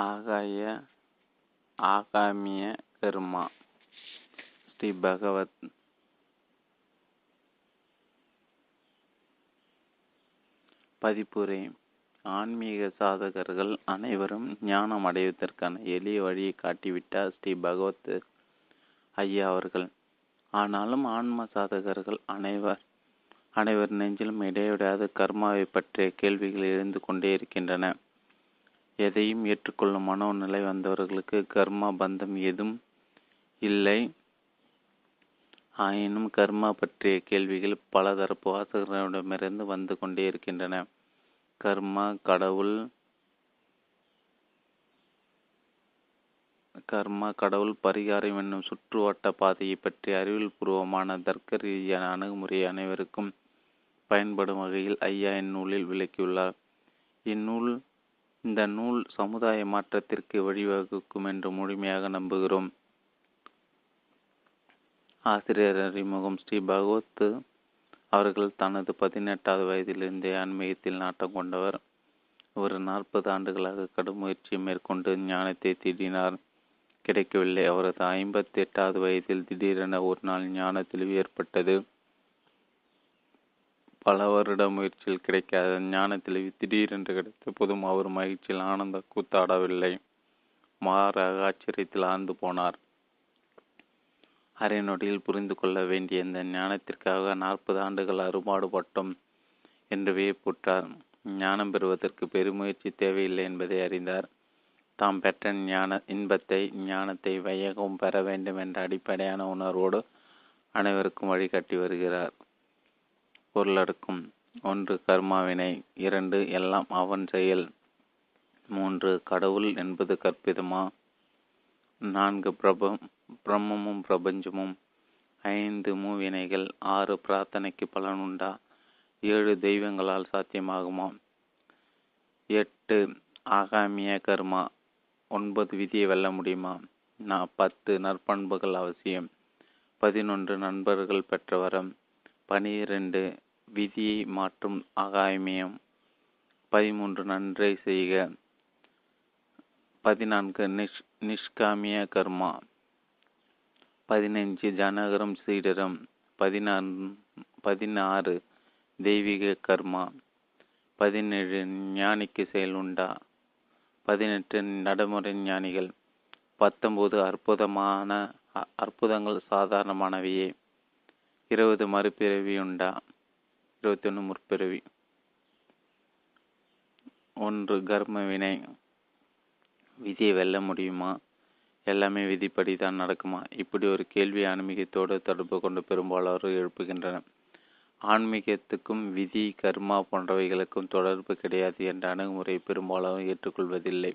ஆகாய ஆகாமிய கர்மா. ஸ்ரீ பகவத் பதிப்புரை. ஆன்மீக சாதகர்கள் அனைவரும் ஞானம் அடைவதற்கான எளிய வழியை காட்டிவிட்டார் ஸ்ரீ பகவத் ஐயா அவர்கள். ஆனாலும் ஆன்ம சாதகர்கள் அனைவர் அனைவர் நெஞ்சிலும் இடைவிடாத கர்மாவை பற்றிய கேள்விகள் எழுந்து கொண்டே இருக்கின்றன. எதையும் ஏற்றுக்கொள்ளும் மனோநிலை வந்தவர்களுக்கு கர்மா பந்தம் எதுவும் இல்லை. ஆயினும் கர்மா பற்றிய கேள்விகள் பலதரப்பு வாசகர்களிடமிருந்து வந்து கொண்டே இருக்கின்றன. கர்மா கடவுள் கர்மா கடவுள் பரிகாரம் என்னும் சுற்றுவட்ட பாதையை பற்றி அறிவியல் பூர்வமான தர்க்க ரீதியான அணுகுமுறை அனைவருக்கும் பயன்படும் வகையில் ஐயா இந்நூலில் விளக்கியுள்ளார். இந்நூல் இந்த நூல் சமுதாய மாற்றத்திற்கு வழிவகுக்கும் என்று முழுமையாக நம்புகிறோம். ஆசிரியர் அறிமுகம் ஸ்ரீ பகவத் அவர்கள் தனது பதினெட்டாவது வயதிலிருந்தே ஆன்மீகத்தில் நாட்டம் கொண்டவர். ஒரு நாற்பது ஆண்டுகளாக கடும் முயற்சியை மேற்கொண்டு ஞானத்தை தேடினார். கிடைக்கவில்லை. அவரது ஐம்பத்தி எட்டாவது வயதில் திடீரென ஒரு நாள் ஞான தெளிவு ஏற்பட்டது. பல வருட முயற்சியில் கிடைக்காத ஞானத்தில் திடீரென்று கிடைத்த போதும் அவர் மகிழ்ச்சியில் ஆனந்த கூத்தாடவில்லை. மாறாக ஆச்சரியத்தில் ஆழ்ந்து போனார். அரை நொடியில் புரிந்து கொள்ள வேண்டிய இந்த ஞானத்திற்காக நாற்பது ஆண்டுகள் அறுபாடுபட்டோம் என்று வியப்புற்றார். ஞானம் பெறுவதற்கு பெருமுயற்சி தேவையில்லை என்பதை அறிந்தார். தாம் பெற்ற ஞான இன்பத்தை ஞானத்தை வையகம் பெற வேண்டும் என்ற அடிப்படையான உணர்வோடு அனைவருக்கும் வழிகாட்டி வருகிறார். பொருளடக்கும். ஒன்று கர்மாவினை இரண்டு எல்லாம் அவன் செயல். மூன்று கடவுள் என்பது கற்பிதமா? நான்கு பிரப பிரம்மமும் பிரபஞ்சமும். ஐந்து மூவினைகள் ஆறு பிரார்த்தனைக்கு பலனுண்டா ஏழு தெய்வங்களால் சாத்தியமாகுமா? எட்டு ஆகாமிய கர்மா. ஒன்பது விதியை வெல்ல முடியுமா? நான் பத்து நற்பண்புகள் அவசியம். பதினொன்று நண்பர்கள் பெற்ற வரம் பனிரெண்டு விதியை மாற்றும் ஆகாயமியம். பதிமூன்று நன்றை செய்க. பதினான்கு நிஷ் நிஷ்காமிய கர்மா. பதினைஞ்சு ஜனகரம் சீடரம். பதினாறு பதினாறு தெய்வீக கர்மா. பதினேழு ஞானிக்கு செயல் உண்டா? பதினெட்டு நடைமுறை ஞானிகள். பத்தொன்பது அற்புதமான அற்புதங்கள் சாதாரணமானவையே. இருபது மறுபிறவி உண்டா? இருபத்தி ஒன்று முற்பிறவி. ஒன்று கர்ம வினை. விதியை வெல்ல முடியுமா? எல்லாமே விதிப்படி தான் நடக்குமா? இப்படி ஒரு கேள்வி ஆன்மீகத்தோடு தொடர்பு கொண்டு பெரும்பாலோர் எழுப்புகின்றனர். ஆன்மீகத்துக்கும் விதி கர்மா போன்றவைகளுக்கும் தொடர்பு கிடையாது என்ற அணுகுமுறை பெரும்பாலும் ஏற்றுக்கொள்வதில்லை.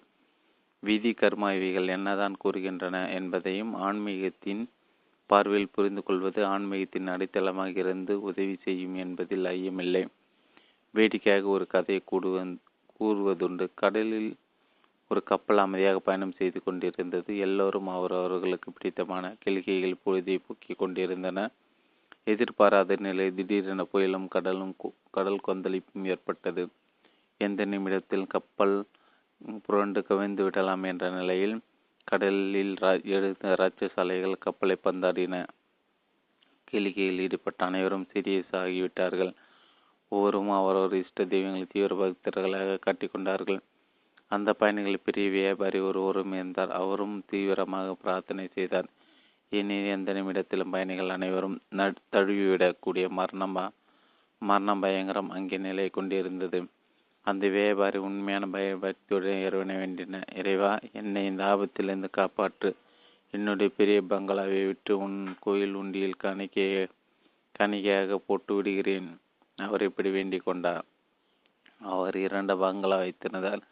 விதி கர்மா இவைகள் என்னதான் கூறுகின்றன என்பதையும் ஆன்மீகத்தின் பார்வையில் புரிந்து கொள்வது ஆன்மீகத்தின் அடித்தளமாக இருந்து உதவி செய்யும் என்பதில் ஐயமில்லை. வேடிக்கையாக ஒரு கதையை கூடுவ கூறுவதுண்டு. கடலில் ஒரு கப்பல் அமைதியாக பயணம் செய்து கொண்டிருந்தது. எல்லோரும் அவர் அவர்களுக்கு பிடித்தமான கிளிகைகள் பொழுதை பூக்கி கொண்டிருந்தன. எதிர்பாராத நிலை திடீரென புயலும் கடலும் கடல் கொந்தளிப்பும் ஏற்பட்டது. எந்த நிமிடத்தில் கப்பல் புரண்டு கவிழ்ந்து விடலாம் என்ற நிலையில் கடலில் எழுந்த ராட்சசாலைகள் கப்பலை பந்தாடின. கேளிக்கையில் ஈடுபட்ட அனைவரும் சீரியஸ் ஆகிவிட்டார்கள் ஒவ்வொருவரும் அவரவர் இஷ்ட தெய்வங்களை தீவிர பக்தர்களாக காட்டிக்கொண்டார்கள். அந்த பயணிகள் பெரிய வியாபாரி ஒருவரும் இருந்தார். அவரும் தீவிரமாக பிரார்த்தனை செய்தார். இனி எந்த நிமிடத்திலும் பயணிகள் அனைவரும் தழுவிவிடக்கூடிய மரணம் மரணம் பயங்கரம் அங்கே நிலை கொண்டிருந்தது அந்த வியாபாரி உண்மையான பயபக்தியுடன் இறைவனை வேண்டின இறைவா என்னை இந்த ஆபத்திலிருந்து காப்பாற்று. என்னுடைய பெரிய பங்களாவை விட்டு உன் கோயில் உண்டியில் காணிக்கைய காணிக்கையாக போட்டு விடுகிறேன். அவர் இப்படி வேண்டிக் கொண்டார். அவர் இரண்டு பங்களா வைத்திருந்தால்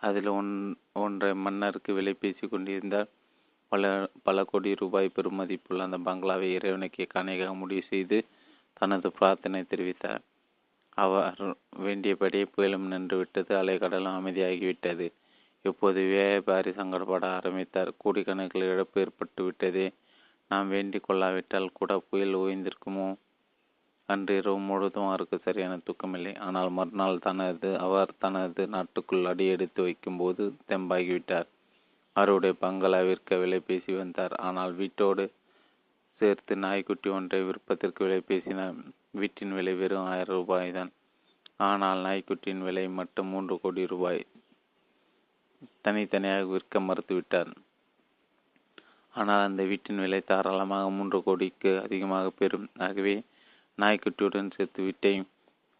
அதில் ஒன் ஒன்றை மன்னருக்கு விலை பேசி கொண்டிருந்தார். பல பல கோடி ரூபாய் பெறுமதிப்புள்ள அந்த பங்களாவை இறைவனுக்கு காணிக்காக முடிவு செய்து தனது பிரார்த்தனை தெரிவித்தார். அவர் வேண்டியபடி புயலும் நின்று விட்டது அலைக்கடலும் அமைதியாகிவிட்டது. இப்போது வியாபாரி சங்கடப்பட ஆரம்பித்தார். கோடிக்கணக்கில் இழப்பு ஏற்பட்டுவிட்டதே. நாம் வேண்டிக் கொள்ளாவிட்டால் கூட புயல் ஓய்ந்திருக்குமோ? அன்று இரவு முழுவதும் அவருக்கு சரியான தூக்கமில்லை. ஆனால் மறுநாள் தனது அவர் தனது நாட்டுக்குள் அடி எடுத்து வைக்கும்போது தெம்பாகிவிட்டார். அவருடைய பங்களா விற்க விலை பேசி வந்தார். ஆனால் வீட்டோடு சேர்த்து நாய்க்குட்டி ஒன்றை விற்பதற்கு விலை பேசினார். வீட்டின் விலை வெறும் ஆயிரம் ரூபாய் தான். ஆனால் நாய்க்குட்டியின் விலை மட்டும் மூன்று கோடி ரூபாய். தனித்தனியாக விற்க மறுத்துவிட்டார். ஆனால் அந்த வீட்டின் விலை தாராளமாக மூன்று கோடிக்கு அதிகமாக பெறும். ஆகவே நாய்க்குட்டியுடன் சேர்த்து வீட்டை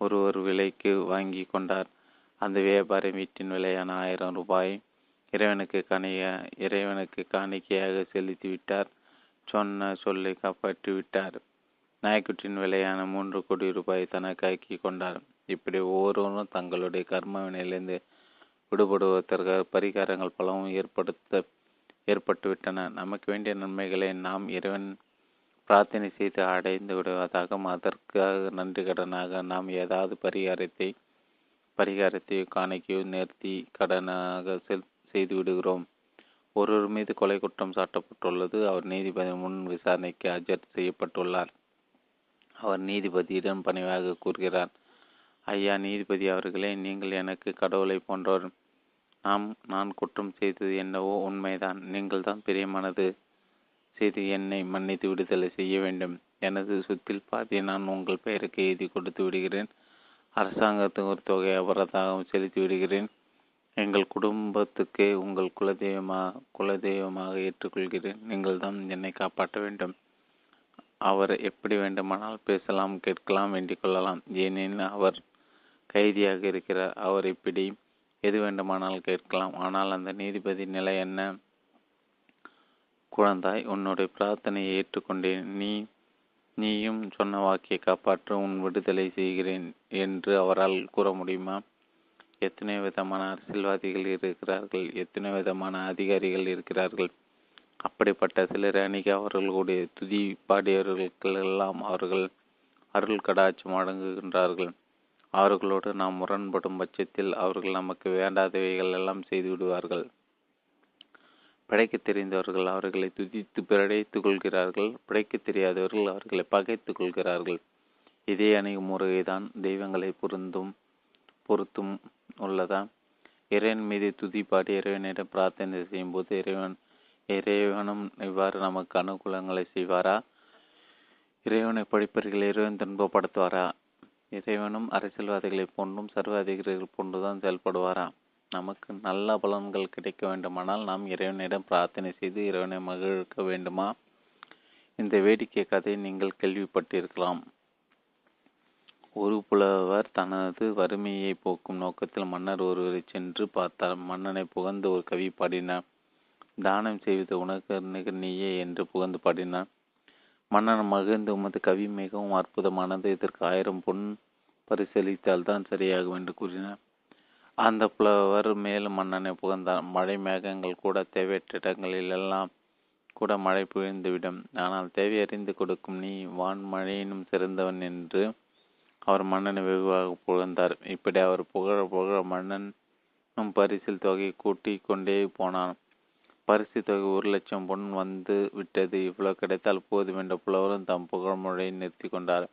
ஒரு ஒரு விலைக்கு வாங்கி கொண்டார். அந்த வியாபாரி வீட்டின் விலையான ஆயிரம் ரூபாய் இறைவனுக்கு கணிய இறைவனுக்கு காணிக்கையாக செலுத்தி விட்டார். சொன்ன சொல்லை காப்பாற்றி விட்டார். நாய்க்குட்டியின் விலையான மூன்று கோடி ரூபாய் தனக்காக்கி கொண்டார். இப்படி ஒவ்வொருவரும் தங்களுடைய கர்மவினையிலிருந்து விடுபடுவதற்காக பரிகாரங்கள் பலவும் ஏற்படுத்த ஏற்பட்டுவிட்டன. நமக்கு வேண்டிய நன்மைகளை நாம் இறைவன் பிரார்த்தனை செய்து அடைந்து விடுவதாகவும் அதற்காக நன்றி கடனாக நாம் ஏதாவது பரிகாரத்தை பரிகாரத்தை காணிக்கையோ நேர்த்தி கடனாக செல் செய்து விடுகிறோம். ஒருவர் மீது கொலை குற்றம் சாட்டப்பட்டுள்ளது. அவர் நீதிபதி முன் விசாரணைக்கு அஜர் செய்யப்பட்டுள்ளார். அவர் நீதிபதியிடம் பணிவாக கூறுகிறார். ஐயா நீதிபதி அவர்களே நீங்கள் எனக்கு கடவுளை போன்றவர் நாம் நான் குற்றம் செய்தது என்னவோ உண்மைதான். நீங்கள் தான் பிரியமானது. செய்து என்னை மன்னித்து விடுதலை செய்ய வேண்டும். எனது சொத்தில் பாதி நான் உங்கள் பெயருக்கு எழுதி கொடுத்து விடுகிறேன். அரசாங்கத்துக்கு ஒரு தொகை அபராதம் செலுத்தி விடுகிறேன். எங்கள் குடும்பத்துக்கே உங்கள் குலதெய்வமாக குலதெய்வமாக ஏற்றுக்கொள்கிறேன். நீங்கள் தான் என்னை காப்பாற்ற வேண்டும். அவர் எப்படி வேண்டுமானால் பேசலாம் கேட்கலாம் வேண்டிக் கொள்ளலாம். ஏனெனில் அவர் கைதியாக இருக்கிறார். அவர் இப்படி எது வேண்டுமானால் கேட்கலாம். ஆனால் அந்த நீதிபதி நிலை என்ன? குழந்தாய் உன்னுடைய பிரார்த்தனையை ஏற்றுக்கொண்டேன். நீ நீயும் சொன்ன வாக்கியை காப்பாற்ற உன் விடுதலை செய்கிறேன் என்று அவரால் கூற முடியுமா? எத்தனை விதமான அரசியல்வாதிகள் இருக்கிறார்கள்? எத்தனை விதமான அதிகாரிகள் இருக்கிறார்கள்? அப்படிப்பட்ட சிலர் அணிக அவர்களுடைய துதி பாடியவர்களுக்கெல்லாம் அவர்கள் அருள் கடாட்சி அடங்குகின்றார்கள் அவர்களோடு நாம் முரண்படும் பட்சத்தில் அவர்கள் நமக்கு வேண்டாதவைகள் எல்லாம் செய்து விடுவார்கள். பிழைக்க தெரிந்தவர்கள் அவர்களை துதித்து பிழைத்துக் கொள்கிறார்கள். பிழைக்க தெரியாதவர்கள் அவர்களை பகைத்துக் கொள்கிறார்கள். இதே அணுகுமுறைதான் தெய்வங்களை பொருந்தும் பொருத்தும் உள்ளதா இறைவன் மீது துதி பாடி இறைவனிடம் பிரார்த்தனை செய்யும் போது இறைவன் இறைவனும் இவ்வாறு நமக்கு அனுகூலங்களை செய்வாரா? இறைவனை படிப்பவர்கள் இறைவன் துன்பப்படுத்துவாரா? இறைவனும் அரசியல்வாதிகளை போன்றும் சர்வ அதிகாரிகள் போன்றுதான் செயல்படுவாரா? நமக்கு நல்ல பலன்கள் கிடைக்க வேண்டுமானால் நாம் இறைவனிடம் பிரார்த்தனை செய்து இறைவனை மகிழ்க்க வேண்டுமா? இந்த வேடிக்கை கதையை நீங்கள் கேள்விப்பட்டிருக்கலாம். ஒரு புலவர் தனது வறுமையை போக்கும் நோக்கத்தில் மன்னர் ஒருவரை சென்று பார்த்தார். மன்னனை புகழ்ந்து ஒரு கவி பாடினார். தானம் செய்வது உனக்கு நீயே என்று புகழ்ந்து பாடினான். மன்னன் மகிழ்ந்து உமது கவி மிகவும் அற்புதமானது. இதற்கு ஆயிரம் பொன் பரிசீலித்தால் தான் சரியாகும் என்று கூறினார். அந்த புலவர் மேலும் மன்னனை புகழ்ந்தார் மழை மேகங்கள் கூட தேவையற்ற இடங்களில் எல்லாம் கூட மழை புழிந்துவிடும். ஆனால் தேவையறிந்து கொடுக்கும் நீ வான் மழையினும் சிறந்தவன் என்று அவர் மன்னனை வெகுவாக புகழ்ந்தார். இப்படி அவர் புகழ புகழ மன்னன் பரிசில் தொகை கூட்டி கொண்டே போனான். பரிசு தொகை ஒரு லட்சம் பொன் வந்து விட்டது. இவ்வளவு கிடைத்தால் போதும் என்ற புலவரும் தம் புகழ்முறையை நிறுத்தி கொண்டார்.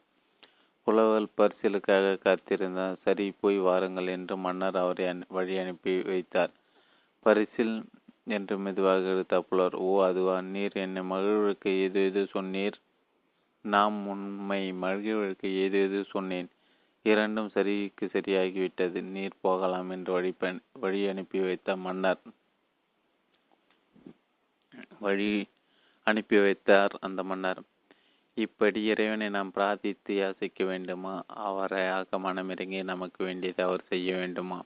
புலவர் பரிசிலுக்காக காத்திருந்தார் சரி போய் வாருங்கள் என்று மன்னர் அவரை வழி அனுப்பி வைத்தார். பரிசில் என்று மெதுவாக எடுத்த புலவர் ஓ அதுவா? நீர் என்னை மகிழ்வுக்கு எது எது சொன்னீர்? நாம் உண்மை மகிழ்வுக்கு ஏது எது சொன்னேன்? இரண்டும் சரிக்கு சரியாகிவிட்டது. நீர் போகலாம் என்று வழி வழி அனுப்பி வைத்த மன்னர் வழி அனுப்பி வைத்தார் அந்த மன்னர். இப்படி இறைவனை நாம் பிரார்த்தித்து யாசிக்க வேண்டுமா? அவரையாக மனமிறங்கி நமக்கு வேண்டியதை அவர் செய்ய வேண்டுமா?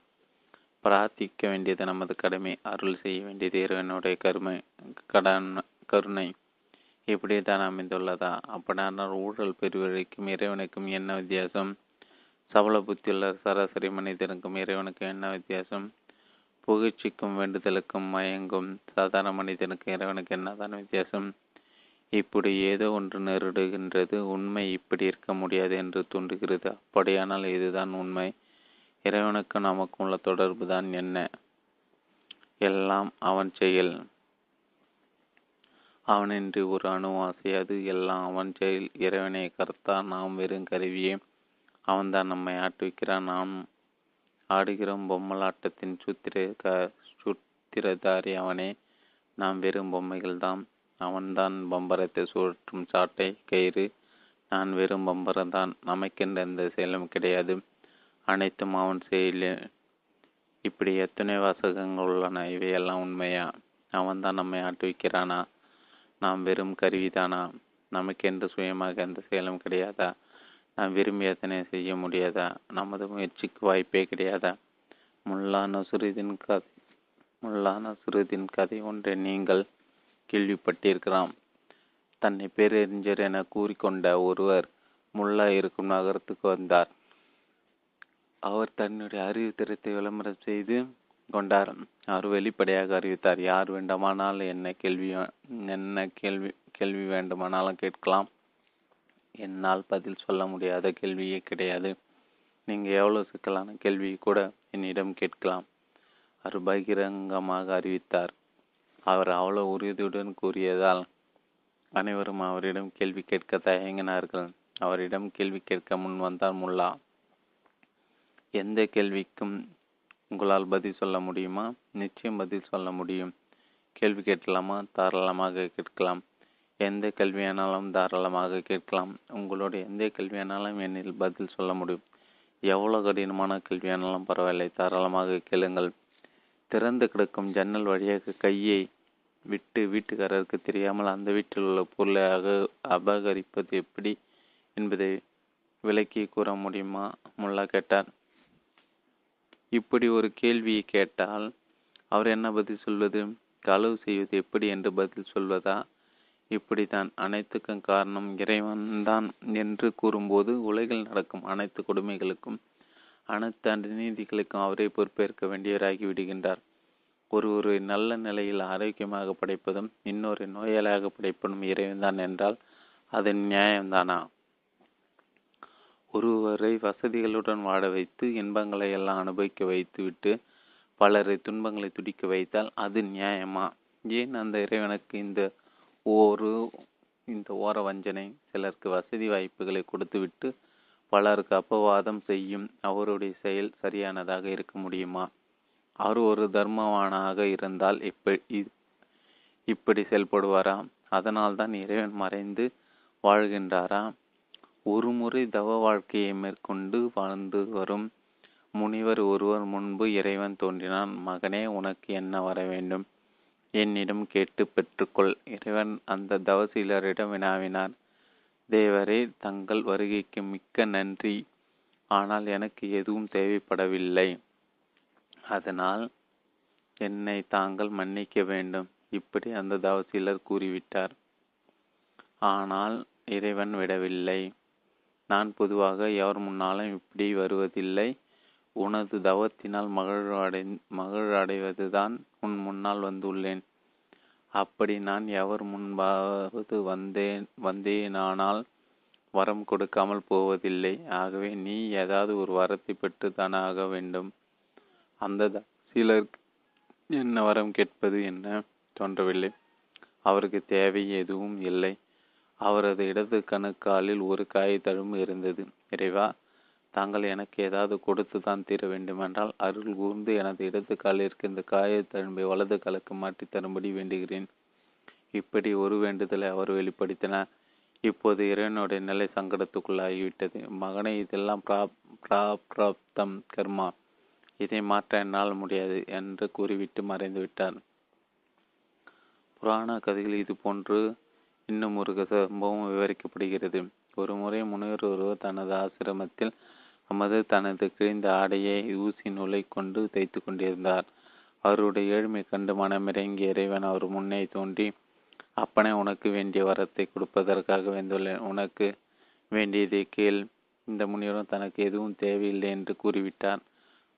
பிரார்த்திக்க வேண்டியது நமது கடமை அருள் செய்ய வேண்டியது இறைவனுடைய கருமை கடன் கருணை. இப்படி தான் அமைந்துள்ளதா? அப்படியானால் ஊழல் பெறுவதற்கும் இறைவனுக்கும் என்ன வித்தியாசம்? சபல புத்தியுள்ள சராசரி மனிதனுக்கும் இறைவனுக்கும் என்ன வித்தியாசம்? புகழ்ச்சிக்கும் வேண்டுதலுக்கும் மயங்கும் சாதாரண மனிதனுக்கும் இறைவனுக்கு என்னதான் வித்தியாசம்? இப்படி ஏதோ ஒன்று நேரிடுகின்றது. உண்மை இப்படி இருக்க முடியாது என்று தோன்றுகிறது அப்படியானால் இதுதான் உண்மை. இறைவனுக்கும் நமக்கும் உள்ள தொடர்பு தான் என்ன? எல்லாம் அவன் செயல். அவனின்றி ஒரு அணுவாசை அது. எல்லாம் அவன் செயல். இறைவனை கருத்தா நாம் வெறும் கருவியே. அவன்தான் நம்மை ஆட்டுவிக்கிறான் நாம் ஆடுகிறோம். பொம்மலாட்டத்தின் சுத்திர க சுத்திரதாரி அவனே நாம் வெறும் பொம்மைகள்தான் அவன்தான் பம்பரத்தை சுழற்றும் சாட்டை கயிறு. நான் வெறும் பம்பரம்தான். நமக்கென்ற எந்த செயலும் கிடையாது. அனைத்தும் அவன் செயல. இப்படி எத்தனை வாசகங்கள் உள்ளன? இவையெல்லாம் உண்மையா? அவன்தான் நம்மை ஆட்டுவிக்கிறானா நாம் வெறும் கருவிதானா? நமக்கென்று சுயமாக எந்த செயலும் கிடையாதா? நாம் விரும்பி எத்தனை செய்ய முடியாதா? நமது முயற்சிக்கு வாய்ப்பே கிடையாதா? முல்லா நசுருதின் கதை முல்லா நசுருதின் கதை ஒன்றை நீங்கள் கேள்விப்பட்டிருக்கலாம். தன்னை பேரறிஞர் என கூறிக்கொண்ட ஒருவர் முல்லா இருக்கும் நகரத்துக்கு வந்தார். அவர் தன்னுடைய அறிவு திறத்தை விளம்பரம் செய்து கொண்டார். அவர் வெளிப்படையாக அறிவித்தார். யார் வேண்டுமானால் என்ன கேள்வி என்ன கேள்வி கேள்வி வேண்டுமானாலும் கேட்கலாம். என்னால் பதில் சொல்ல முடியாத கேள்வியே கிடையாது. நீங்கள் எவ்வளோ சிக்கலான கேள்வி கூட என்னிடம் கேட்கலாம். அவர் பகிரங்கமாக அறிவித்தார். அவர் அவ்வளோ உறுதியுடன் கூறியதால் அனைவரும் அவரிடம் கேள்வி கேட்க தயங்கினார்கள். அவரிடம் கேள்வி கேட்க முன் வந்தார் முல்லா. எந்த கேள்விக்கும் உங்களால் பதில் சொல்ல முடியுமா? நிச்சயம் பதில் சொல்ல முடியும். கேள்வி கேட்கலாமா? தாராளமாக கேட்கலாம். எந்த கேள்வியானாலும் தாராளமாக கேட்கலாம். உங்களுடைய எந்த கேள்வியானாலும் என்னில் பதில் சொல்ல முடியும். எவ்வளோ கடினமான கேள்வியானாலும் பரவாயில்லை தாராளமாக கேளுங்கள். திறந்து கிடக்கும் ஜன்னல் வழியாக கையை விட்டு வீட்டுக்காரருக்கு தெரியாமல் அந்த வீட்டில் உள்ள பொருளை அபகரிப்பது எப்படி என்பதை விளக்கி கூற முடியுமா? முல்லா கேட்டார். இப்படி ஒரு கேள்வியை கேட்டால் அவர் என்ன பதில் சொல்வது? களவு செய்வது எப்படி என்று பதில் சொல்வதா? இப்படித்தான் அனைத்துக்கும் காரணம் இறைவன்தான் என்று கூறும்போது உலகில் நடக்கும் அனைத்து கொடுமைகளுக்கும் அனைத்து நீதிகளுக்கும் அவரை பொறுப்பேற்க வேண்டியவராகி விடுகின்றார். ஒருவரை நல்ல நிலையில் ஆரோக்கியமாக படைப்பதும் இன்னொரு நோயாளியாக படைப்பதும் இறைவன்தான் என்றால் அது நியாயம்தானா? ஒருவரை வசதிகளுடன் வாட வைத்து இன்பங்களை எல்லாம் அனுபவிக்க வைத்துவிட்டு பலரை துன்பங்களை துடிக்க வைத்தால் அது நியாயமா? ஏன் அந்த இறைவனுக்கு இந்த ஒரு இந்த ஓர வஞ்சனை சிலருக்கு வசதி வாய்ப்புகளை கொடுத்துவிட்டு பலருக்கு அப்பவாதம் செய்யும் அவருடைய செயல் சரியானதாக இருக்க முடியுமா? அவர் ஒரு தர்மவானாக இருந்தால் இப்படி இப்படி செயல்படுவாரா? அதனால்தான் இறைவன் மறைந்து வாழ்கின்றாரா? ஒரு முறை தவ வாழ்க்கையை மேற்கொண்டு வாழ்ந்து வரும் முனிவர் ஒருவர் முன்பு இறைவன் தோன்றினான். மகனே உனக்கு என்ன வர வேண்டும்? என்னிடம் கேட்டு பெற்றுக்கொள். இறைவன் அந்த தவசீலரிடம் வினாவினார். தேவரே தங்கள் வருகைக்கு மிக்க நன்றி. ஆனால் எனக்கு எதுவும் தேவைப்படவில்லை. அதனால் என்னை தாங்கள் மன்னிக்க வேண்டும். இப்படி அந்த தவசீலர் கூறிவிட்டார். ஆனால் இறைவன் விடவில்லை. நான் பொதுவாக எவர் முன்னாலும் இப்படி வருவதில்லை. உனது தவத்தினால் மகிழ்வடை மகிழ்வடைவதுதான் உன் முன்னால் வந்துள்ளேன். அப்படி நான் எவர் முன்பாவது வந்தேன் வந்தேனானால் வரம் கொடுக்காமல் போவதில்லை. ஆகவே நீ ஏதாவது ஒரு வரத்தை பெற்றுதான் ஆக வேண்டும். அந்த சிலர் என்ன வரம் கேட்பது என்ன தோன்றவில்லை. அவருக்கு தேவை எதுவும் இல்லை. அவரது இடது கணுக்காலில் ஒரு காயத்தழும்பு இருந்தது. இறைவா தாங்கள் எனக்கு ஏதாவது கொடுத்து தான் தீர வேண்டுமென்றால் அருள் கூர்ந்து எனது இடது காலிற்கு இந்த காயத்தழும்பை வலது காலுக்கு மாற்றி தரும்படி வேண்டுகிறேன். இப்படி ஒரு வேண்டுதலை அவர் வெளிப்படுத்தினார். இப்போது இறைவனுடைய நிலை சங்கடத்துக்குள்ளாகிவிட்டது. மகனை இதெல்லாம் பிராப்தம் கர்மா. இதை மாற்ற என்னால் முடியாது என்று கூறிவிட்டு மறைந்து விட்டார் புராண கதையில் இது போன்று இன்னும் ஒரு சம்பவம் விவரிக்கப்படுகிறது. ஒரு முறை முனிவர் ஒருவர் தனது ஆசிரமத்தில் அமது தனது கிழிந்த ஆடையை ஊசி நூலை கொண்டு தைத்து கொண்டிருந்தார். அவருடைய ஏழ்மை கண்டு மனமிறங்கி இறைவன் அவர் முன்னே தோண்டி அப்பனே உனக்கு வேண்டிய வரத்தை கொடுப்பதற்காக வந்துள்ளேன் உனக்கு வேண்டியதை கேள். இந்த முனிவரும் தனக்கு எதுவும் தேவையில்லை என்று கூறிவிட்டார்.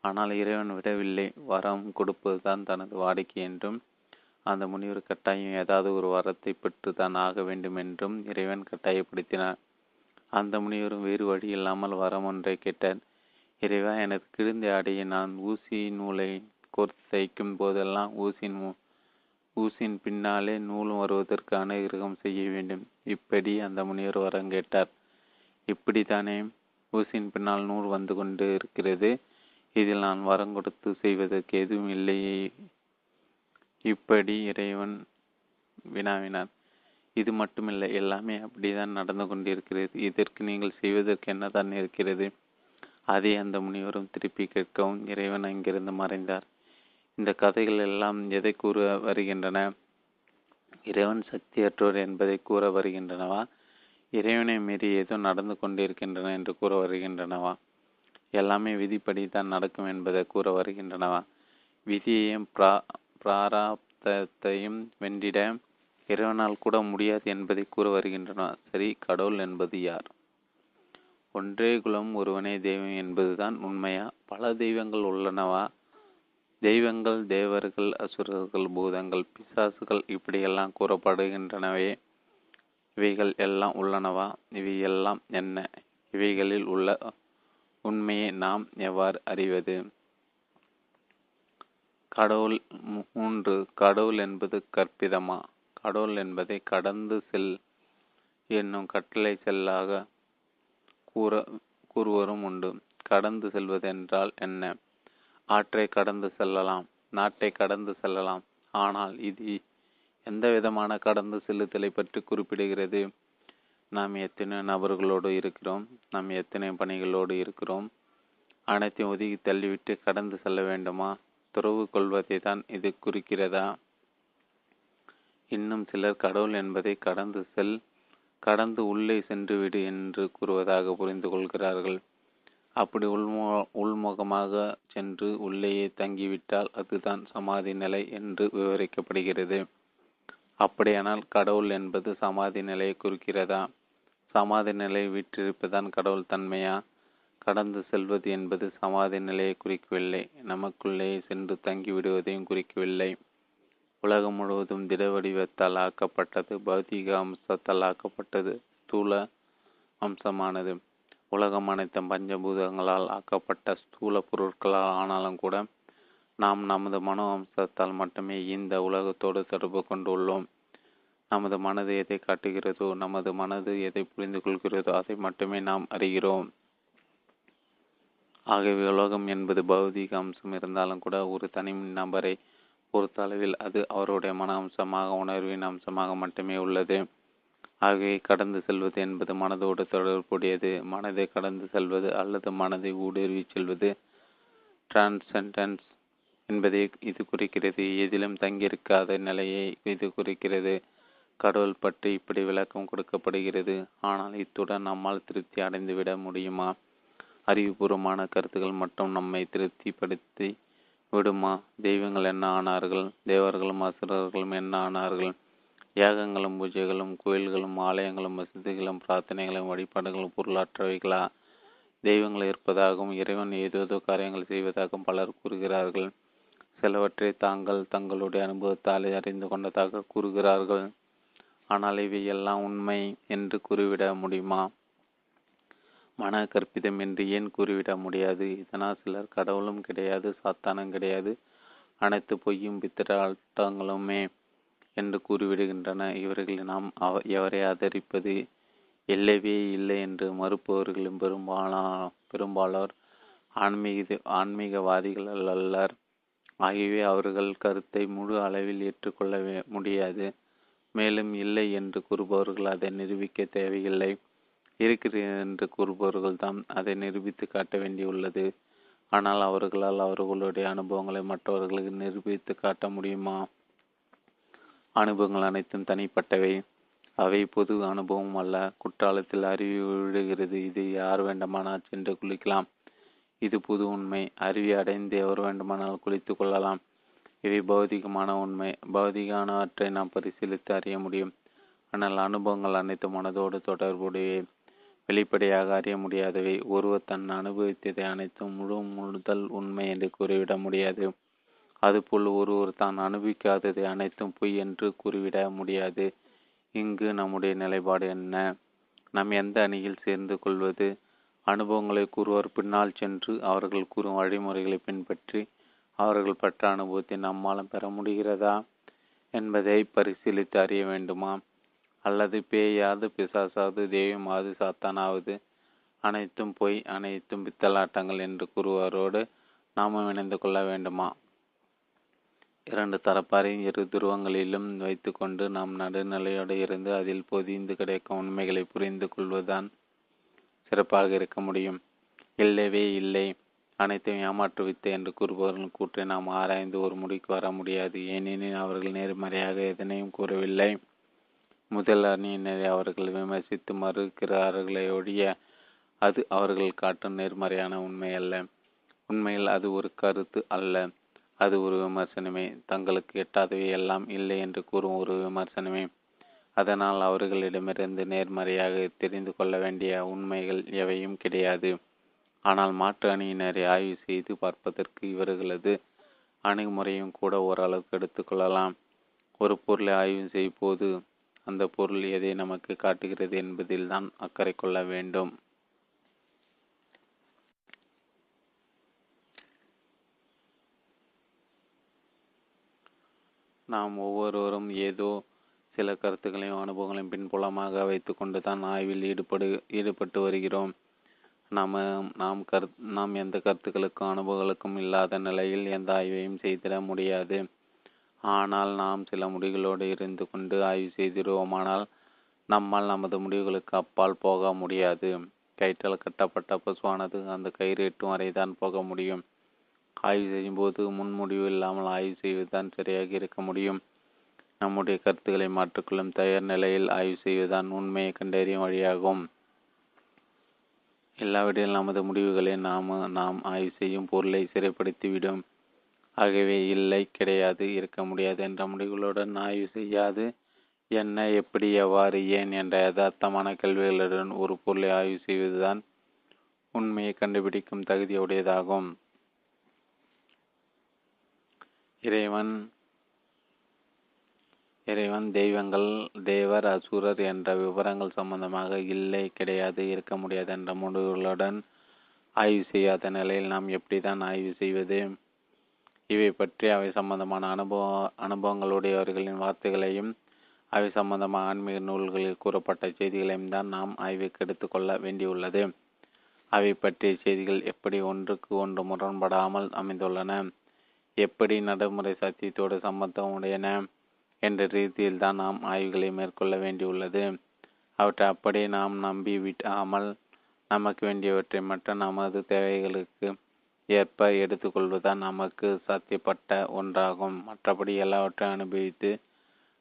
ஆனால் இறைவன் விடவில்லை. வரம் கொடுப்பதுதான் தனது வாடிக்கை என்றும் அந்த முனிவர் கட்டாயம் ஏதாவது ஒரு வரத்தை பெற்று தான் ஆக வேண்டும் என்றும் இறைவன் கட்டாயப்படுத்தினார். அந்த முனிவரும் வேறு வழி இல்லாமல் வரம் ஒன்றை கேட்டார். இறைவா எனக்கு கிழிந்த ஆடையை நான் ஊசி நூலை கோர்த்து தைக்கும் போதெல்லாம் ஊசின் ஊசின் பின்னாலே நூலும் வருவதற்கு அனுகிரகம் செய்ய வேண்டும். இப்படி அந்த முனிவர் வரம் கேட்டார். இப்படித்தானே? ஊசியின் பின்னால் நூல் வந்து கொண்டு இருக்கிறது. இதில் நான் வரம் கொடுத்து செய்வதற்கு எதுவும் இல்லையே. இப்படி இறைவன் வினாவினார். இது மட்டுமில்லை எல்லாமே அப்படிதான் நடந்து கொண்டிருக்கிறது. இதற்கு நீங்கள் செய்வதற்கு என்னதான் இருக்கிறது? அதை அந்த முனிவரும் திருப்பி கேட்கவும் இறைவன் அங்கிருந்து மறைந்தார். இந்த கதைகள் எல்லாம் எதை கூற வருகின்றன? இறைவன் சக்தியற்றோர் என்பதை கூற வருகின்றனவா? இறைவனை மீறி ஏதோ நடந்து கொண்டிருக்கின்றன என்று கூற வருகின்றனவா? எல்லாமே விதிப்படி தான் நடக்கும் என்பதை கூற வருகின்றனவா? விதியையும் பிரா பிராராப்தத்தையும் வென்றிட இறைவனால் கூட முடியாது என்பதை கூற வருகின்றன சரி கடவுள் என்பது யார்? ஒன்றே குலம் ஒருவனே தெய்வம் என்பதுதான் உண்மையா? பல தெய்வங்கள் உள்ளனவா? தெய்வங்கள் தேவர்கள் அசுரர்கள் பூதங்கள் பிசாசுகள் இப்படியெல்லாம் கூறப்படுகின்றனவே. இவைகள் எல்லாம் உள்ளனவா? இவை எல்லாம் என்ன? இவைகளில் உள்ள உண்மையை நாம் எவ்வாறு அறிவது? கடவுள் மூன்று கடவுள் என்பது கற்பிதமா? கடவுள் என்பதை கடந்து செல் என்னும் கட்டளை செல்லாக கூற கூறுவரும் உண்டு. கடந்து செல்வதென்றால் என்ன? ஆற்றை கடந்து செல்லலாம் நாட்டை கடந்து செல்லலாம். ஆனால் இது எந்த விதமான கடந்து செல்லுதலை பற்றி குறிப்பிடுகிறது? நாம் எத்தனை நபர்களோடு இருக்கிறோம்? நாம் எத்தனை பணிகளோடு இருக்கிறோம்? அனைத்தையும் ஒதுக்கி தள்ளிவிட்டு கடந்து செல்ல வேண்டுமா? துறவு கொள்வதை தான் இது குறிக்கிறதா? இன்னும் சிலர் கடவுள் என்பதை கடந்து செல் கடந்து உள்ளே சென்று விடு என்று கூறுவதாக புரிந்து கொள்கிறார்கள். அப்படி உள்மு உள்முகமாக சென்று உள்ளேயே தங்கிவிட்டால் அதுதான் சமாதி நிலை என்று விவரிக்கப்படுகிறது. அப்படியானால் கடவுள் என்பது சமாதி நிலையை குறிக்கிறதா? சமாதி நிலை விற்றிருப்பதான் கடவுள் தன்மையா? கடந்து செல்வது என்பது சமாதி நிலையை குறிக்கவில்லை. நமக்குள்ளேயே சென்று தங்கிவிடுவதையும் குறிக்கவில்லை. உலகம் முழுவதும் திட வடிவத்தால் ஆக்கப்பட்டது பௌதிக அம்சத்தால் ஆக்கப்பட்டது ஸ்தூல அம்சமானது. உலகம் அனைத்தும் பஞ்சபூதங்களால் ஆக்கப்பட்ட ஸ்தூல பொருட்களால் ஆனாலும் கூட நாம் நமது மனோ அம்சத்தால் மட்டுமே இந்த உலகத்தோடு தொடர்பு கொண்டுள்ளோம். நமது மனது எதை காட்டுகிறதோ நமது மனது எதை புரிந்து கொள்கிறதோ அதை மட்டுமே நாம் அறிகிறோம். ஆகவே உலகம் என்பது பௌதிக அம்சம் இருந்தாலும் கூட ஒரு தனி நபரை பொறுத்த அளவில் அது அவருடைய மன அம்சமாக உணர்வின் அம்சமாக மட்டுமே உள்ளது. ஆகவே கடந்து செல்வது என்பது மனதோடு தொடர்புடையது. மனதை கடந்து செல்வது அல்லது மனதை ஊடுருவி செல்வது டிரான்சென்டன்ஸ் என்பதை இது குறிக்கிறது. எதிலும் தங்கியிருக்காத நிலையை இது குறிக்கிறது. கடவுள் பற்றி இப்படி விளக்கம் கொடுக்கப்படுகிறது. ஆனால் இத்துடன் நம்மால் திருப்தி அடைந்து விட முடியுமா? அறிவுபூர்வமான கருத்துக்கள் மட்டும் நம்மை திருப்திப்படுத்தி விடுமா? தெய்வங்கள் என்ன ஆனார்கள்? தேவர்களும் அசுரர்களும் என்ன ஆனார்கள்? யாகங்களும் பூஜைகளும் கோயில்களும் ஆலயங்களும் வசதிகளும் பிரார்த்தனைகளும் வழிபாடுகளும் பொருளாற்றவைகளா? தெய்வங்கள் இருப்பதாகவும் இறைவன் ஏதேதோ காரியங்கள் செய்வதாகவும் பலர் கூறுகிறார்கள். சிலவற்றை தாங்கள் தங்களுடைய அனுபவத்தாலே அறிந்து கொண்டதாக கூறுகிறார்கள். ஆனால் இவை எல்லாம் உண்மை என்று கூறிவிட முடியுமா? மன கற்பிதம் என்று ஏன் கூறிவிட முடியாது? இதனால் சிலர் கடவுளும் கிடையாது சாத்தானும் கிடையாது. அனைத்து பொய்யும் பித்திராட்டங்களுமே என்று கூறிவிடுகின்றன. இவர்களை நாம் எவரை ஆதரிப்பது? இல்லவே இல்லை என்று மறுப்பவர்களும் பெரும்பாலா பெரும்பாலோர். ஆன்மீக ஆன்மீகவாதிகள் அல்லர். ஆகியவே அவர்கள் கருத்தை முழு அளவில் ஏற்றுக்கொள்ள முடியாது. மேலும் இல்லை என்று கூறுபவர்கள் அதை நிரூபிக்க தேவையில்லை. இருக்கிறேன் என்று கூறுபவர்கள் தான் அதை நிரூபித்து காட்ட வேண்டியுள்ளது. ஆனால் அவர்களால் அவர்களுடைய அனுபவங்களை மற்றவர்களுக்கு நிரூபித்து காட்ட முடியுமா? அனுபவங்கள் அனைத்தும் தனிப்பட்டவை. அவை பொது அனுபவம் அல்ல. குற்றாலத்தில் அருவி விழுகிறது. இது யார் வேண்டுமானால் சென்று குளிக்கலாம். இது புது உண்மை. அருவி அடைந்து எவர் வேண்டுமானால் குளித்துக் கொள்ளலாம். இவை பௌதிகமான உண்மை. பௌதிகமானவற்றை நாம் பரிசீலித்து அறிய முடியும். ஆனால் அனுபவங்கள் அனைத்து மனதோடு தொடர்புடைய வெளிப்படையாக அறிய முடியாதவை. ஒருவர் தன் அனுபவித்ததை அனைத்தும் முழு முதல் உண்மை என்று கூறிவிட முடியாது. அதுபோல் ஒருவர் தான் அனுபவிக்காததை அனைத்தும் பொய் என்று கூறிவிட முடியாது. இங்கு நம்முடைய நிலைப்பாடு என்ன? நாம் எந்த அணியில் சேர்ந்து கொள்வது? அனுபவங்களை கூறுவோர். பின்னால் சென்று அவர்கள் கூறும் வழிமுறைகளை பின்பற்றி அவர்கள் பெற்ற அனுபவத்தை நம்மாலும் பெற முடிகிறதா என்பதை பரிசீலித்து அறிய வேண்டுமா அல்லது பேயாவது பிசாசாவது தெய்வமாவது சாத்தானாவது அனைத்தும் பொய் அனைத்தும் பித்தலாட்டங்கள் என்று கூறுவாரோடு நாமும் இணைந்து கொள்ள வேண்டுமா? இரண்டு தரப்பாரையும் இரு துருவங்களிலும் வைத்துக்கொண்டு நாம் நடுநிலையோடு இருந்து அதில் பொதிந்து கிடைக்கும் உண்மைகளை புரிந்து கொள்வதுதான் சிறப்பாக இருக்க முடியும். இல்லவே இல்லை. அனைத்தையும் ஏமாற்றுவித்து என்று கூறுபவர்கள் கூற்றை நாம் ஆராய்ந்து ஒரு முடிக்கு வர முடியாது. ஏனெனில் அவர்கள் நேர்மறையாக எதனையும் கூறவில்லை. முதல் அணியினரை அவர்கள் விமர்சித்து மறுக்கிறார்களே ஒழிய அது அவர்கள் காட்டும் நேர்மறையான உண்மை அல்ல. உண்மையில் அது ஒரு கருத்து அல்ல. அது ஒரு விமர்சனமே. தங்களுக்கு எட்டாதவை எல்லாம் இல்லை என்று கூறும் ஒரு விமர்சனமே. அதனால் அவர்களிடமிருந்து நேர்மறையாக தெரிந்து கொள்ள வேண்டிய உண்மைகள் எவையும் கிடையாது. ஆனால் மாற்று அணியினரை ஆய்வு செய்து பார்ப்பதற்கு இவர்களது அணுகுமுறையும் கூட ஓரளவுக்கு எடுத்துக்கொள்ளலாம் ஒரு பொருளை ஆய்வு செய்யும் போது அந்த பொருள் எதை நமக்கு காட்டுகிறது என்பதில் தான் அக்கறை கொள்ள வேண்டும். நாம் ஒவ்வொருவரும் ஏதோ சில கருத்துக்களையும் அனுபவங்களையும் பின்புலமாக வைத்துக்கொண்டு தான் ஆய்வில் ஈடுபடு ஈடுபட்டு வருகிறோம். நாம் நாம் கரு நாம் எந்த கருத்துக்களுக்கும் அனுபவங்களுக்கும் இல்லாத நிலையில் எந்த ஆய்வையும் செய்திட முடியாது. ஆனால் நாம் சில முடிவுகளோடு இருந்து கொண்டு ஆய்வு செய்திருவோமானால் நம்மால் நமது முடிவுகளுக்கு அப்பால் போக முடியாது. கயிற்றால் கட்டப்பட்ட பசுவானது அந்த கயிறு எட்டும் வரைதான் போக முடியும். ஆய்வு செய்யும்போது முன்முடிவு இல்லாமல் ஆய்வு செய்வதுதான் சரியாக இருக்க முடியும். நம்முடைய கருத்துக்களை மாற்றிக்கொள்ளும் தயார் நிலையில் ஆய்வு செய்வதுதான் உண்மையை கண்டறியும் வழியாகும். எல்லாவிடையில் நமது முடிவுகளை நாம் நாம் ஆய்வு செய்யும் பொருளை சிறைப்படுத்திவிடும். ஆகவே இல்லை கிடையாது இருக்க முடியாது என்ற முடிவுகளுடன் ஆய்வு செய்யாது. என்ன எப்படி எவ்வாறு ஏன் என்ற யதார்த்தமான கேள்விகளுடன் ஒரு பொருளை ஆய்வு செய்வதுதான் உண்மையை கண்டுபிடிக்கும் தகுதியுடையதாகும். இறைவன் இறைவன் தெய்வங்கள் தேவர் அசுரர் என்ற விவரங்கள் சம்பந்தமாக இல்லை கிடையாது இருக்க முடியாது என்ற முடிவுகளுடன் ஆய்வு செய்யாத நிலையில் நாம் எப்படிதான் ஆய்வு செய்வது? இவை பற்றி அவை சம்பந்தமான அனுபவ அனுபவங்களுடையவர்களின் வார்த்தைகளையும் அவை சம்பந்தமான ஆன்மீக நூல்களில் கூறப்பட்ட செய்திகளையும் தான் நாம் ஆய்வுக்கு எடுத்துக்கொள்ள வேண்டியுள்ளது. அவை பற்றிய செய்திகள் எப்படி ஒன்றுக்கு ஒன்று முரண்படாமல் அமைந்துள்ளன எப்படி நடைமுறை சத்தியத்தோடு சம்பந்தம் உடையன என்ற ரீதியில் தான் நாம் ஆய்வுகளை மேற்கொள்ள வேண்டியுள்ளது. அவற்றை அப்படியே நாம் நம்பி விட்டாமல் நமக்கு வேண்டியவற்றை மற்ற நமது தேவைகளுக்கு ஏற்ப எடுத்துக்கொள்வதுதான் நமக்கு சாத்தியப்பட்ட ஒன்றாகும். மற்றபடி எல்லாவற்றையும் அனுபவித்து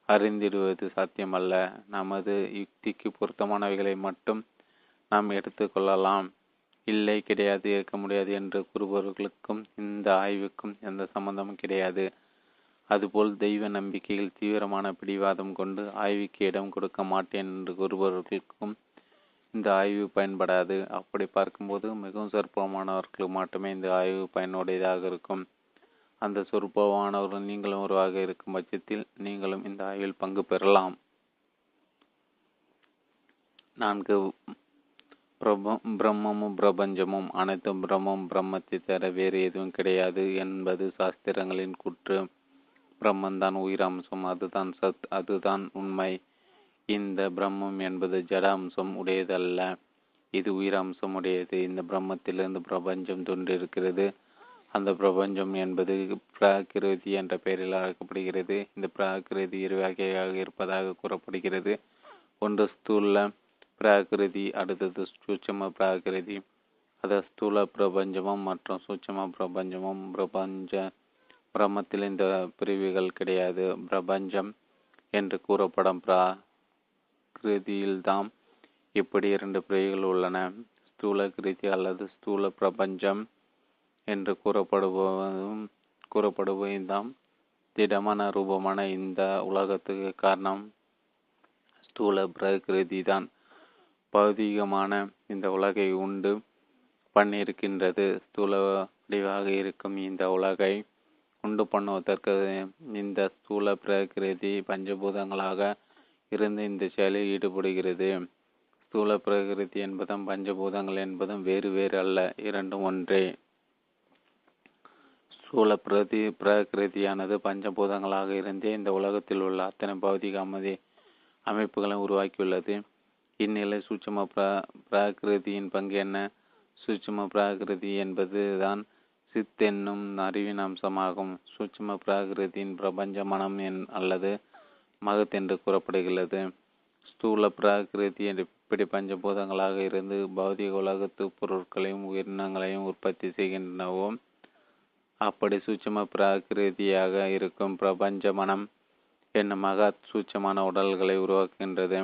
அறிந்திடுவது சாத்தியமல்ல. நமது யுக்திக்கு பொருத்தமானவைகளை மட்டும் நாம் எடுத்துக்கொள்ளலாம். இல்லை கிடையாது இருக்க முடியாது என்று கூறுபவர்களுக்கும் இந்த ஆய்வுக்கும் எந்த சம்பந்தமும் கிடையாது. அதுபோல் தெய்வ நம்பிக்கையில் தீவிரமான பிடிவாதம் கொண்டு ஆய்வுக்கு இடம் கொடுக்க மாட்டேன் என்று கூறுபவர்களுக்கும் இந்த ஆய்வு பயன்படாது. அப்படி பார்க்கும்போது மிகவும் சொற்பமானவர்களுக்கு மட்டுமே இந்த ஆய்வு பயனுடையதாக இருக்கும். அந்த சொற்பமானவர்கள் நீங்களும் உருவாக இருக்கும் பட்சத்தில் நீங்களும் இந்த ஆய்வில் பங்கு பெறலாம். நான்கு பிரம்மமும் பிரபஞ்சமும் அனைத்தும் பிரம்மம் பிரம்மத்தை தர வேறு எதுவும் கிடையாது என்பது சாஸ்திரங்களின் கூற்று. பிரம்மந்தான் உயிர் அம்சம். அதுதான் சத் அதுதான் உண்மை. இந்த பிரம்மம் என்பது ஜட அம்சம் உடையதல்ல. இது உயிர் அம்சம் உடையது. இந்த பிரம்மத்திலிருந்து பிரபஞ்சம் தோன்றிருக்கிறது அந்த பிரபஞ்சம் என்பது பிராகிருதி என்ற பெயரில் அழைக்கப்படுகிறது. இந்த பிராகிருதி இரு வகையாக இருப்பதாக கூறப்படுகிறது. ஒன்று ஸ்தூல பிராகிருதி அடுத்தது சூட்சம பிராகிருதி. அது ஸ்தூல பிரபஞ்சமும் மற்றும் சூட்சம பிரபஞ்சமும் பிரபஞ்ச பிரம்மத்தில் இந்த பிரிவுகள் கிடையாது. பிரபஞ்சம் என்று கூறப்படும் கிருதியில்தாம் இப்படி இரண்டு பிரிவுகள் உள்ளன. ஸ்தூல கிருதி அல்லது ஸ்தூல பிரபஞ்சம் என்று கூறப்படுவதும் கூறப்படுவதும் திடமான ரூபமான இந்த உலகத்துக்கு காரணம் ஸ்தூல பிரகிருதி தான் பௌதீகமான இந்த உலகை உண்டு பண்ணியிருக்கின்றது. ஸ்தூல வடிவாக இருக்கும் இந்த உலகை உண்டு பண்ணுவதற்கு இந்த ஸ்தூல பிரகிருதி பஞ்சபூதங்களாக இருந்து இந்த செயலில் ஈடுபடுகிறது. ஸ்தூல பிரகிருதி என்பதும் பஞ்சபூதங்கள் என்பதும் வேறு வேறு அல்ல இரண்டும் ஒன்றே. ஸ்தூல பிரதி பிரகிருதியானது பஞ்சபூதங்களாக இருந்தே இந்த உலகத்தில் உள்ள அத்தனை பௌதிக அமைதி அமைப்புகளை உருவாக்கியுள்ளது. இந்நிலை சூட்சம பிர பிராகிருதியின் பங்கு என்ன? சூட்சம பிராகிருதி என்பது தான் சித் என்னும் அறிவின் அம்சமாகும். சூட்சும பிராகிருதியின் பிரபஞ்ச மனம் என் அல்லது மகத் என்று கூறப்படுகிறது. ஸ்தூல பிராகிருதி இப்படி பஞ்சபூதங்களாக இருந்து பௌதிக உலகத்து பொருட்களையும் உயிரினங்களையும் உற்பத்தி செய்கின்றனவோ அப்படி சூட்சம பிராகிருதியாக இருக்கும் பிரபஞ்ச மனம் என்னும் மகத் சூட்சமான உடல்களை உருவாக்குகின்றது.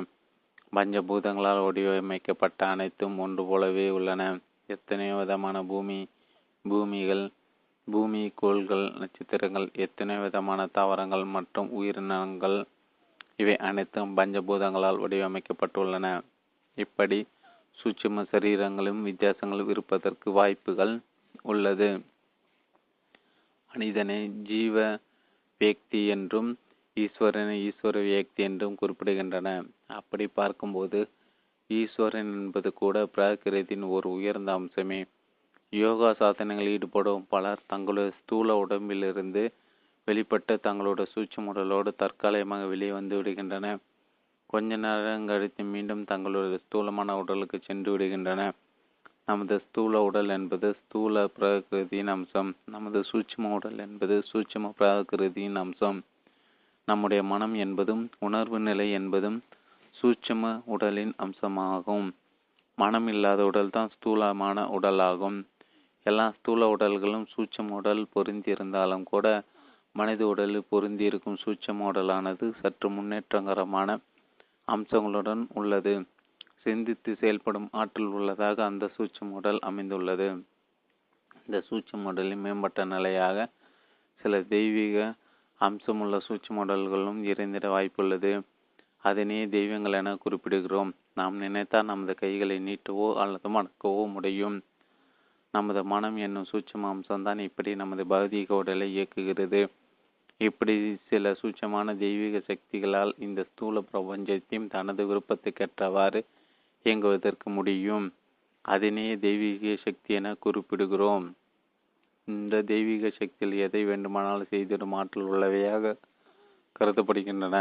பஞ்சபூதங்களால் வடிவமைக்கப்பட்ட அனைத்தும் ஒன்று போலவே உள்ளன. எத்தனையோ விதமான பூமி பூமிகள் பூமி கோள்கள் நட்சத்திரங்கள் எத்தனை விதமான தாவரங்கள் மற்றும் உயிரினங்கள் இவை அனைத்தும் பஞ்சபூதங்களால் வடிவமைக்கப்பட்டுள்ளன. இப்படி சூட்சும சரீரங்களும் வித்தியாசங்களும் இருப்பதற்கு வாய்ப்புகள் உள்ளது. மனிதனை ஜீவ வியக்தி என்றும் ஈஸ்வரனை ஈஸ்வர வியக்தி என்றும் குறிப்பிடுகின்றன. அப்படி பார்க்கும்போது ஈஸ்வரன் என்பது கூட பிராகிருதியின் ஒரு உயர்ந்த அம்சமே. யோகா சாதனைகளில் ஈடுபடும் பலர் தங்களுடைய ஸ்தூல உடம்பிலிருந்து வெளிப்பட்டு தங்களோட சூட்சம் உடலோடு தற்காலிகமாக வெளியே வந்து விடுகின்றன. கொஞ்ச நேரம் கழித்து மீண்டும் தங்களுடைய ஸ்தூலமான உடலுக்கு சென்று விடுகின்றன. நமது ஸ்தூல உடல் என்பது ஸ்தூல பிரகிருதியின் அம்சம். நமது சூட்சும உடல் என்பது சூட்சும பிரகிருதியின் அம்சம். நம்முடைய மனம் என்பதும் உணர்வு நிலை என்பதும் சூட்சும உடலின் அம்சமாகும். மனம் இல்லாத உடல் தான் ஸ்தூலமான உடலாகும். எல்லா ஸ்தூல உடல்களும் சூட்சம் உடல் பொருந்தியிருந்தாலும் கூட மனித உடலில் பொருந்தியிருக்கும் சூட்சம் உடலானது சற்று முன்னேற்றகரமான அம்சங்களுடன் உள்ளது. சிந்தித்து செயல்படும் ஆற்றல் உள்ளதாக அந்த சூட்சம் உடல் அமைந்துள்ளது. இந்த சூட்சம் உடலின் மேம்பட்ட நிலையாக சில தெய்வீக அம்சமுள்ள சூட்சம் உடல்களும் இறைந்திட வாய்ப்புள்ளது. அதனையே தெய்வங்கள் என குறிப்பிடுகிறோம். நாம் நினைத்தால் நமது கைகளை நீட்டவோ அல்லது மடக்கவோ முடியும். நமது மனம் என்னும் சூட்சம் அம்சம்தான் இப்படி நமது பௌதீக உடலை இயக்குகிறது. இப்படி சில சூட்சமான தெய்வீக சக்திகளால் இந்த ஸ்தூல பிரபஞ்சத்தையும் தனது விருப்பத்துக்கேற்றவாறு இயங்குவதற்கு முடியும். அதனையே தெய்வீக சக்தி என குறிப்பிடுகிறோம். இந்த தெய்வீக சக்தியில் எதை வேண்டுமானாலும் செய்திடும் ஆற்றல் உள்ளவையாக கருதப்படுகின்றன.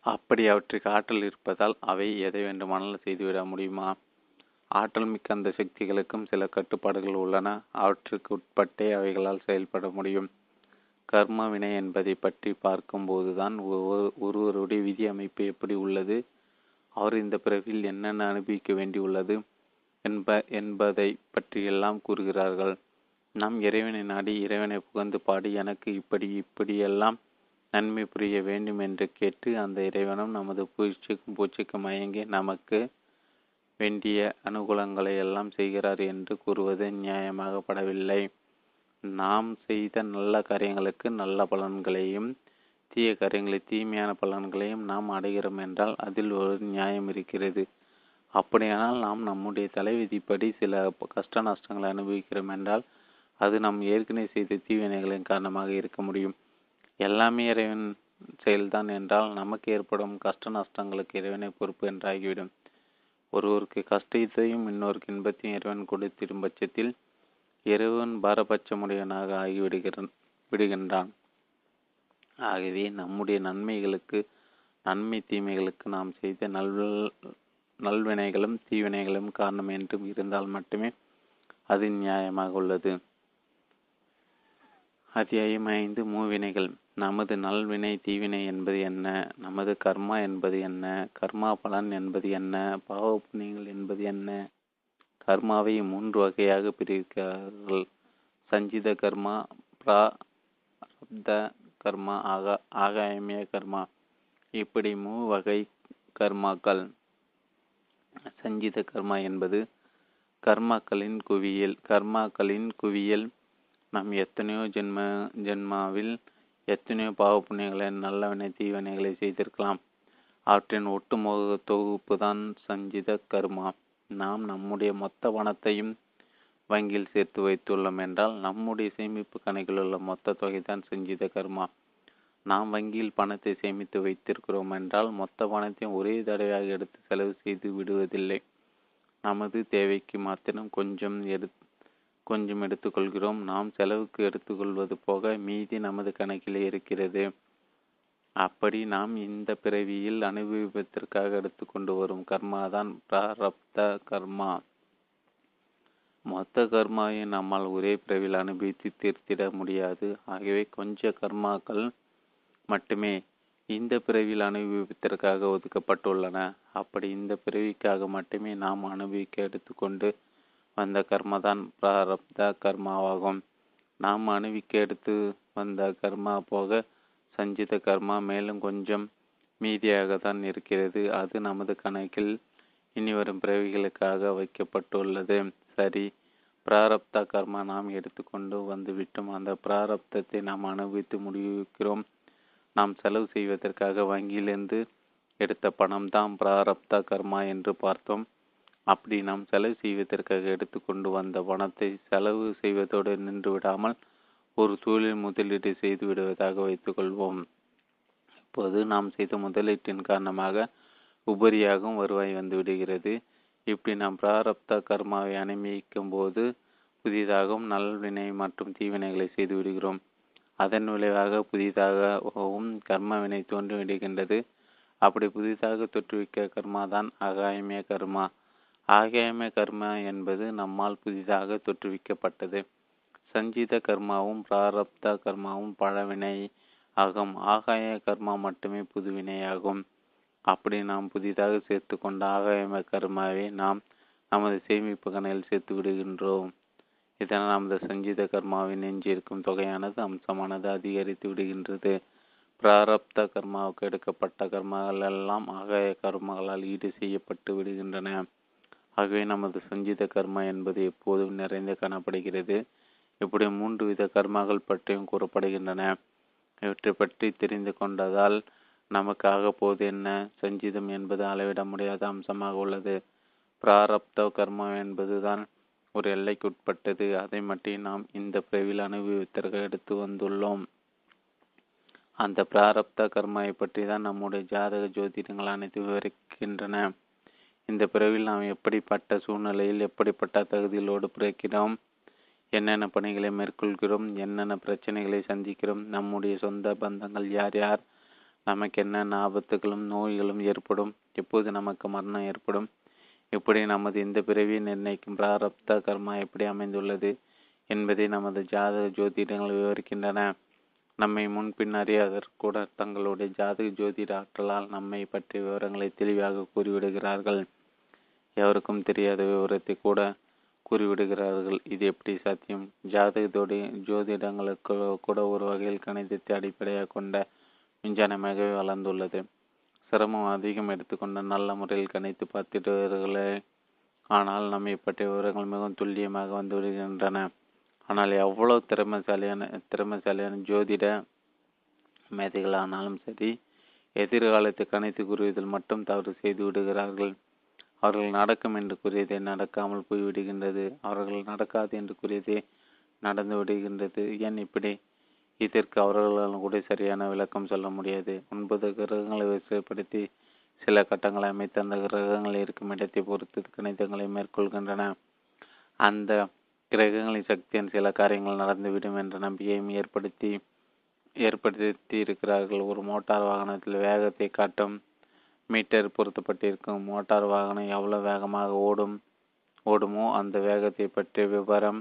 அப்படி அவற்றுக்கு ஆற்றல் இருப்பதால் அவை எதை வேண்டுமானாலும் செய்துவிட முடியுமா? ஆற்றல் மிக்க அந்த சக்திகளுக்கும் சில கட்டுப்பாடுகள் உள்ளன. அவற்றுக்கு உட்பட்டே அவைகளால் செயல்பட முடியும். கர்ம வினை என்பதை பற்றி பார்க்கும்போதுதான் ஒருவருடைய விதி அமைப்பு எப்படி உள்ளது அவர் இந்த பிறவியில் என்னென்ன அனுபவிக்க வேண்டியுள்ளது என்ப என்பதை பற்றியெல்லாம் கூறுகிறார்கள். நம் இறைவனை நாடி இறைவனை புகழ்ந்து பாடி எனக்கு இப்படி இப்படியெல்லாம் நன்மை புரிய வேண்டும் என்று கேட்டு அந்த இறைவனும் நமது பூச்சிக்கும் பூச்சிக்கும் மயங்கி நமக்கு வேண்டிய அனுகூலங்களை எல்லாம் செய்கிறார் என்று கூறுவது நியாயமாகப்படவில்லை. நாம் செய்த நல்ல காரியங்களுக்கு நல்ல பலன்களையும் தீய காரியங்களை தீமையான பலன்களையும் நாம் அடைகிறோம் என்றால் அதில் ஒரு நியாயம் இருக்கிறது. அப்படியானால் நாம் நம்முடைய தலைவிதிப்படி சில கஷ்ட நஷ்டங்களை அனுபவிக்கிறோம் என்றால் அது நாம் ஏற்கனவே செய்த தீவினைகளின் காரணமாக இருக்க முடியும். எல்லாமே இறைவன் செயல்தான் என்றால் நமக்கு ஏற்படும் கஷ்ட நஷ்டங்களுக்கு இறைவனை பொறுப்பு என்றாகிவிடும். ஒருவருக்கு கஷ்டத்தையும் இன்னொருக்கு இன்பத்தையும் இறைவன் கொடுத்திடும் பட்சத்தில் இறைவன் பாரபட்சமுடையவனாக ஆகிவிடுகிறான் விடுகின்றான். ஆகவே நம்முடைய நன்மைகளுக்கு நன்மை தீமைகளுக்கு நாம் செய்த நல் நல்வினைகளும் தீவினைகளும் காரணம் என்றும் இருந்தால் மட்டுமே அது நியாயமாக உள்ளது. அத்தியாயம் ஐந்து மூவினைகள். நமது நல்வினை தீவினை என்பது என்ன? நமது கர்மா என்பது என்ன? கர்மா பலன் என்பது என்ன? பாவ புண்ணியங்கள் என்பது என்ன? கர்மாவை மூன்று வகையாக பிரிக்கிறார்கள். சஞ்சித கர்மா பிராப்த கர்மா ஆகா ஆகாயமிய கர்மா. இப்படி மூ வகை கர்மாக்கள். சஞ்சித கர்மா என்பது கர்மாக்களின் குவியல். கர்மாக்களின் குவியல் நாம் எத்தனையோ ஜென்ம ஜென்மாவில் எத்தனையோ பாவ புண்ணியங்களை நல்லவனை தீவனைகளை செய்திருக்கலாம். அவற்றின் ஒட்டுமொக தொகுப்பு தான் சஞ்சித கர்மா. நாம் நம்முடைய மொத்த பணத்தையும் வங்கியில் சேர்த்து வைத்துள்ளோம் என்றால் நம்முடைய சேமிப்பு கணக்கில் உள்ள மொத்த தொகை தான் சஞ்சித கர்மா. நாம் வங்கியில் பணத்தை சேமித்து வைத்திருக்கிறோம் என்றால் மொத்த பணத்தையும் ஒரே தடவையாக எடுத்து செலவு செய்து விடுவதில்லை. நமது தேவைக்கு மாத்திரம் கொஞ்சம் எடு கொஞ்சம் எடுத்துக்கொள்கிறோம். நாம் செலவுக்கு எடுத்துக்கொள்வது போக மீதி நமது கணக்கிலே இருக்கிறது. அப்படி நாம் இந்த பிறவியில் அனுபவிப்பதற்காக எடுத்துக்கொண்டு வரும் கர்மா தான் பிராரப்த கர்மா. மொத்த கர்மாவை நம்மால் ஒரே பிறவியில் அனுபவித்து தீர்த்திட முடியாது. ஆகவே கொஞ்ச கர்மாக்கள் மட்டுமே இந்த பிறவியில் அனுபவிப்பதற்காக ஒதுக்கப்பட்டுள்ளன. அப்படி இந்த பிறவிக்காக மட்டுமே நாம் அனுபவிக்க எடுத்துக்கொண்டு வந்த கர்மதான் பிராரப்த கர்மாவாகும். நாம் அணுவிக்க எடுத்து வந்த கர்மா போக சஞ்சித கர்மா மேலும் கொஞ்சம் மீதியாக தான் இருக்கிறது. அது நமது கணக்கில் இனி வரும் பிறவிகளுக்காக வைக்கப்பட்டுள்ளது. சரி பிராரப்த கர்மா நாம் எடுத்துக்கொண்டு வந்துவிட்டோம். அந்த பிராரப்தத்தை நாம் அனுபவித்து முடிவிக்கிறோம் நாம் செலவு செய்வதற்காக வங்கியிலிருந்து எடுத்த பணம் தான் பிராரப்த கர்மா என்று பார்த்தோம். அப்படி நாம் செலவு செய்வதற்காக எடுத்துக்கொண்டு வந்த பணத்தை செலவு செய்வதோடு நின்று விடாமல் ஒரு தொழிலில் முதலீடு செய்து விடுவதாக வைத்துக்கொள்வோம். இப்போது நாம் செய்த முதலீட்டின் காரணமாக உபரியாகவும் வருவாய் வந்து விடுகிறது. இப்படி நாம் பிராரப்த கர்மாவை அனுமதிக்கும் போது புதிதாகவும் நல்வினை மற்றும் தீவினைகளை செய்து விடுகிறோம். அதன் விளைவாக புதிதாகவும் கர்மவினை தோன்றிவிடுகின்றது அப்படி புதிதாக தொற்றுவிக்க கர்மா தான் ஆகாயமே கர்மா. ஆகாயமே கர்மா என்பது நம்மால் புதிதாக தொற்றுவிக்கப்பட்டது. சஞ்சித கர்மாவும் பிராரப்த கர்மாவும் பழவினை ஆகும். ஆகாய கர்மா மட்டுமே புதுவினையாகும். அப்படி நாம் புதிதாக சேர்த்து கொண்ட ஆகாயம கர்மாவை நாம் நமது சேமிப்பு கணையில் சேர்த்து விடுகின்றோம். இதனால் நமது சஞ்சித கர்மாவின் நெஞ்சிருக்கும் தொகையானது அம்சமானது அதிகரித்து விடுகின்றது. பிராரப்த கர்மாவுக்கு எடுக்கப்பட்ட கர்மங்கள் எல்லாம் ஆகாய கர்மங்களால் ஈடு செய்யப்பட்டு விடுகின்றன. ஆகவே நமது சஞ்சித கர்மா என்பது எப்போதும் நிறைந்து காணப்படுகிறது. இப்படி மூன்று வித கர்மாக்கள் பற்றியும் கூறப்படுகின்றன. இவற்றை பற்றி தெரிந்து கொண்டதால் நமக்கு ஆகப்போது என்ன? சஞ்சிதம் என்பது அளவிட முடியாத அம்சமாக உள்ளது. பிராரப்த கர்மா என்பதுதான் ஒரு எல்லைக்குட்பட்டது. அதை மட்டும் நாம் இந்த பிரிவில் அனுபவித்திற்கு எடுத்து வந்துள்ளோம். அந்த பிராரப்த கர்மாவை பற்றி தான் நம்முடைய ஜாதக ஜோதிடங்கள் அனைத்து விவரிக்கின்றன. இந்த பிறவில் நாம் எப்படிப்பட்ட சூழ்நிலையில் எப்படிப்பட்ட தகுதிகளோடு பிறக்கிறோம்? என்னென்ன பணிகளை மேற்கொள்கிறோம் என்னென்ன பிரச்சனைகளை சந்திக்கிறோம் நம்முடைய சொந்த பந்தங்கள் யார் யார் நமக்கு என்னென்ன ஆபத்துகளும் நோய்களும் ஏற்படும் எப்போது நமக்கு மரணம் ஏற்படும் இப்படி நமது இந்த பிறவியை நிர்ணயிக்கும் பிராரப்த கர்மா எப்படி அமைந்துள்ளது என்பதை நமது ஜாதக ஜோதிடங்கள் விவரிக்கின்றன. நம்மை முன்பின் அறியாதர் கூட தங்களுடைய ஜாதக ஜோதிட ஆற்றலால் நம்மை பற்றிய விவரங்களை தெளிவாக கூறிவிடுகிறார்கள். எவருக்கும் தெரியாத விவரத்தை கூட கூறிவிடுகிறார்கள் இது எப்படி சாத்தியம்? ஜாதகத்தோடு ஜோதிடங்களுக்கு கூட ஒரு வகையில் கணிதத்தை அடிப்படையாக கொண்ட விஞ்ஞானமாகவே வளர்ந்துள்ளது. சிரமம் அதிகம் எடுத்துக்கொண்டு நல்ல முறையில் கணித்து பார்த்திடுவார்களே. ஆனால் நம்மை பற்றிய விவரங்கள் மிகவும் துல்லியமாக வந்துவிடுகின்றன. ஆனால் எவ்வளவு திறமைசாலியான திறமைசாலியான ஜோதிட மேதைகளானாலும் சரி எதிர்காலத்தை கணித்து கூறுவதில் மட்டும் தவறு செய்து விடுகிறார்கள். அவர்கள் நடக்கும் என்று கூறியதே நடக்காமல் போய்விடுகின்றது. அவர்கள் நடக்காது என்று கூறியதே நடந்து விடுகின்றது. ஏன் இப்படி? இதற்கு அவர்களால் கூட சரியான விளக்கம் சொல்ல முடியாது. ஒன்பது கிரகங்களை வரிசைப்படுத்தி சில கட்டங்களை அமைத்து அந்த கிரகங்கள் இருக்கும் இடத்தை பொறுத்து கணிதங்களை மேற்கொள்கின்றன. அந்த கிரகங்களின் சக்தியின் சில காரியங்கள் நடந்துவிடும் என்ற நம்பிக்கையும் ஏற்படுத்தி ஏற்படுத்தி இருக்கிறார்கள் ஒரு மோட்டார் வாகனத்தில் வேகத்தை காட்டும் மீட்டர் பொருத்தப்பட்டிருக்கும். மோட்டார் வாகனம் எவ்வளவு வேகமாக ஓடும் ஓடுமோ அந்த வேகத்தை பற்றிய விவரம்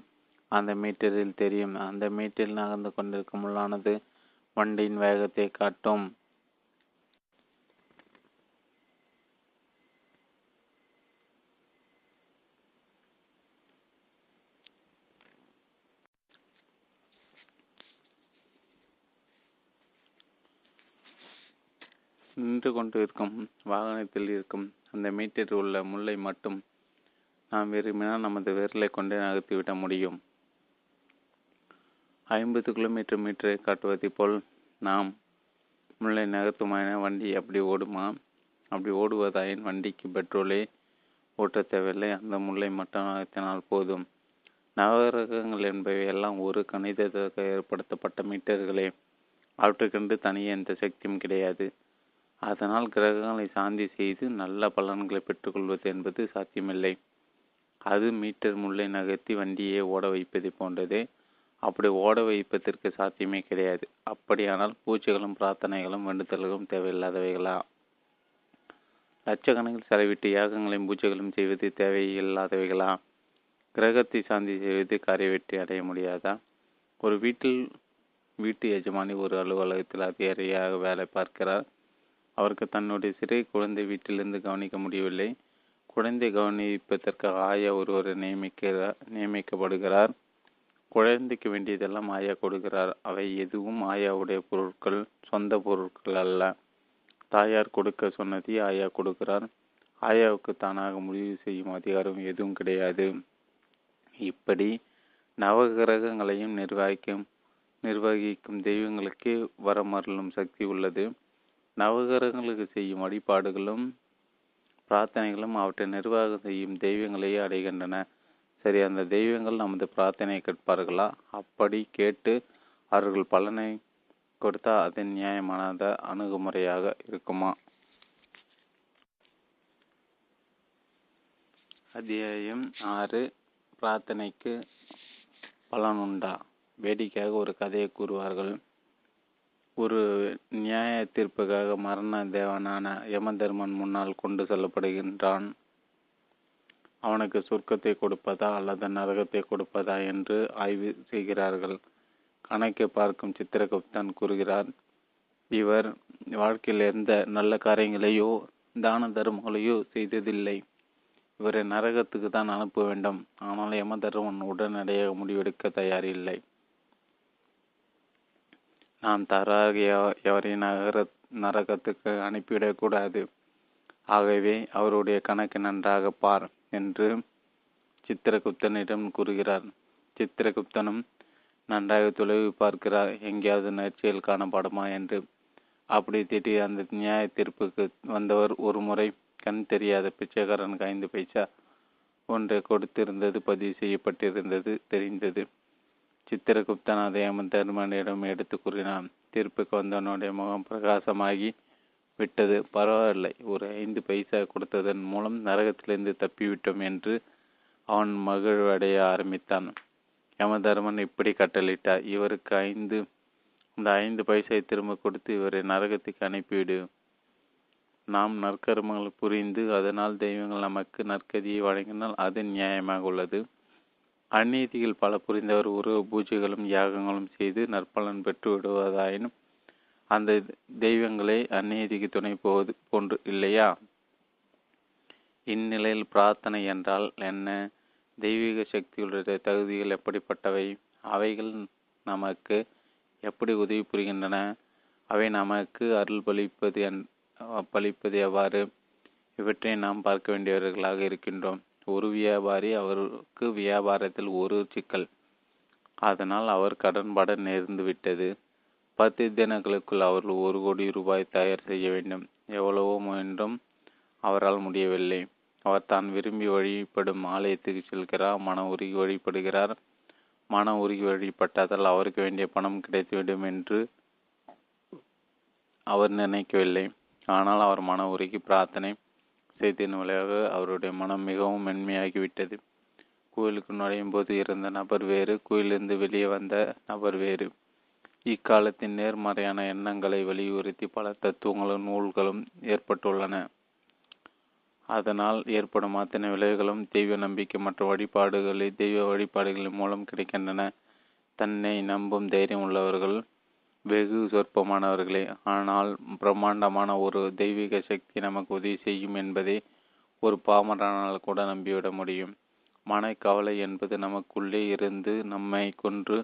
அந்த மீட்டரில் தெரியும். அந்த மீட்டரில் நகர்ந்து கொண்டிருக்கும் உள்ளானது வண்டியின் வேகத்தை காட்டும். நின்று கொண்டு இருக்கும் வாகனத்தில் இருக்கும் அந்த மீட்டரில் உள்ள முல்லை மட்டும் நாம் விரும்பினால் நமது விரலை கொண்டே நகர்த்திவிட முடியும். ஐம்பது கிலோமீட்டர் மீட்டரை காட்டுவதை போல் நாம் முல்லை நகர்த்துமான வண்டி அப்படி ஓடுமா? அப்படி ஓடுவதாயின் வண்டிக்கு பெட்ரோலே ஓட்ட தேவையில்லை. அந்த முல்லை மட்டும் நகர்த்தினால் போதும். நவகிரகங்கள் என்பவை எல்லாம் ஒரு கணிதத்திற்கு ஏற்படுத்தப்பட்ட மீட்டர்களே. அவற்றுக்கென்று தனியே எந்த சக்தியும் கிடையாது. அதனால் கிரகங்களை சாந்தி செய்து நல்ல பலன்களை பெற்றுக்கொள்வது என்பது சாத்தியமில்லை. அது மீட்டர் முல்லை நகர்த்தி வண்டியை ஓட வைப்பதை போன்றதே. அப்படி ஓட வைப்பதற்கு சாத்தியமே கிடையாது. அப்படியானால் பூஜைகளும் பிரார்த்தனைகளும் வேண்டுதல்களும் தேவையில்லாதவைகளா? லட்சக்கணக்கில் செலவிட்டு யாகங்களையும் பூஜைகளும் செய்வது தேவையில்லாதவைகளா? கிரகத்தை சாந்தி செய்வது காரிய வெற்றி அடைய முடியாதா? ஒரு வீட்டில் வீட்டு எஜமானி ஒரு அலுவலகத்தில் அதிகாரியாக வேலை பார்க்கிறார். அவருக்கு தன்னுடைய சிறை குழந்தை வீட்டிலிருந்து கவனிக்க முடியவில்லை. குழந்தை கவனிப்பதற்காக ஆயா ஒருவர் நியமிக்கிறார் நியமிக்கப்படுகிறார். குழந்தைக்கு வேண்டியதெல்லாம் ஆயா கொடுக்கிறார். அவை எதுவும் ஆயாவுடைய பொருட்கள் சொந்த பொருட்கள் அல்ல. தாயார் கொடுக்க சொன்னதை ஆயா கொடுக்கிறார். ஆயாவுக்கு தானாக முடிவு செய்யும் அதிகாரம் எதுவும் கிடையாது. இப்படி நவகிரகங்களையும் நிர்வகிக்கும் நிர்வகிக்கும் தெய்வங்களுக்கு வரமருளும் சக்தி உள்ளது. நவகிரகங்களுக்கு செய்யும் வழிபாடுகளும் பிரார்த்தனைகளும் அவற்றை நிர்வாகம் செய்யும் தெய்வங்களையே அடைகின்றன. சரி அந்த தெய்வங்கள் நமது பிரார்த்தனை கேட்பார்களா? அப்படி கேட்டு அவர்கள் பலனை கொடுத்தா அது நியாயமானத அணுகுமுறையாக இருக்குமா? அத்தியாயம் ஆறு பிரார்த்தனைக்கு பலனுண்டா வேடிக்கையாக ஒரு கதையை கூறுவார்கள். ஒரு நியாய தீர்ப்புக்காக மரண தேவனான யமதர்மன் முன்னால் கொண்டு செல்லப்படுகின்றான். அவனுக்கு சொர்க்கத்தை கொடுப்பதா அல்லது நரகத்தை கொடுப்பதா என்று ஆய்வு செய்கிறார்கள். கணக்கை பார்க்கும் சித்திரகுப்தன் கூறுகிறார் இவர் வாழ்க்கையில் எந்த நல்ல காரியங்களையோ தான தர்மங்களையோ செய்ததில்லை. இவரை நரகத்துக்கு தான் அனுப்ப வேண்டும். ஆனால் யமதர்மன் உடனடியாக முடிவெடுக்க தயாரில்லை. நாம் தராக எவரையும் நகர நரகத்துக்கு அனுப்பிவிடக்கூடாது. ஆகவே அவருடைய கணக்கு நன்றாக பார் என்று சித்திரகுப்தனிடம் கூறுகிறார். சித்திரகுப்தனும் நன்றாக தொலைவு பார்க்கிறார். எங்கேயாவது நேர்ச்சியில் காணப்படுமா என்று. அப்படி திடீர் அந்த நியாய தீர்ப்புக்கு வந்தவர் ஒரு முறை கண் தெரியாத பிச்சைக்காரனுக்கு ஐந்து பைசா ஒன்றை கொடுத்திருந்தது பதிவு செய்யப்பட்டிருந்தது தெரிந்தது. சித்திரகுப்தன் அதை தர்மனிடம் எடுத்து கூறினான். தீர்ப்புக்கு வந்தவனுடைய முகம் பிரகாசமாகி விட்டது. பரவாயில்லை ஒரு ஐந்து பைசா கொடுத்ததன் மூலம் நரகத்திலிருந்து தப்பிவிட்டோம் என்று அவன் மகிழ்வடைய ஆரம்பித்தான். யமதர்மன் இப்படி கட்டளிட்டார் இவருக்கு ஐந்து இந்த ஐந்து பைசை திரும்ப கொடுத்து இவரை நரகத்துக்கு அனுப்பிவிடு. நாம் நற்கர்மங்கள் புரிந்து அதனால் தெய்வங்கள் நமக்கு நற்கதியை வழங்கினால் அது நியாயமாக உள்ளது. அந்நீதியில் பல புரிந்தவர் உருவ பூஜைகளும் யாகங்களும் செய்து நற்பலன் பெற்று விடுவதாயினும் அந்த தெய்வங்களே அந்நீதிக்கு துணை போவது போன்று இல்லையா? இந்நிலையில் பிரார்த்தனை என்றால் என்ன? தெய்வீக சக்தியுடைய தகுதிகள் எப்படிப்பட்டவை? அவைகள் நமக்கு எப்படி உதவி புரிகின்றன? அவை நமக்கு அருள் பலிப்பது என் பலிப்பது எவ்வாறு? இவற்றை நாம் பார்க்க வேண்டியவர்களாக இருக்கின்றோம். ஒரு வியாபாரி அவருக்கு வியாபாரத்தில் ஒரு சிக்கல். அதனால் அவர் கடன்பட நேர்ந்துவிட்டது பத்து தினங்களுக்குள் அவர்கள் ஒரு கோடி ரூபாய் தயார் செய்ய வேண்டும். எவ்வளவோ முயன்றும் அவரால் முடியவில்லை. அவர் தான் விரும்பி வழிபடும் ஆலயத்துக்கு செல்கிறார் மன உருகி வழிபடுகிறார். மன உருகி வழிபட்டதால் அவருக்கு வேண்டிய பணம் கிடைத்துவிடும் என்று அவர் நினைக்கவில்லை. ஆனால் அவர் மன உருகி பிரார்த்தனை செய்தியின் விளைவாக அவருடைய மனம் மிகவும் மென்மையாகிவிட்டது. கோயிலுக்கு நுழையும் போது இருந்த நபர் வேறு கோயிலிருந்து வெளியே வந்த நபர் வேறு. இக்காலத்தின் நேர்மறையான எண்ணங்களை வலியுறுத்தி பல தத்துவங்களும் நூல்களும் ஏற்பட்டுள்ளன. அதனால் ஏற்படும் அத்தனை விளைவுகளும் தெய்வ நம்பிக்கை மற்ற வழிபாடுகளை தெய்வ வழிபாடுகளின் மூலம் கிடைக்கின்றன. தன்னை நம்பும் தைரியம் உள்ளவர்கள் வெகு சொற்பமானவர்களே ஆனால் பிரம்மாண்டமான ஒரு தெய்வீக சக்தி நமக்கு உதவி செய்யும் என்பதை ஒரு பாமரனால் கூட நம்பிவிட முடியும். மனக்கவலை என்பது நமக்குள்ளே இருந்து நம்மை கொன்று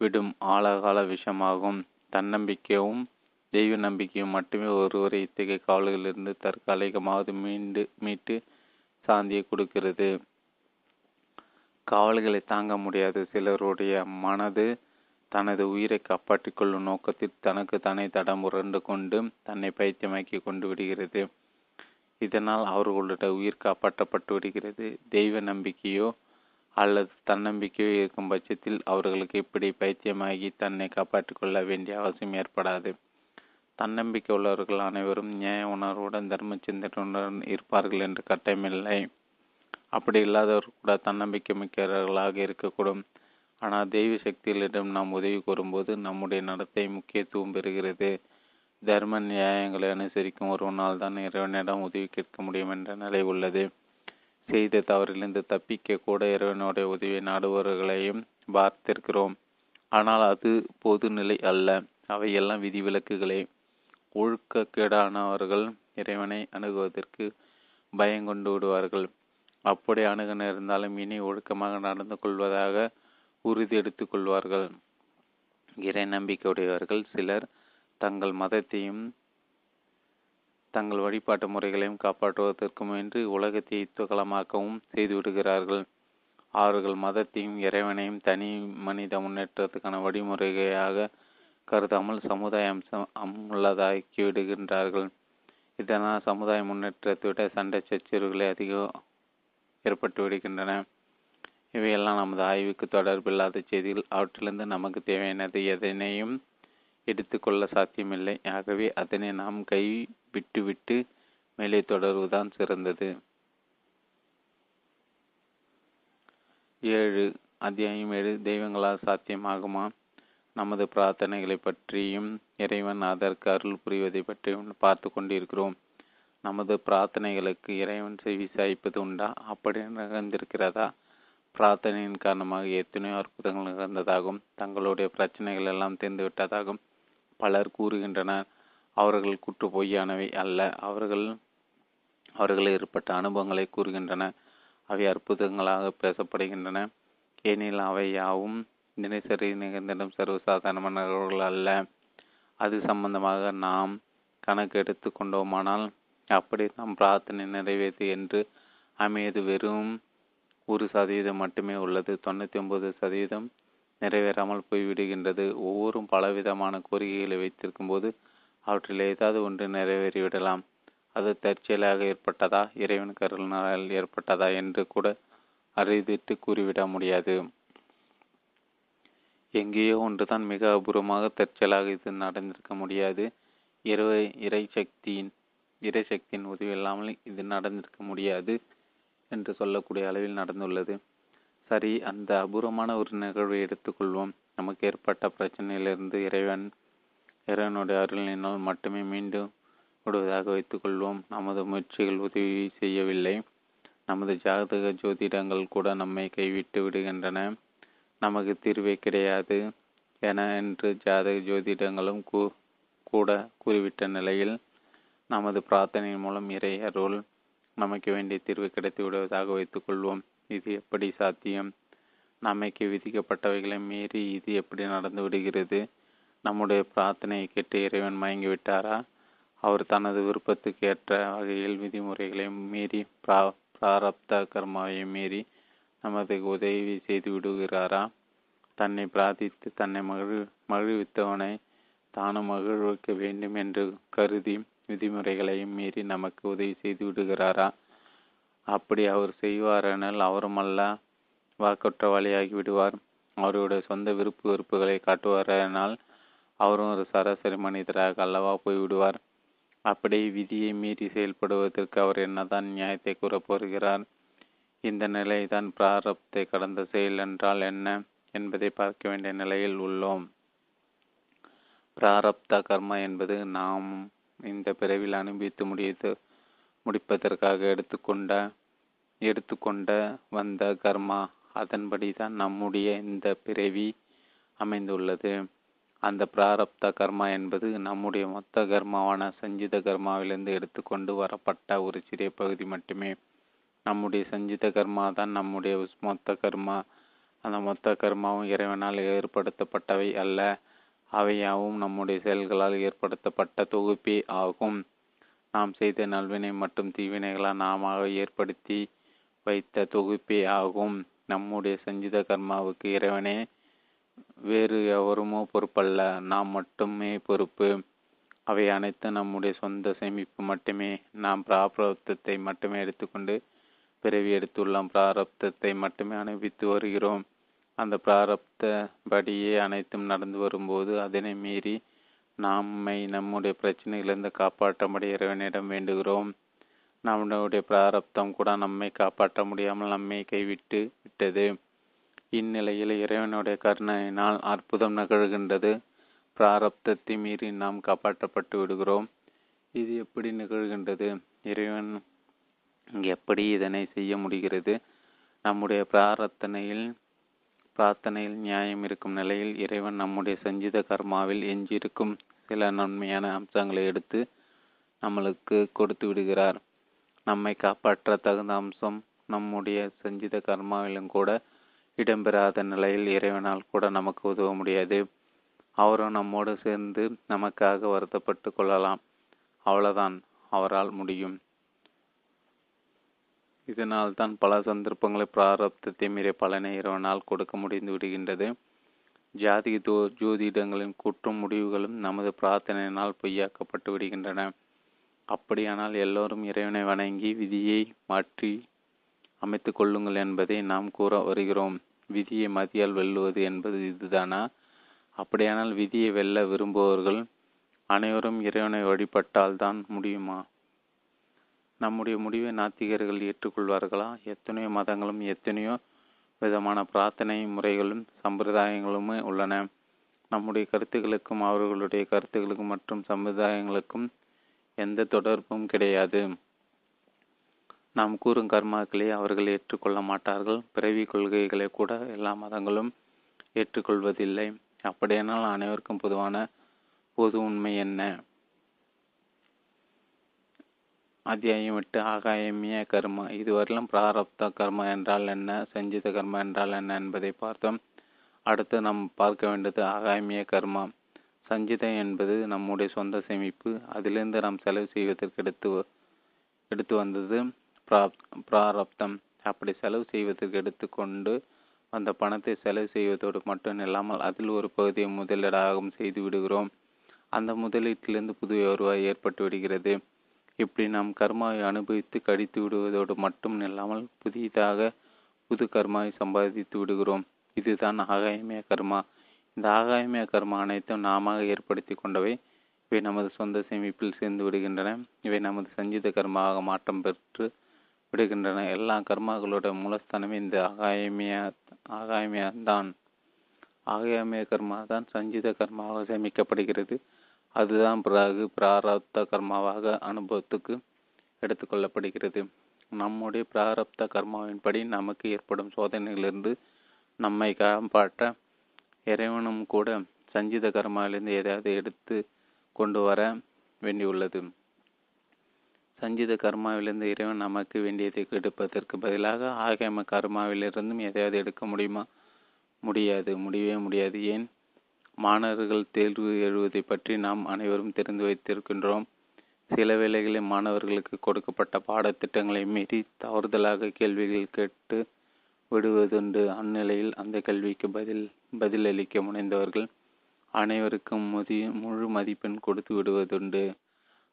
விடும் ஆழகால விஷமாகும். தன்னம்பிக்கையும் தெய்வ நம்பிக்கையும் மட்டுமே ஒருவரை இத்தகைய கவலைகளிலிருந்து தற்காலிகமாவது மீண்டு மீட்டு சாந்தியை கொடுக்கிறது. கவலைகளை தாங்க முடியாத சிலருடைய மனது தனது உயிரை காப்பாற்றிக் கொள்ளும் நோக்கத்தில் தனக்கு தானே தடம் உரண்டு கொண்டு தன்னை பைத்தியமாக்கி கொண்டு விடுகிறது. இதனால் அவர்களுடைய உயிர் காப்பாற்றப்பட்டு விடுகிறது. தெய்வ நம்பிக்கையோ அல்லது தன்னம்பிக்கையோ இருக்கும் பட்சத்தில் அவர்களுக்கு இப்படி பைத்தியமாகி தன்னை காப்பாற்றிக் கொள்ள வேண்டிய அவசியம் ஏற்படாது. தன்னம்பிக்கை உள்ளவர்கள் அனைவரும் நியாய உணர்வுடன் தர்ம சிந்தனையுடன் இருப்பார்கள் என்று கட்டமில்லை அப்படி இல்லாதவர்கள் கூட தன்னம்பிக்கை மிக்கவர்களாக இருக்கக்கூடும். ஆனால் தெய்வ சக்திகளிடம் நாம் உதவி கோரும்போது நம்முடைய நடத்தை முக்கியத்துவம் பெறுகிறது. தர்ம நியாயங்களை அனுசரிக்கும் ஒருவனால் தான் இறைவனிடம் உதவி கேட்க முடியும் என்ற நிலை உள்ளது. செய்த தவறிலிருந்து தப்பிக்க கூட இறைவனுடைய உதவியை நாடுபவர்களையும் பார்த்திருக்கிறோம். ஆனால் அது பொதுநிலை அல்ல. அவையெல்லாம் விதிவிலக்குகளே. ஒழுக்கக்கேடானவர்கள் இறைவனை அணுகுவதற்கு பயங்கொண்டு விடுவார்கள். அப்படி அணுக நேர்ந்தாலும் இனி ஒழுக்கமாக நடந்து கொள்வதாக உறுதி எடுத்துக் கொள்வார்கள் இறை நம்பிக்கையுடையவர்கள் சிலர் தங்கள் மதத்தையும் தங்கள் வழிபாட்டு முறைகளையும் காப்பாற்றுவதற்கு முயன்று உலகத்தை துகலமாக்கவும் செய்துவிடுகிறார்கள் அவர்கள் மதத்தையும் இறைவனையும் தனி மனித முன்னேற்றத்துக்கான வழிமுறையாக கருதாமல் சமுதாய அம்சம் உள்ளதாக்கி விடுகின்றார்கள் இதனால் சமுதாய முன்னேற்றத்தை விட சண்டை சச்சரவுகளே அதிகம் ஏற்பட்டு விடுகின்றன. இவையெல்லாம் நமது ஆய்வுக்கு தொடர்பில்லாத செய்திகள். அவற்றிலிருந்து நமக்கு தேவையானது எதனையும் எடுத்துக்கொள்ள சாத்தியமில்லை. ஆகவே அதனை நாம் கை விட்டுவிட்டு மேலே தொடர்வதுதான் சிறந்தது. ஏழு அத்தியாயம் ஏழு தெய்வங்களால் சாத்தியமாகுமா? நமது பிரார்த்தனைகளை பற்றியும் இறைவன் அதற்கு அருள் புரிவதை பற்றியும் பார்த்து கொண்டிருக்கிறோம். நமது பிரார்த்தனைகளுக்கு இறைவன் செவி சாய்ப்பது உண்டா? அப்படி நிகழ்ந்திருக்கிறதா? பிரார்த்தனையின் காரணமாக எத்தனையோ அற்புதங்கள் நிகழ்ந்ததாகவும் தங்களுடைய பிரச்சனைகள் எல்லாம் தீர்ந்து விட்டதாகவும் பலர் கூறுகின்றனர். அவர்கள் குற்று பொய்யானவை அல்ல. அவர்கள் அவர்கள் ஏற்பட்ட அனுபவங்களை கூறுகின்றன. அவை அற்புதங்களாக பேசப்படுகின்றன. ஏனெனில் அவை யாவும் தினசரி நிகழ்ந்திடும் சர்வசாதாரணமான நிகழ்வுகள் அல்ல. அது சம்பந்தமாக நாம் கணக்கு எடுத்து கொண்டோமானால் அப்படி நாம் பிரார்த்தனை நிறைவேறு என்று அமையது வெறும் ஒரு சதவீதம் மட்டுமே உள்ளது. தொண்ணூற்றி ஒன்பது சதவீதம் நிறைவேறாமல் போய்விடுகின்றது. ஒவ்வொரும் பலவிதமான கோரிக்கைகளை வைத்திருக்கும் போது அவற்றில் ஏதாவது ஒன்று நிறைவேறிவிடலாம். அது தற்செயலாக ஏற்பட்டதா? இறைவன் கருணால் ஏற்பட்டதா என்று கூட அறிவித்து கூறிவிட முடியாது. எங்கேயோ ஒன்றுதான் மிக அபூர்வமாக தற்செயலாக இது நடந்திருக்க முடியாது. இறை இறை சக்தியின் இறை சக்தியின் உதவி இல்லாமல் இது நடந்திருக்க முடியாது. என்று சொல்லக்கூடிய அளவில் நடந்துள்ளது. சரி அந்த அபூர்வமான ஒரு நிகழ்வை எடுத்துக்கொள்வோம். நமக்கு ஏற்பட்ட பிரச்சனையிலிருந்து இறைவன் இறைவனுடைய அருளினால் மட்டுமே மீண்டும் விடுவதாக வைத்துக்கொள்வோம். நமது முயற்சிகள் உதவி செய்யவில்லை. நமது ஜாதக ஜோதிடங்கள் கூட நம்மை கைவிட்டு விடுகின்றன. நமக்கு தீர்வே கிடையாது என என்று ஜாதக ஜோதிடங்களும் கூட கூறிவிட்ட நிலையில் நமது பிரார்த்தனையின் மூலம் இறை அருள் நமக்கு வேண்டிய தீர்வு கிடைத்து விடுவதாக வைத்துக்கொள்வோம் இது எப்படி சாத்தியம்? நமக்கு விதிக்கப்பட்டவைகளை மீறி இது எப்படி நடந்து விடுகிறது? நம்முடைய பிரார்த்தனையை கேட்டு இறைவன் மயங்கி விட்டாரா? அவர் தனது விருப்பத்துக்கு ஏற்ற வகையில் விதிமுறைகளை மீறி பிரா பிராரப்த கர்மாவை மீறி நமது உதவி செய்து விடுகிறாரா? தன்னை பிரார்த்தித்து தன்னை மகிழ் மகிழ்வித்தவனை தானும் மகிழ்விக்க வேண்டும் என்று கருதி விதிமுறைகளையும் மீறி நமக்கு உதவி செய்து விடுகிறாரா? அப்படி அவர் செய்வாரெனில் அவரும் வாக்குற்றவாளியாகி விடுவார். அவருடைய சொந்த விருப்பு வெறுப்புகளை காட்டுவாரெனால் அவரும் ஒரு சராசரி மனிதராக அல்லவா போய்விடுவார் அப்படி விதியை மீறி செயல்படுவதற்கு அவர் என்னதான் நியாயத்தை கூறப்போகிறார் இந்த நிலைதான் பிராரப்தை கடந்த செயல் என்றால் என்ன என்பதை பார்க்க வேண்டிய நிலையில் உள்ளோம். பிராரப்த கர்மா என்பது நாம் இந்த பிறவில் அனுபவித்து முடித்து முடிப்பதற்காக எடுத்துக்கொண்ட எடுத்துக்கொண்ட வந்த கர்மா அதன்படி தான் நம்முடைய இந்த பிறவி அமைந்துள்ளது. அந்த பிராரப்த கர்மா என்பது நம்முடைய மொத்த கர்மாவான சஞ்சித கர்மாவிலிருந்து எடுத்துக்கொண்டு வரப்பட்ட ஒரு சிறிய பகுதி மட்டுமே. நம்முடைய சஞ்சித கர்மா தான் நம்முடைய மொத்த கர்மா. அந்த மொத்த கர்மாவும் இறைவனால் ஏற்படுத்தப்பட்டவை அல்ல. அவையாவும் நம்முடைய செயல்களால் ஏற்படுத்தப்பட்ட தொகுப்பே ஆகும். நாம் செய்த நல்வினை மற்றும் தீவினைகளால் நாம ஏற்படுத்தி வைத்த தொகுப்பே ஆகும். நம்முடைய சஞ்சித கர்மாவுக்கு இறைவனே வேறு எவருமோ பொறுப்பல்ல நாம் மட்டுமே பொறுப்பு. அவை அனைத்து நம்முடைய சொந்த சேமிப்பு மட்டுமே. நாம் பிராரப்தத்தை மட்டுமே எடுத்துக்கொண்டு பிறவி எடுத்துள்ளோம். பிராரப்தத்தை மட்டுமே அனுபவித்து வருகிறோம். அந்த பிராரப்த படியே அனைத்தும் நடந்து வரும்போது அதனை மீறி நம்மை நம்முடைய பிரச்சனையிலிருந்து காப்பாற்றும்படி இறைவனிடம் வேண்டுகிறோம். நம்முடைய பிராரப்தம் கூட நம்மை காப்பாற்ற முடியாமல் நம்மை கைவிட்டு விட்டது. இந்நிலையில் இறைவனுடைய கருணையினால் அற்புதம் நிகழ்கின்றது. பிராரப்தத்தை மீறி நாம் காப்பாற்றப்பட்டு விடுகிறோம். இது எப்படி நிகழ்கின்றது? இறைவன் எப்படி இதனை செய்ய முடிகிறது? நம்முடைய பிரார்த்தனையில் பிரார்த்தனையில் நியாயம் இருக்கும் நிலையில் இறைவன் நம்முடைய சஞ்சித கர்மாவில் எஞ்சியிருக்கும் சில நன்மையான அம்சங்களை எடுத்து நம்மளுக்கு கொடுத்து விடுகிறார். நம்மை காப்பாற்ற தகுந்த அம்சம் நம்முடைய சஞ்சித கர்மாவிலும் கூட இடம்பெறாத நிலையில் இறைவனால் கூட நமக்கு உதவ முடியாது. அவரும் நம்மோடு சேர்ந்து நமக்காக வருத்தப்பட்டு கொள்ளலாம். அவ்வளவுதான். அவரால் முடியும். இதனால் தான் பல சந்தர்ப்பங்களை பிராரப்தத்தை மீறிய பலனை இறைவனால் கொடுக்க முடிந்து விடுகின்றது. ஜாதி தோ ஜோதிடங்களின் குற்றம் முடிவுகளும் நமது பிரார்த்தனையினால் பொய்யாக்கப்பட்டு விடுகின்றன. அப்படியானால் எல்லோரும் இறைவனை வணங்கி விதியை மாற்றி அமைத்து கொள்ளுங்கள் என்பதை நாம் கூற வருகிறோம். விதியை மதியால் வெல்லுவது என்பது இதுதானா? அப்படியானால் விதியை வெல்ல விரும்புபவர்கள் அனைவரும் இறைவனை வழிபட்டால் தான் முடியுமா? நம்முடைய முடிவை நாத்திகர்கள் ஏற்றுக்கொள்வார்களா? எத்தனையோ மதங்களும் எத்தனையோ விதமான பிரார்த்தனை முறைகளும் சம்பிரதாயங்களுமே உள்ளன. நம்முடைய கருத்துக்களுக்கும் அவர்களுடைய கருத்துக்களுக்கும் மற்றும் சம்பிரதாயங்களுக்கும் எந்த தொடர்பும் கிடையாது. நாம் கூறும் கர்மாக்களை அவர்கள் ஏற்றுக்கொள்ள மாட்டார்கள். பிறவி கொள்கைகளை கூட எல்லா மதங்களும் ஏற்றுக்கொள்வதில்லை. அப்படியானால் அனைவருக்கும் பொதுவான பொது உண்மை என்ன? அத்தியாயம் விட்டு ஆகாயமிய கர்மா. இதுவரையிலும் பிராரப்த கர்மா என்றால் என்ன? சஞ்சித கர்மா என்றால் என்ன என்பதை பார்த்தோம். அடுத்து நாம் பார்க்க வேண்டியது ஆகாயமிய கர்மா. சஞ்சிதம் என்பது நம்முடைய சொந்த சேமிப்பு. அதிலிருந்து நாம் செலவு செய்வதற்கு எடுத்து எடுத்து வந்தது பிராரப்தம். அப்படி செலவு செய்வதற்கு எடுத்துக்கொண்டு அந்த பணத்தை செலவு செய்வதோடு மட்டும் இல்லாமல் அதில் ஒரு பகுதியை முதலீடாகவும் செய்து விடுகிறோம். அந்த முதலீட்டிலிருந்து புது வருவாய் ஏற்பட்டு விடுகிறது. இப்படி நாம் கர்மாவை அனுபவித்து கடித்து விடுவதோடு மட்டும் இல்லாமல் புதிதாக புது கர்மாவை சம்பாதித்து விடுகிறோம். இதுதான் ஆகாயமய கர்மா. இந்த ஆகாயமய கர்மா அனைத்தும் நாம ஏற்படுத்தி கொண்டவை. இவை நமது சொந்த சேமிப்பில் சேர்ந்து விடுகின்றன. இவை நமது சஞ்சித கர்மாவாக மாற்றம் பெற்று விடுகின்றன. எல்லா கர்மாக்களோட மூலஸ்தானமே இந்த ஆகாயமிய தான். ஆகாயமய கர்மா தான் சஞ்சித கர்மாவாக சேமிக்கப்படுகிறது. அதுதான் பிறகு பிராரப்த கர்மாவாக அனுபவத்துக்கு எடுத்துக்கொள்ளப்படுகிறது நம்முடைய பிராரப்த கர்மாவின்படி நமக்கு ஏற்படும் சோதனைகளிலிருந்து நம்மை காப்பாற்ற இறைவனும் கூட சஞ்சித கர்மாவிலிருந்து எதையாவது எடுத்து கொண்டு வர வேண்டியுள்ளது. சஞ்சித கர்மாவிலிருந்து இறைவன் நமக்கு வேண்டியதை எடுப்பதற்கு பதிலாக ஆகம கர்மாவிலிருந்தும் எதையாவது எடுக்க முடியுமா? முடியாது. முடியவே முடியாது. ஏன்? மாணவர்கள் தேர்வு எழுவதை பற்றி நாம் அனைவரும் தெரிந்து வைத்திருக்கின்றோம். சில வேளைகளில் மாணவர்களுக்கு கொடுக்கப்பட்ட பாடத்திட்டங்களை மீறி தவறுதலாக கேள்விகள் கேட்டு விடுவதுண்டு. அந்நிலையில் அந்த கேள்விக்கு பதில் பதிலளிக்க முனைந்தவர்கள் அனைவருக்கும் முதி முழு மதிப்பெண் கொடுத்து விடுவதுண்டு.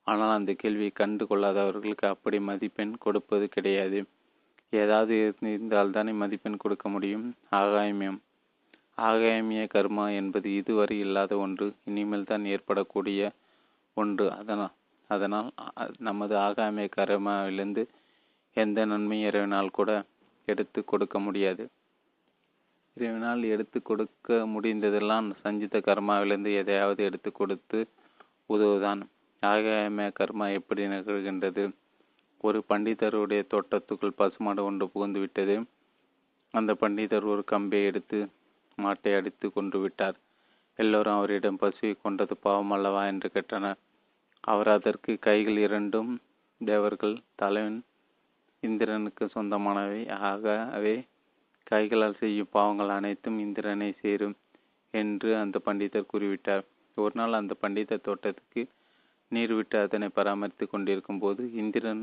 ஆனால் அந்த கேள்வியை கண்டு கொள்ளாதவர்களுக்கு அப்படி மதிப்பெண் கொடுப்பது கிடையாது. ஏதாவது இருந்தால் தானே மதிப்பெண் கொடுக்க முடியும்? ஆகாயமியம். ஆகாயமிய கர்மா என்பது இதுவரை இல்லாத ஒன்று. இனிமேல் தான் ஏற்படக்கூடிய ஒன்று. அதனால் அதனால் நமது ஆகாமிய கர்மாவிலிருந்து எந்த நன்மையும் இறைவனால் கூட எடுத்து கொடுக்க முடியாது. இறைவனால் எடுத்து கொடுக்க முடிந்ததெல்லாம் சஞ்சித கர்மாவிலிருந்து எதையாவது எடுத்து கொடுத்து உதவுதான். ஆகாயமய கர்மா எப்படி நிகழ்கின்றது? ஒரு பண்டிதருடைய தோட்டத்துக்குள் பசுமாடு ஒன்று புகுந்து விட்டது அந்த பண்டிதர் ஒரு கம்பை எடுத்து மாட்டை அடித்து கொண்டு விட்டார். எல்லோரும் அவரிடம் பசுவை கொண்டது பாவம் அல்லவா என்று கேட்டனர். அவர் அதற்கு கைகள் இரண்டும் தேவர்கள் தலைவன் இந்திரனுக்கு சொந்தமானவை. ஆகவே கைகளால் செய்யும் பாவங்கள் அனைத்தும் இந்திரனை சேரும் என்று அந்த பண்டிதர் கூறிவிட்டார். ஒரு நாள் அந்த பண்டிதர் தோட்டத்துக்கு நீர் விட்டு அதனை பராமரித்து கொண்டிருக்கும் போது இந்திரன்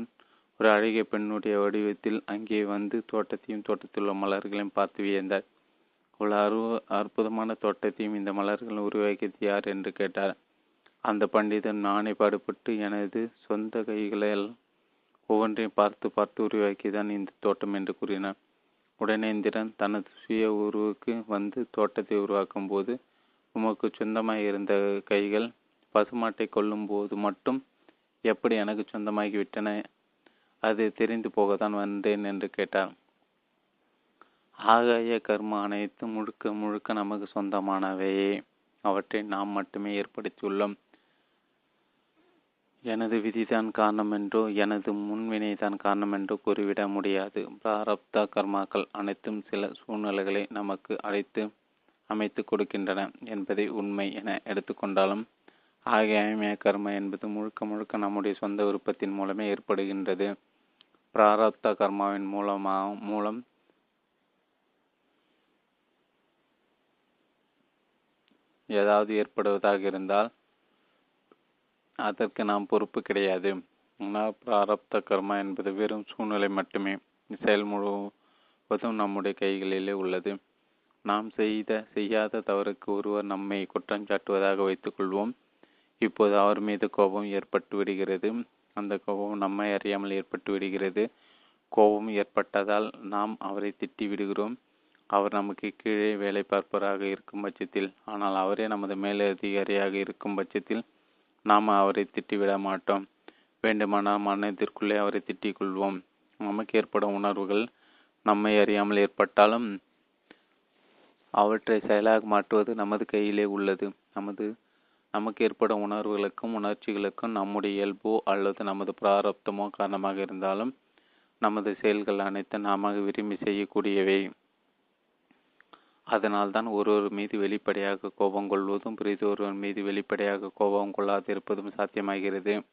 ஒரு அழகிய பெண்ணுடைய வடிவத்தில் அங்கே வந்து தோட்டத்தையும் தோட்டத்தில் உள்ள மலர்களையும் பார்த்து வியந்தார். உள்ள அரு அற்புதமான தோட்டத்தையும் இந்த மலர்கள் உருவாக்கியது யார் என்று கேட்டார். அந்த பண்டிதன் நானே பாடுபட்டு எனது சொந்த கைகளால் ஒவ்வொன்றையும் பார்த்து பார்த்து உருவாக்கிதான் இந்த தோட்டம் என்று கூறினார். உடனே இந்திரன் தனது சுய உருவுக்கு வந்து தோட்டத்தை உருவாக்கும் போது உமக்கு சொந்தமாக இருந்த கைகள் பசுமாட்டை கொல்லும் போது மட்டும் எப்படி எனக்கு சொந்தமாகிவிட்டன அது தெரிந்து போகத்தான் வந்தேன் என்று கேட்டார். ஆகாய கர்ம அனைத்து முழுக்க முழுக்க நமக்கு சொந்தமானவையே அவற்றை நாம் மட்டுமே ஏற்படுத்தியுள்ளோம். எனது விதிதான் காரணம் என்றோ எனது முன்வினைதான் காரணம் என்றோ கூறிவிட முடியாது. பிராரப்த கர்மாக்கள் அனைத்தும் சில சூழ்நிலைகளை நமக்கு அழைத்து அமைத்து கொடுக்கின்றன என்பதை உண்மை என எடுத்துக்கொண்டாலும் ஆகிய கர்ம என்பது முழுக்க முழுக்க நம்முடைய சொந்த விருப்பத்தின் மூலமே ஏற்படுகின்றது. பிராரப்த கர்மாவின் மூலமாக மூலம் ஏதாவது ஏற்படுவதாக இருந்தால் அதற்கு நாம் பொறுப்பு கிடையாது. பிராரப்த கர்மா என்பது வெறும் சூழ்நிலை மட்டுமே. செயல் முழுவதும் நம்முடைய கைகளிலே உள்ளது. நாம் செய்த செய்யாத தவறுக்கு ஒருவர் நம்மை குற்றம் சாட்டுவதாக வைத்துக்கொள்வோம். இப்போது அவர் மீது கோபம் ஏற்பட்டு விடுகிறது. அந்த கோபம் நம்மை அறியாமல் ஏற்பட்டு விடுகிறது. கோபம் ஏற்பட்டதால் நாம் அவரை திட்டி விடுகிறோம். அவர் நமக்கு கீழே வேலை பார்ப்பவராக இருக்கும் பட்சத்தில் ஆனால் அவரே நமது மேலதிகாரியாக இருக்கும் பட்சத்தில் நாம் அவரை திட்டிவிட மாட்டோம். வேண்டுமானால் மனதிற்குள்ளே அவரை திட்டிக் கொள்வோம். நமக்கு ஏற்படும் உணர்வுகள் நம்மை அறியாமல் ஏற்பட்டாலும் அவற்றை செயலாக மாற்றுவது நமது கையிலே உள்ளது. நமது நமக்கு ஏற்படும் உணர்வுகளுக்கும் உணர்ச்சிகளுக்கும் நம்முடைய இயல்போ அல்லது நமது பிராரப்தமோ காரணமாக இருந்தாலும் நமது செயல்கள் அனைத்தும் நாம விரும்பி செய்யக்கூடியவை. அதனால்தான் ஒருவர் மீது வெளிப்படையாக கோபம் கொள்வதும் ஒருவர் மீது வெளிப்படையாக கோபம் கொள்ளாதிருப்பதும் சாத்தியமாகிறது.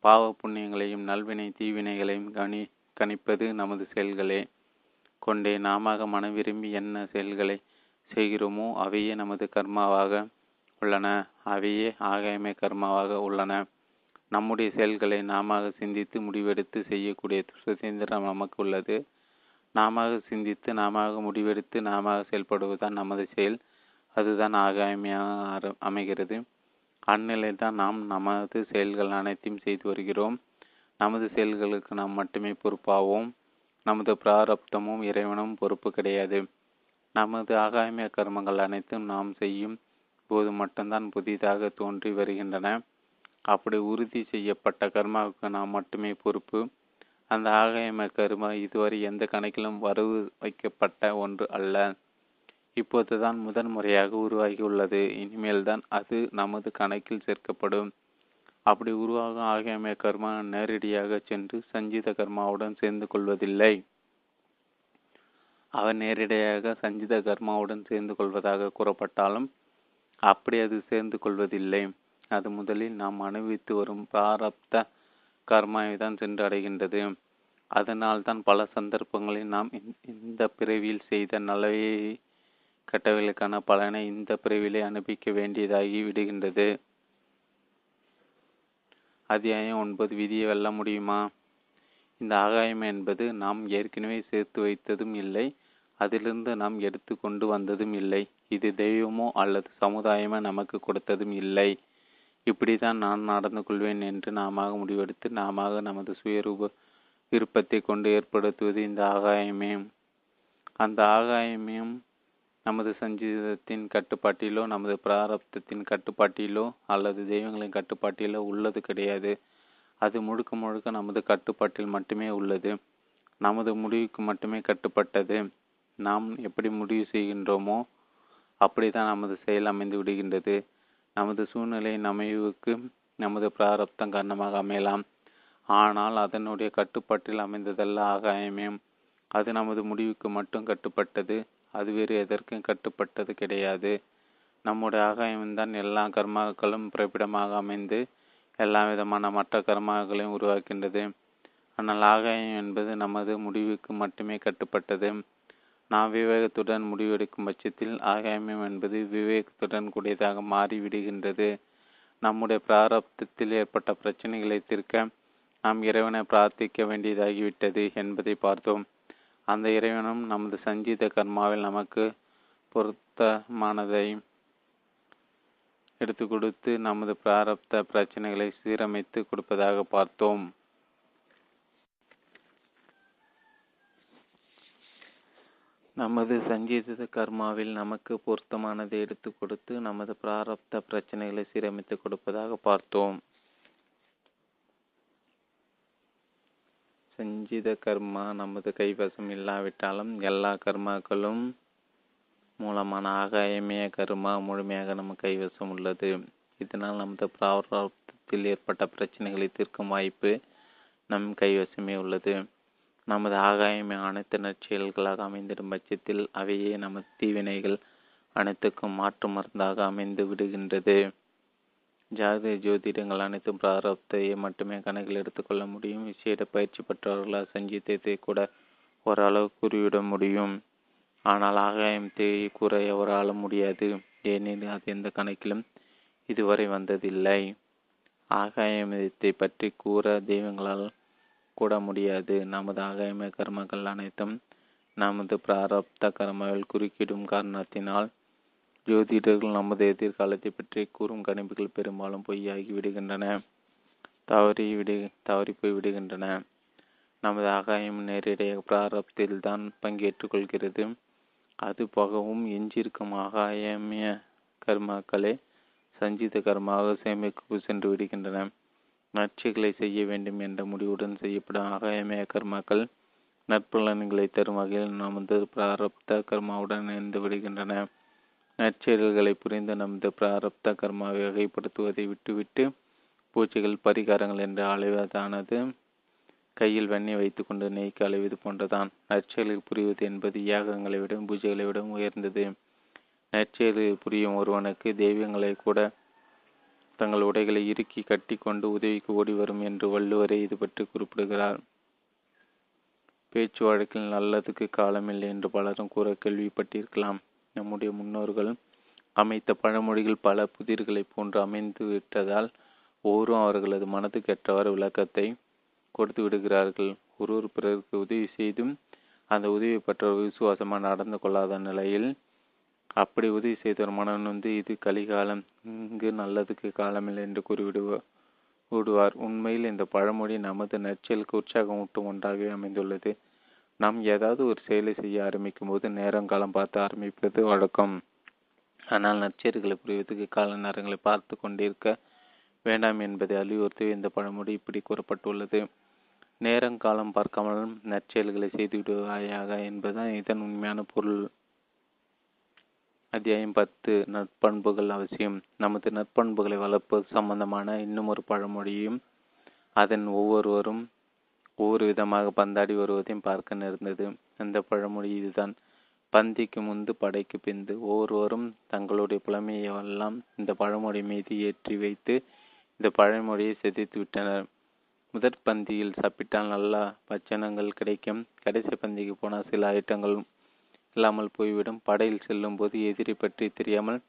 பாவ புண்ணியங்களையும் நல்வினை தீவினைகளையும் கணி கணிப்பது நமது செயல்களே. கொண்டே நாம மன விரும்பி என்ன செயல்களை செய்கிறோமோ அவையே நமது கர்மாவாக உள்ளன. அவையே ஆகாயமே கர்மாவாக உள்ளன. நம்முடைய செயல்களை நாம சிந்தித்து முடிவெடுத்து செய்யக்கூடிய சுதந்திரம் நமக்கு உள்ளது. நாம சிந்தித்து நாம முடிவெடுத்து நாம செயல்படுவதுதான் நமது செயல். அதுதான் ஆகாமையாக அமைகிறது. அந்நிலை தான் நாம் நமது செயல்கள் அனைத்தையும் செய்து வருகிறோம். நமது செயல்களுக்கு நாம் மட்டுமே பொறுப்பாவோம். நமது பிராரப்தமும் இறைவனும் பொறுப்பு கிடையாது. நமது ஆகாமிய கர்மங்கள் அனைத்தும் நாம் செய்யும் போது மட்டும்தான் புதிதாக தோன்றி வருகின்றன. அப்படி உறுதி செய்யப்பட்ட கர்மாவுக்கு நாம் மட்டுமே பொறுப்பு. அந்த ஆகாயம கருமா இதுவரை எந்த கணக்கிலும் வரவு வைக்கப்பட்ட ஒன்று அல்ல. இப்போதுதான் முதன் முறையாக உருவாகியுள்ளது. இனிமேல் தான் அது நமது கணக்கில் சேர்க்கப்படும். அப்படி உருவாகும் ஆகியமை கர்மா நேரடியாக சென்று சஞ்சித கர்மாவுடன் சேர்ந்து கொள்வதில்லை. அவர் நேரடியாக சஞ்சித கர்மாவுடன் சேர்ந்து கொள்வதாக கூறப்பட்டாலும் அப்படி அது சேர்ந்து கொள்வதில்லை. அது முதலில் நாம் அனுபவித்து வரும் பிராரப்த கர்மாவை தான் சென்று அடைகின்றது அதனால் தான் பல சந்தர்ப்பங்களில் நாம் இந்த பிறவியில் செய்த நல்லவை கட்டவைகளுக்கான பலனை இந்த பிறவிலே அனுப்பிக்க வேண்டியதாகி விடுகின்றது. அத்தியாயம் ஒன்பது விதியை வெல்ல முடியுமா? இந்த ஆகாயம் என்பது நாம் ஏற்கனவே சேர்த்து வைத்ததும் இல்லை அதிலிருந்து நாம் எடுத்து கொண்டு வந்ததும் இல்லை. இது தெய்வமோ அல்லது சமுதாயமோ நமக்கு கொடுத்ததும் இல்லை. இப்படித்தான் நான் நடந்து கொள்வேன் என்று நாம முடிவெடுத்து நாம நமது சுயரூப விருப்பத்தை கொண்டு ஏற்படுத்துவது இந்த ஆகாயமே. அந்த ஆகாயமையும் நமது சஞ்சீதத்தின் கட்டுப்பாட்டிலோ நமது பிராரப்தத்தின் கட்டுப்பாட்டிலோ அல்லது தெய்வங்களின் கட்டுப்பாட்டிலோ உள்ளது கிடையாது. அது முழுக்க முழுக்க நமது கட்டுப்பாட்டில் மட்டுமே உள்ளது. நமது முடிவுக்கு மட்டுமே கட்டுப்பட்டது. நாம் எப்படி முடிவு செய்கின்றோமோ அப்படித்தான் நமது செயல் அமைந்து விடுகின்றது. நமது சூழ்நிலையின் அமைவுக்கு நமது பிராரப்தம் காரணமாக அமையலாம். ஆனால் அதனுடைய கட்டுப்பாட்டில் அமைந்ததல்ல ஆகாயமே. அது நமது முடிவுக்கு மட்டும் கட்டுப்பட்டது. அது வேறு எதற்கும் கட்டுப்பட்டது கிடையாது. நம்முடைய ஆகாயம்தான் எல்லா கர்மாக்களும் பிறப்பிடமாக அமைந்து எல்லா விதமான மற்ற கர்மாக்களையும் உருவாக்கின்றது. ஆனால் ஆகாயம் என்பது நமது முடிவுக்கு மட்டுமே கட்டுப்பட்டது. நாம் விவேகத்துடன் முடிவெடுக்கும் பட்சத்தில் ஆகாமியம் என்பது விவேகத்துடன் கூடியதாக மாறிவிடுகின்றது. நம்முடைய பிராரப்தத்தில் ஏற்பட்ட பிரச்சனைகளை தீர்க்க நாம் இறைவனை பிரார்த்திக்க வேண்டியதாகிவிட்டது என்பதை பார்த்தோம். அந்த இறைவனும் நமது சஞ்சீத கர்மாவில் நமக்கு பொருத்தமானதை எடுத்து கொடுத்து நமது பிராரப்த பிரச்சனைகளை சீரமைத்து கொடுப்பதாக பார்த்தோம். நமது சஞ்சீத கர்மாவில் நமக்கு பொருத்தமானதை எடுத்து கொடுத்து நமது பிராரப்த பிரச்சனைகளை சீரமைத்து கொடுப்பதாக பார்த்தோம். சஞ்சித கர்மா நமது கைவசம் இல்லாவிட்டாலும் எல்லா கர்மாக்களும் மூலமான ஆகாயமய கர்மா முழுமையாக நம்ம கைவசம் உள்ளது. இதனால் நமது பிராரப்தத்தில் ஏற்பட்ட பிரச்சனைகளை தீர்க்கும் வாய்ப்பு நம் கைவசமே உள்ளது. நமது ஆகாயமே அனைத்து நற்செயல்களாக அமைந்திடும் பட்சத்தில் அவையே நமது தீவினைகள் அனைத்துக்கும் மாற்று மருந்தாக அமைந்து விடுகின்றது. ஜாதி ஜோதிடங்கள் அனைத்தும் பிராரப்தையை மட்டுமே கணக்கில் எடுத்துக்கொள்ள முடியும். விசேட பயிற்சி பெற்றவர்களால் சங்கீதத்தை கூட ஓரளவு கூறிவிட முடியும். ஆனால் ஆகாயம் ஆகாயத்தை கூற எவரால முடியாது. ஏனெனில் அது எந்த கணக்கிலும் இதுவரை வந்ததில்லை. ஆகாயத்தை பற்றி கூற தெய்வங்களால் கூட முடியாது. நமது ஆகாயம கர்மங்கள் அனைத்தும் நமது பிராரப்த கர்மாவில் குறுக்கிடும் காரணத்தினால் ஜோதிடர்கள் நமது எதிர்காலத்தை பற்றி கூறும் கணிப்புகள் பெரும்பாலும் பொய்யாகி விடுகின்றன. தவறி விடு தவறி போய் விடுகின்றன. நமது ஆகாயம் நேரடியாக பிராரப்தில்தான் பங்கேற்றுக் கொள்கிறது. அது போகவும் எஞ்சிருக்கும் ஆகாயமிய கர்மாக்களே சஞ்சித கர்மாக சேமிக்கு சென்று விடுகின்றன. நற்சைகளை செய்ய வேண்டும் என்ற முடிவுடன் செய்யப்படும் ஆகாயமய கர்மாக்கள் நற்பலன்களை தரும் வகையில் நமது பிராரப்த கர்மாவுடன் இணைந்து விடுகின்றன. நற்செயல்களை புரிந்து நமது பிராரப்த கர்மாவை வகைப்படுத்துவதை விட்டுவிட்டு பூச்சிகள் பரிகாரங்கள் என்று அலைவதானது கையில் வெண்ணெய் வைத்துக்கொண்டு நெய்க்கு அலைவது போன்றதான். நற்செயலில் புரிவது என்பது யாகங்களை விட பூஜைகளை விட உயர்ந்தது. நற்செயலில் புரியும் ஒருவனுக்கு தெய்வங்களை கூட தங்கள் உடைகளை இறுக்கி கட்டி கொண்டு உதவிக்கு ஓடி வரும் என்று வள்ளுவரே இது பற்றி குறிப்பிடுகிறார். பேச்சு வழக்கில் நல்லதுக்கு காலமில்லை என்று பலரும் கூற கேள்விப்பட்டிருக்கலாம். நம்முடைய முன்னோர்கள் அமைத்த பழமொழிகள் பல புதிர்களைப் போன்று அமைந்து விட்டதால் ஒவ்வொரும் அவர்களது மனதுக்கு ஏற்றவாறு விளக்கத்தை கொடுத்து விடுகிறார்கள். ஒருவர் பிறருக்கு உதவி செய்தும் அந்த உதவி பெற்றவர் விசுவாசமாக நடந்து கொள்ளாத நிலையில் அப்படி உதவி செய்தவர் மனம் வந்து இது கலிகாலம் இங்கு நல்லதுக்கு காலமில்லை என்று கூறிவிடுவார் விடுவார் உண்மையில் இந்த பழமொழி நமது நற்செயலுக்கு உற்சாகம் ஊட்டும் ஒன்றாகவே அமைந்துள்ளது. நாம் ஏதாவது ஒரு செயலை செய்ய ஆரம்பிக்கும் போது நேரங்காலம் பார்த்து ஆரம்பிப்பது வழக்கம். ஆனால் நற்செயல்களை புரிவதற்கு கால நேரங்களை பார்த்து கொண்டிருக்க வேண்டாம் என்பதை அறிவுறுத்தி இந்த பழமொழி இப்படி கூறப்பட்டுள்ளது. நேரங்காலம் பார்க்காமல் நற்செயல்களை செய்துவிடுவாயாக என்பதுதான் இதன் உண்மையான பொருள். அத்தியாயம் பத்து நற்பண்புகள் அவசியம். நமது நற்பண்புகளை வளர்ப்பது சம்பந்தமான இன்னும் ஒரு பழமொழியும் அதன் ஒவ்வொருவரும் ஒவ்வொரு விதமாக பந்தாடி வருவதையும் பார்க்க நேர்ந்தது. அந்த பழமொழி இதுதான். பந்திக்கு முந்து படைக்கு பிந்து. ஒவ்வொருவரும் தங்களுடைய புலமையெல்லாம் இந்த பழமொழி மீது ஏற்றி வைத்து இந்த பழமொழியை செதித்து விட்டனர். முதற் பந்தியில் சாப்பிட்டால் நல்லா பச்சனங்கள் கிடைக்கும். கடைசி பந்திக்கு போனால் சில ஐட்டங்கள் இல்லாமல் போய்விடும். படையில் செல்லும் போது எதிரி பற்றி தெரியாமல்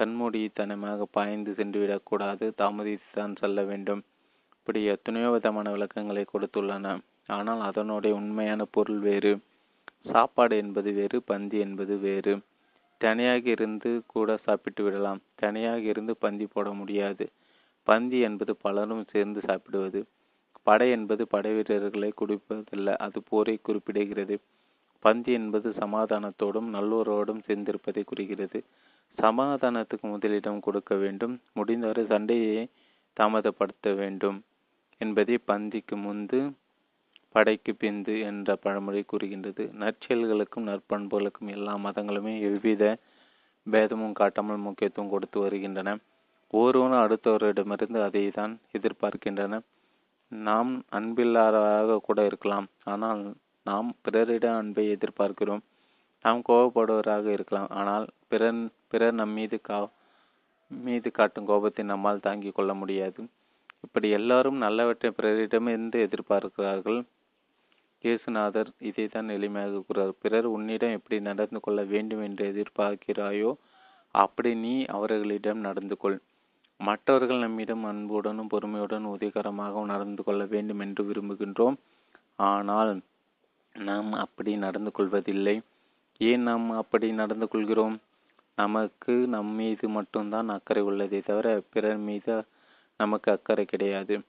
கண்மூடித்தனமாக பாய்ந்து சென்றுவிடக்கூடாது விடக்கூடாது. தான் செல்ல வேண்டும். இப்படி எத்தனையோ விதமான விளக்கங்களை கொடுத்துள்ளன. ஆனால் அதனுடைய உண்மையான பொருள் வேறு. சாப்பாடு என்பது வேறு பந்தி என்பது வேறு. தனியாக இருந்து கூட சாப்பிட்டு விடலாம். தனியாக இருந்து பந்தி போட முடியாது. பந்தி என்பது பலரும் சேர்ந்து சாப்பிடுவது. படை என்பது படை வீரர்களை குடிப்பதில்லை. அது போரை குறிப்பிடுகிறது. பந்தி என்பது சமாதானத்தோடும் நல்லுறவோடும் சேர்ந்திருப்பதை குறிக்கிறது. சமாதானத்துக்கு முதலிடம் கொடுக்க வேண்டும். முடிந்தவரை சண்டையை தாமதப்படுத்த வேண்டும் என்பதை பந்திக்கு முந்து படைக்கு பிந்து என்ற பழமொழி கூறுகின்றது. நற்செயல்களுக்கும் நற்பண்புகளுக்கும் எல்லா மதங்களுமே எவ்வித பேதமும் காட்டாமல் முக்கியத்துவம் கொடுத்து வருகின்றன. ஒருவனும் அடுத்தவரிடமிருந்து அதை தான் எதிர்பார்க்கின்றன. நாம் அன்பில்லாதவராக கூட இருக்கலாம். ஆனால் நாம் பிறரிடம் அன்பை எதிர்பார்க்கிறோம். நாம் கோபப்படுவராக இருக்கலாம். ஆனால் பிறர் பிறர் நம் மீது கா மீது காட்டும் கோபத்தை நம்மால் தாங்கிக் கொள்ள முடியாது. இப்படி எல்லாரும் நல்லவற்றை பிறரிடமிருந்து எதிர்பார்க்கிறார்கள். இயேசுநாதர் இதைத்தான் எளிமையாக கூறார் பிறர் உன்னிடம் எப்படி நடந்து கொள்ள வேண்டும் என்று எதிர்பார்க்கிறாயோ அப்படி நீ அவர்களிடம் நடந்து கொள். மற்றவர்கள் நம்மிடம் அன்புடனும் பொறுமையுடன் உதவிகரமாகவும் நடந்து கொள்ள வேண்டும் என்று விரும்புகின்றோம். ஆனால் நாம் அப்படி நடந்து கொள்வதில்லை. ஏன் நாம் அப்படி நடந்து கொள்கிறோம்? நமக்கு நம் மீது மட்டும்தான் அக்கறை உள்ளதே தவிர பிறர் மீது நமக்கு அக்கறை கிடையாது.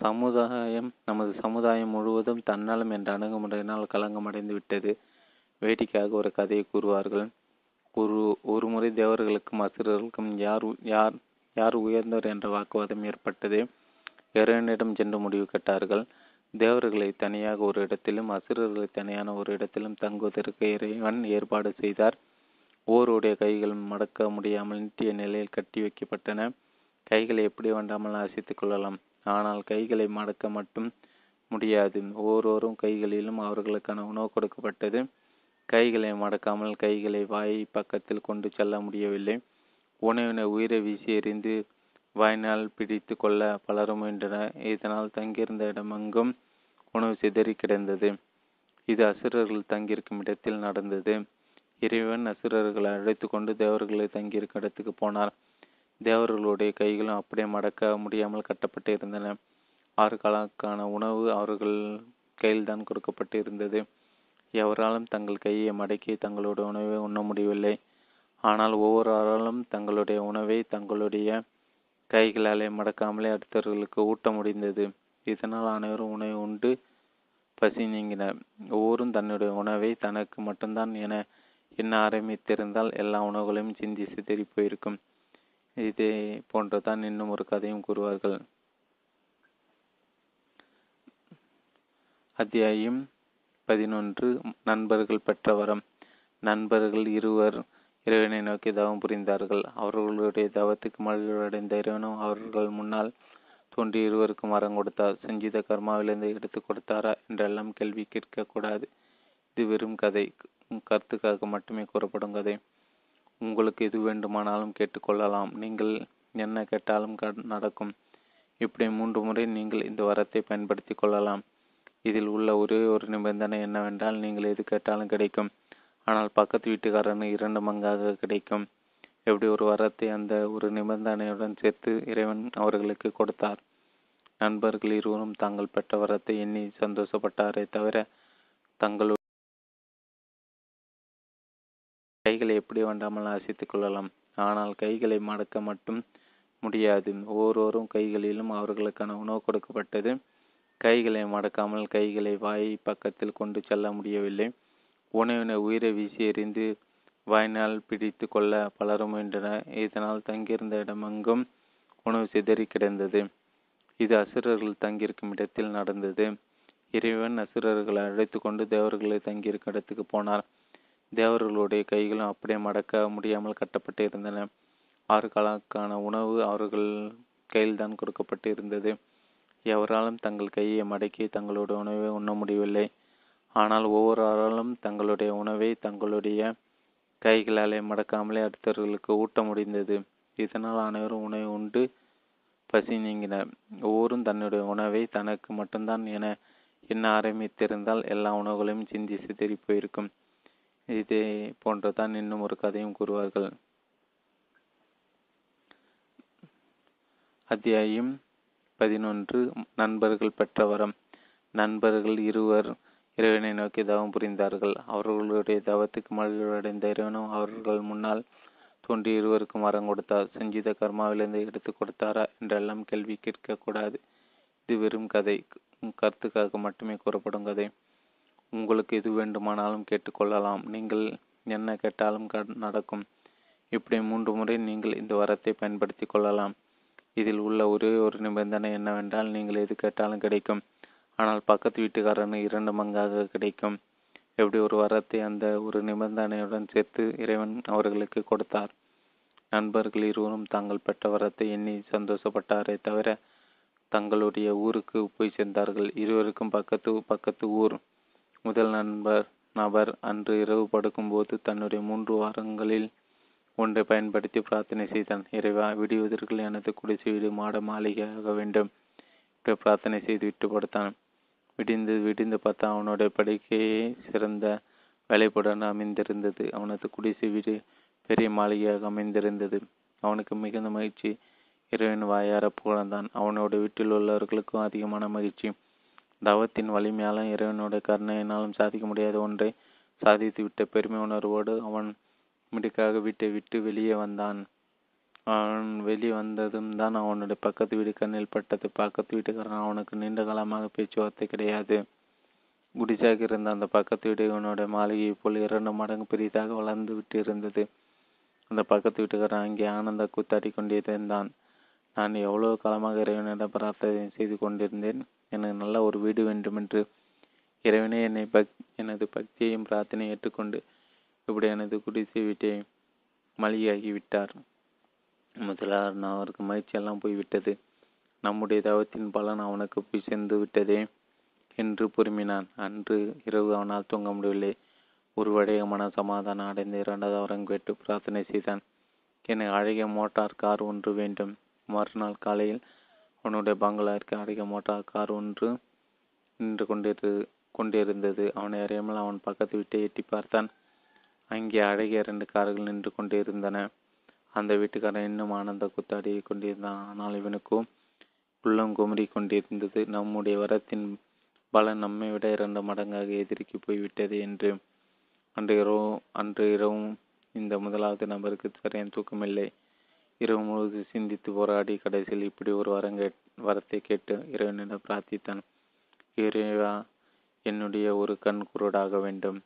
சமுதாயம் நமது சமுதாயம் முழுவதும் தன்னலம் என்ற அணுகுமுறையினால் களங்கமடைந்து விட்டது. வேடிக்கையாக ஒரு கதையை கூறுவார்கள். ஒரு ஒரு முறை தேவர்களுக்கும் அசுரர்களுக்கும் யார் யார் யார் உயர்ந்தவர் என்ற வாக்குவாதம் ஏற்பட்டது. இறைவனிடம் சென்று முடிவு கட்டார்கள். தேவர்களை தனியாக ஒரு இடத்திலும் அசுரர்களை தனியான ஒரு இடத்திலும் தங்குவதற்கு இறைவன் ஏற்பாடு செய்தார். ஓருடைய கைகள் மடக்க முடியாமல் நிட்டிய நிலையில் கட்டி வைக்கப்பட்டன. கைகளை எப்படி வேண்டாமல் அசைத்துக் கொள்ளலாம்? ஆனால் கைகளை மடக்க மட்டும் முடியாது. ஒவ்வொருவரும் கைகளிலும் அவர்களுக்கான உணவு கொடுக்கப்பட்டது. கைகளை மடக்காமல் கைகளை வாய் பக்கத்தில் கொண்டு செல்ல முடியவில்லை. உணவினை உயிரை வீசி எறிந்து வாயினால் பிடித்து கொள்ள பலரும் முயன்றனர் இதனால் தங்கியிருந்த இடமெங்கும் உணவு சிதறி கிடந்தது. இது அசுரர்கள் தங்கியிருக்கும் இடத்தில் நடந்தது. இறைவன் அசுரர்களை அழைத்து கொண்டு தேவர்களை தங்கியிருக்கும் இடத்துக்கு போனார். தேவர்களுடைய கைகளும் அப்படியே மடக்க முடியாமல் கட்டப்பட்டு இருந்தன. ஆறு காலக்கான உணவு அவர்கள் கையில்தான் கொடுக்கப்பட்டு இருந்தது எவராலும் தங்கள் கையை மடக்கி தங்களுடைய உணவை உண்ண முடியவில்லை. ஆனால் ஒவ்வொரு ஒவ்வொருவராலும் தங்களுடைய உணவை தங்களுடைய கைகளாலே மடக்காமலே அடுத்தவர்களுக்கு ஊட்ட முடிந்தது. இதனால் அனைவரும் உணவை உண்டு பசி நீங்கினர். ஒவ்வொரும் தன்னுடைய உணவை தனக்கு மட்டும்தான் என எண்ண ஆரம்பித்திருந்தால் எல்லா உணவுகளையும் சிந்தி சிதறி போயிருக்கும். இதே போன்றதான் இன்னும் ஒரு கதையும் கூறுவார்கள். அத்தியாயம் பதினொன்று நண்பர்கள் பெற்ற வரம். நண்பர்கள் இருவர் இறைவனை நோக்கி தவம் புரிந்தார்கள். அவர்களுடைய தவத்துக்கு மகிழ்வடைந்த இறைவனும் அவர்கள் முன்னால் தோன்றி இருவருக்கும் வரம் கொடுத்தார். செஞ்சித கர்மாவிலிருந்து எடுத்து கொடுத்தாரா என்றெல்லாம் கேள்வி கேட்கக்கூடாது. இது வெறும் கதை. கருத்துக்காக மட்டுமே கூறப்படும் கதை. உங்களுக்கு எது வேண்டுமானாலும் கேட்டுக்கொள்ளலாம் நீங்கள் என்ன கேட்டாலும் நடக்கும். இப்படி மூன்று முறை நீங்கள் இந்த வரத்தை பயன்படுத்தி கொள்ளலாம். இதில் உள்ள ஒரே ஒரு நிபந்தனை என்னவென்றால் நீங்கள் எது கேட்டாலும் கிடைக்கும். ஆனால் பக்கத்து வீட்டுக்காரனு இரண்டு மங்காக கிடைக்கும். எப்படி ஒரு வரத்தை அந்த ஒரு நிபந்தனையுடன் சேர்த்து இறைவன் அவர்களுக்கு கொடுத்தார்? நண்பர்கள் இருவரும் தாங்கள் பெற்ற வரத்தை எண்ணி சந்தோஷப்பட்டாரே தவிர தங்கள் கைகளை எப்படி வேண்டாமல் அசைத்துக் கொள்ளலாம்? ஆனால் கைகளை மடக்க மட்டும் முடியாது. ஒவ்வொருவரும் கைகளிலும் அவர்களுக்கான உணவு கொடுக்கப்பட்டது. கைகளை மடக்காமல் கைகளை வாய் பக்கத்தில் கொண்டு செல்ல முடியவில்லை. உணவினை உயிரை வீசி எறிந்து வாயினால் பிடித்து கொள்ள பலரும் முயன்றனர். இதனால் தங்கியிருந்த இடமெங்கும் உணவு சிதறி கிடந்தது. இது அசுரர்கள் தங்கியிருக்கும் இடத்தில் நடந்தது. இறைவன் அசுரர்களை அழைத்து கொண்டு தேவர்களை தங்கியிருக்கும் இடத்துக்கு போனார். தேவர்களுடைய கைகளும் அப்படியே மடக்க முடியாமல் கட்டப்பட்டு இருந்தன. ஆறு காலக்கான உணவு அவர்கள் கையில்தான் கொடுக்கப்பட்டு இருந்தது. எவராலும் தங்கள் கையை மடக்கி தங்களுடைய உணவை உண்ண முடியவில்லை. ஆனால் ஒவ்வொரு ஆளாலும் தங்களுடைய உணவை தங்களுடைய கைகளாலே மடக்காமலே அடுத்தவர்களுக்கு ஊட்ட முடிந்தது. இதனால் அனைவரும் உணவை உண்டு பசி நீங்கினர். ஒவ்வொரும் தன்னுடைய உணவை தனக்கு மட்டும்தான் என எண்ண ஆரம்பித்திருந்தால் எல்லா உணவுகளையும் சிந்தி சிதறி போயிருக்கும். இதே போன்றதான் இன்னும் ஒரு கதையும் கூறுவார்கள். அத்தியாயம் பதினொன்று நண்பர்கள் பெற்ற வரம். நண்பர்கள் இருவர் இறைவனை நோக்கி தவம் புரிந்தார்கள். அவர்களுடைய தவத்துக்கு மகிழ்வடைந்த இறைவனும் அவர்கள் முன்னால் தோன்றி இருவருக்கும் வரம் கொடுத்தார். சஞ்சீத கர்மாவிலிருந்து எடுத்து கொடுத்தாரா என்றெல்லாம் கேள்வி கேட்கக்கூடாது. இது வெறும் கதை. கருத்துக்காக மட்டுமே கூறப்படும் கதை. உங்களுக்கு எது வேண்டுமானாலும் கேட்டுக்கொள்ளலாம். நீங்கள் என்ன கேட்டாலும் நடக்கும். இப்படி மூன்று முறை நீங்கள் இந்த வரத்தை பயன்படுத்தி கொள்ளலாம். இதில் உள்ள ஒரே ஒரு நிபந்தனை என்னவென்றால் நீங்கள் எது கேட்டாலும் கிடைக்கும். ஆனால் பக்கத்து வீட்டுக்காரனு இரண்டு மங்காக கிடைக்கும். எப்படி ஒரு வரத்தை அந்த ஒரு நிபந்தனையுடன் சேர்த்து இறைவன் அவர்களுக்கு கொடுத்தார்? நண்பர்கள் இருவரும் தாங்கள் பெற்ற வரத்தை எண்ணி சந்தோஷப்பட்டாரே தவிர தங்களுடைய ஊருக்கு போய் சேர்ந்தார்கள். இருவருக்கும் பக்கத்து பக்கத்து ஊர். முதல் நண்பர் நபர் அன்று இரவு படுக்கும்போது தன்னுடைய மூன்று வாரங்களில் ஒன்றை பயன்படுத்தி பிரார்த்தனை செய்தான். இறைவா விடுவதற்குள் எனது குடிசை வீடு மாட மாளிகையாக வேண்டும் பிரார்த்தனை செய்து விட்டு படுத்தான் விடிந்து விடிந்து பார்த்தா அவனுடைய படுக்கையே சிறந்த வேலைப்புடன் அமைந்திருந்தது. அவனது குடிசை வீடு பெரிய மாளிகையாக அமைந்திருந்தது. அவனுக்கு மிகுந்த மகிழ்ச்சி. இறைவன் வாயார புகழ்ந்தான். அவனோட வீட்டில் உள்ளவர்களுக்கும் அதிகமான மகிழ்ச்சி. தவத்தின் வலிமையாலும் இறைவனுடைய கருணையினாலும் சாதிக்க முடியாத ஒன்றை சாதித்து விட்ட பெருமை உணர்வோடு அவன் மிடுக்காக வீட்டை விட்டு வெளியே வந்தான். அவன் வெளியே வந்ததும் தான் அவனுடைய பக்கத்து வீடு கண்ணில் பட்டது. பக்கத்து வீட்டுக்காரன் அவனுக்கு நீண்ட காலமாக பேச்சுவார்த்தை கிடையாது. குடிசாக இருந்த அந்த பக்கத்து வீடு இவனுடைய மாளிகை போல் இரண்டு மடங்கு பெரிதாக வளர்ந்து விட்டு இருந்தது அந்த பக்கத்து வீட்டுக்காரன் அங்கே ஆனந்த கூத்தாடி கொண்டிருந்தான் நான் எவ்வளவு காலமாக இறைவனிடம் பிரார்த்தனை செய்து கொண்டிருந்தேன்? எனக்கு நல்ல ஒரு வீடு வேண்டுமென்று. இறைவனே என்னை பக் எனது பக்தியையும் பிரார்த்தனை ஏற்றுக்கொண்டு இப்படி எனது குடிசை வீட்டை மளிகையாகி விட்டார் முதலாளர் அவருக்கு மகிழ்ச்சியெல்லாம் போய்விட்டது நம்முடைய தவத்தின் பலன் அவனுக்கு போய் சென்று விட்டதே என்று பொறுமினான். அன்று இரவு அவனால் தூங்க முடியவில்லை. ஒரு வழியாக மன சமாதானம் அடைந்து இரண்டாவது அவரம் கேட்டு பிரார்த்தனை செய்தான். எனக்கு அழகிய மோட்டார் கார் ஒன்று வேண்டும். மறுநாள் காலையில் அவனுடைய பங்களாவிற்கு அழகிய மோட்டார் கார் ஒன்று நின்று கொண்டிரு கொண்டிருந்தது. அவனை அறியாமல் அவன் பக்கத்து வீட்டை எட்டி பார்த்தான். அங்கே அழகிய இரண்டு கார்கள் நின்று கொண்டிருந்தன. அந்த வீட்டுக்காரன் இன்னும் ஆனந்த குத்தாடி கொண்டிருந்தான். ஆனால் இவனுக்கும் உள்ளம் குமரி கொண்டிருந்தது. நம்முடைய வரத்தின் பலன் நம்மை விட இரண்டு மடங்காக எதிர்க்கி போய்விட்டது என்று அன்று இரவு அன்று இரவும் இந்த முதலாவது நபருக்கு சரியான தூக்கமில்லை. இரவு முழுவதும் சிந்தித்து போராடி கடைசியில் இப்படி ஒரு வரங்க வரத்தை கேட்டு இறைவனிடம் பிரார்த்தித்தான். இறைவா என்னுடைய ஒரு கண் குருடாக வேண்டும்.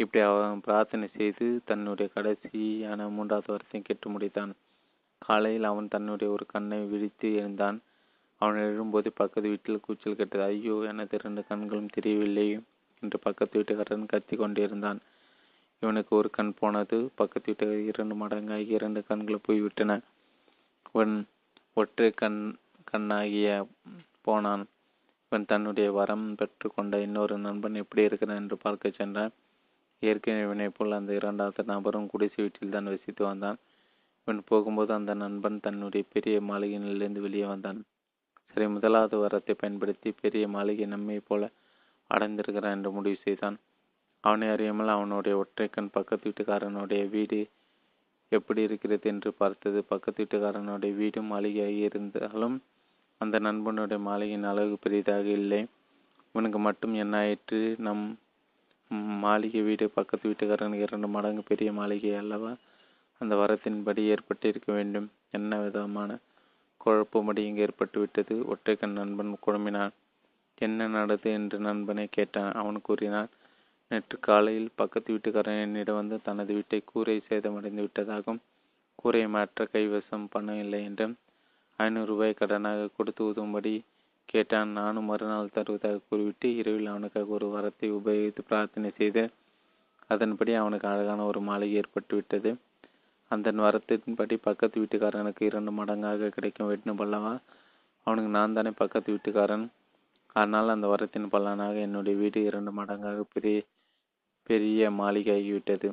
இப்படி அவன் பிரார்த்தனை செய்து தன்னுடைய கடைசியான மூன்றாவது வருஷம் கேட்டு முடித்தான். காலையில் அவன் தன்னுடைய ஒரு கண்ணை விழித்து எழுந்தான். அவன் எழும்போது பக்கத்து வீட்டில் கூச்சல் கேட்டது ஐயோ எனது இரண்டு கண்களும் தெரியவில்லை என்று பக்கத்து வீட்டுக்காரன் கத்தி கொண்டிருந்தான். இவனுக்கு ஒரு கண் போனது பக்கத்து வீட்டுக்காரர் இரண்டு மடங்காகி இரண்டு கண்கள் போய்விட்டன. இவன் ஒற்றை கண் கண்ணாகிய போனான். இவன் தன்னுடைய வரம் பெற்றுக்கொண்ட இன்னொரு நண்பன் எப்படி இருக்கிறான் என்று பார்க்க சென்றான். ஏற்கனவே இவனை போல் அந்த இரண்டாவது நபரும் குடிசை வீட்டில் தான் வசித்து வந்தான். இவன் போகும்போது அந்த நண்பன் தன்னுடைய பெரிய மாளிகையிலிருந்து வெளியே வந்தான். சரி முதலாவது வரத்தை பயன்படுத்தி பெரிய மாளிகை நம்மை போல அடைந்திருக்கிறான் என்று முடிவு செய்தான். அவனை அறியாமல் அவனுடைய ஒற்றைக்கண் பக்கத்து வீட்டுக்காரனுடைய வீடு எப்படி இருக்கிறது என்று பார்த்தது. பக்கத்து வீட்டுக்காரனுடைய வீடும் மாளிகையாக இருந்தாலும் அந்த நண்பனுடைய மாளிகையின் அளவு பெரிதாக இல்லை. இவனுக்கு மட்டும் என்ன ஆயிற்று நம் மாளிகை வீடு பக்கத்து வீட்டுக்காரன் இரண்டு மடங்கு பெரிய மாளிகை அல்லவா? அந்த வரத்தின்படி ஏற்பட்டிருக்க வேண்டும். என்ன விதமான குழப்பமடி இங்கு ஏற்பட்டுவிட்டது? ஒற்றைக்கண் நண்பன் குழம்பினான். என்ன நடந்தது என்று நண்பனை கேட்டான். அவன் கூறினான் நேற்று காலையில் பக்கத்து வீட்டுக்காரன் என்னிடம் வந்து தனது வீட்டை கூரை சேதமடைந்து விட்டதாகவும் கூரை மாற்ற கைவசம் பணம் இல்லை என்றும் ஐநூறு ரூபாய் கடனாக கொடுத்து உதவும்படி கேட்டான். நானும் மறுநாள் தருவதாக கூறிவிட்டு இரவில் அவனுக்காக ஒரு வரத்தை உபயோகித்து பிரார்த்தனை செய்து அதன்படி அவனுக்கு அழகான ஒரு மாளிகை ஏற்பட்டுவிட்டது அந்த வரத்தின்படி பக்கத்து வீட்டுக்காரனுக்கு இரண்டு மடங்காக கிடைக்கும். வேண்டும் பல்லவா அவனுக்கு நான் தானே பக்கத்து வீட்டுக்காரன். ஆனால் அந்த வரத்தின் பலனாக என்னுடைய வீடு இரண்டு மடங்காக பெரிய பெரிய மாளிகையாகிவிட்டது.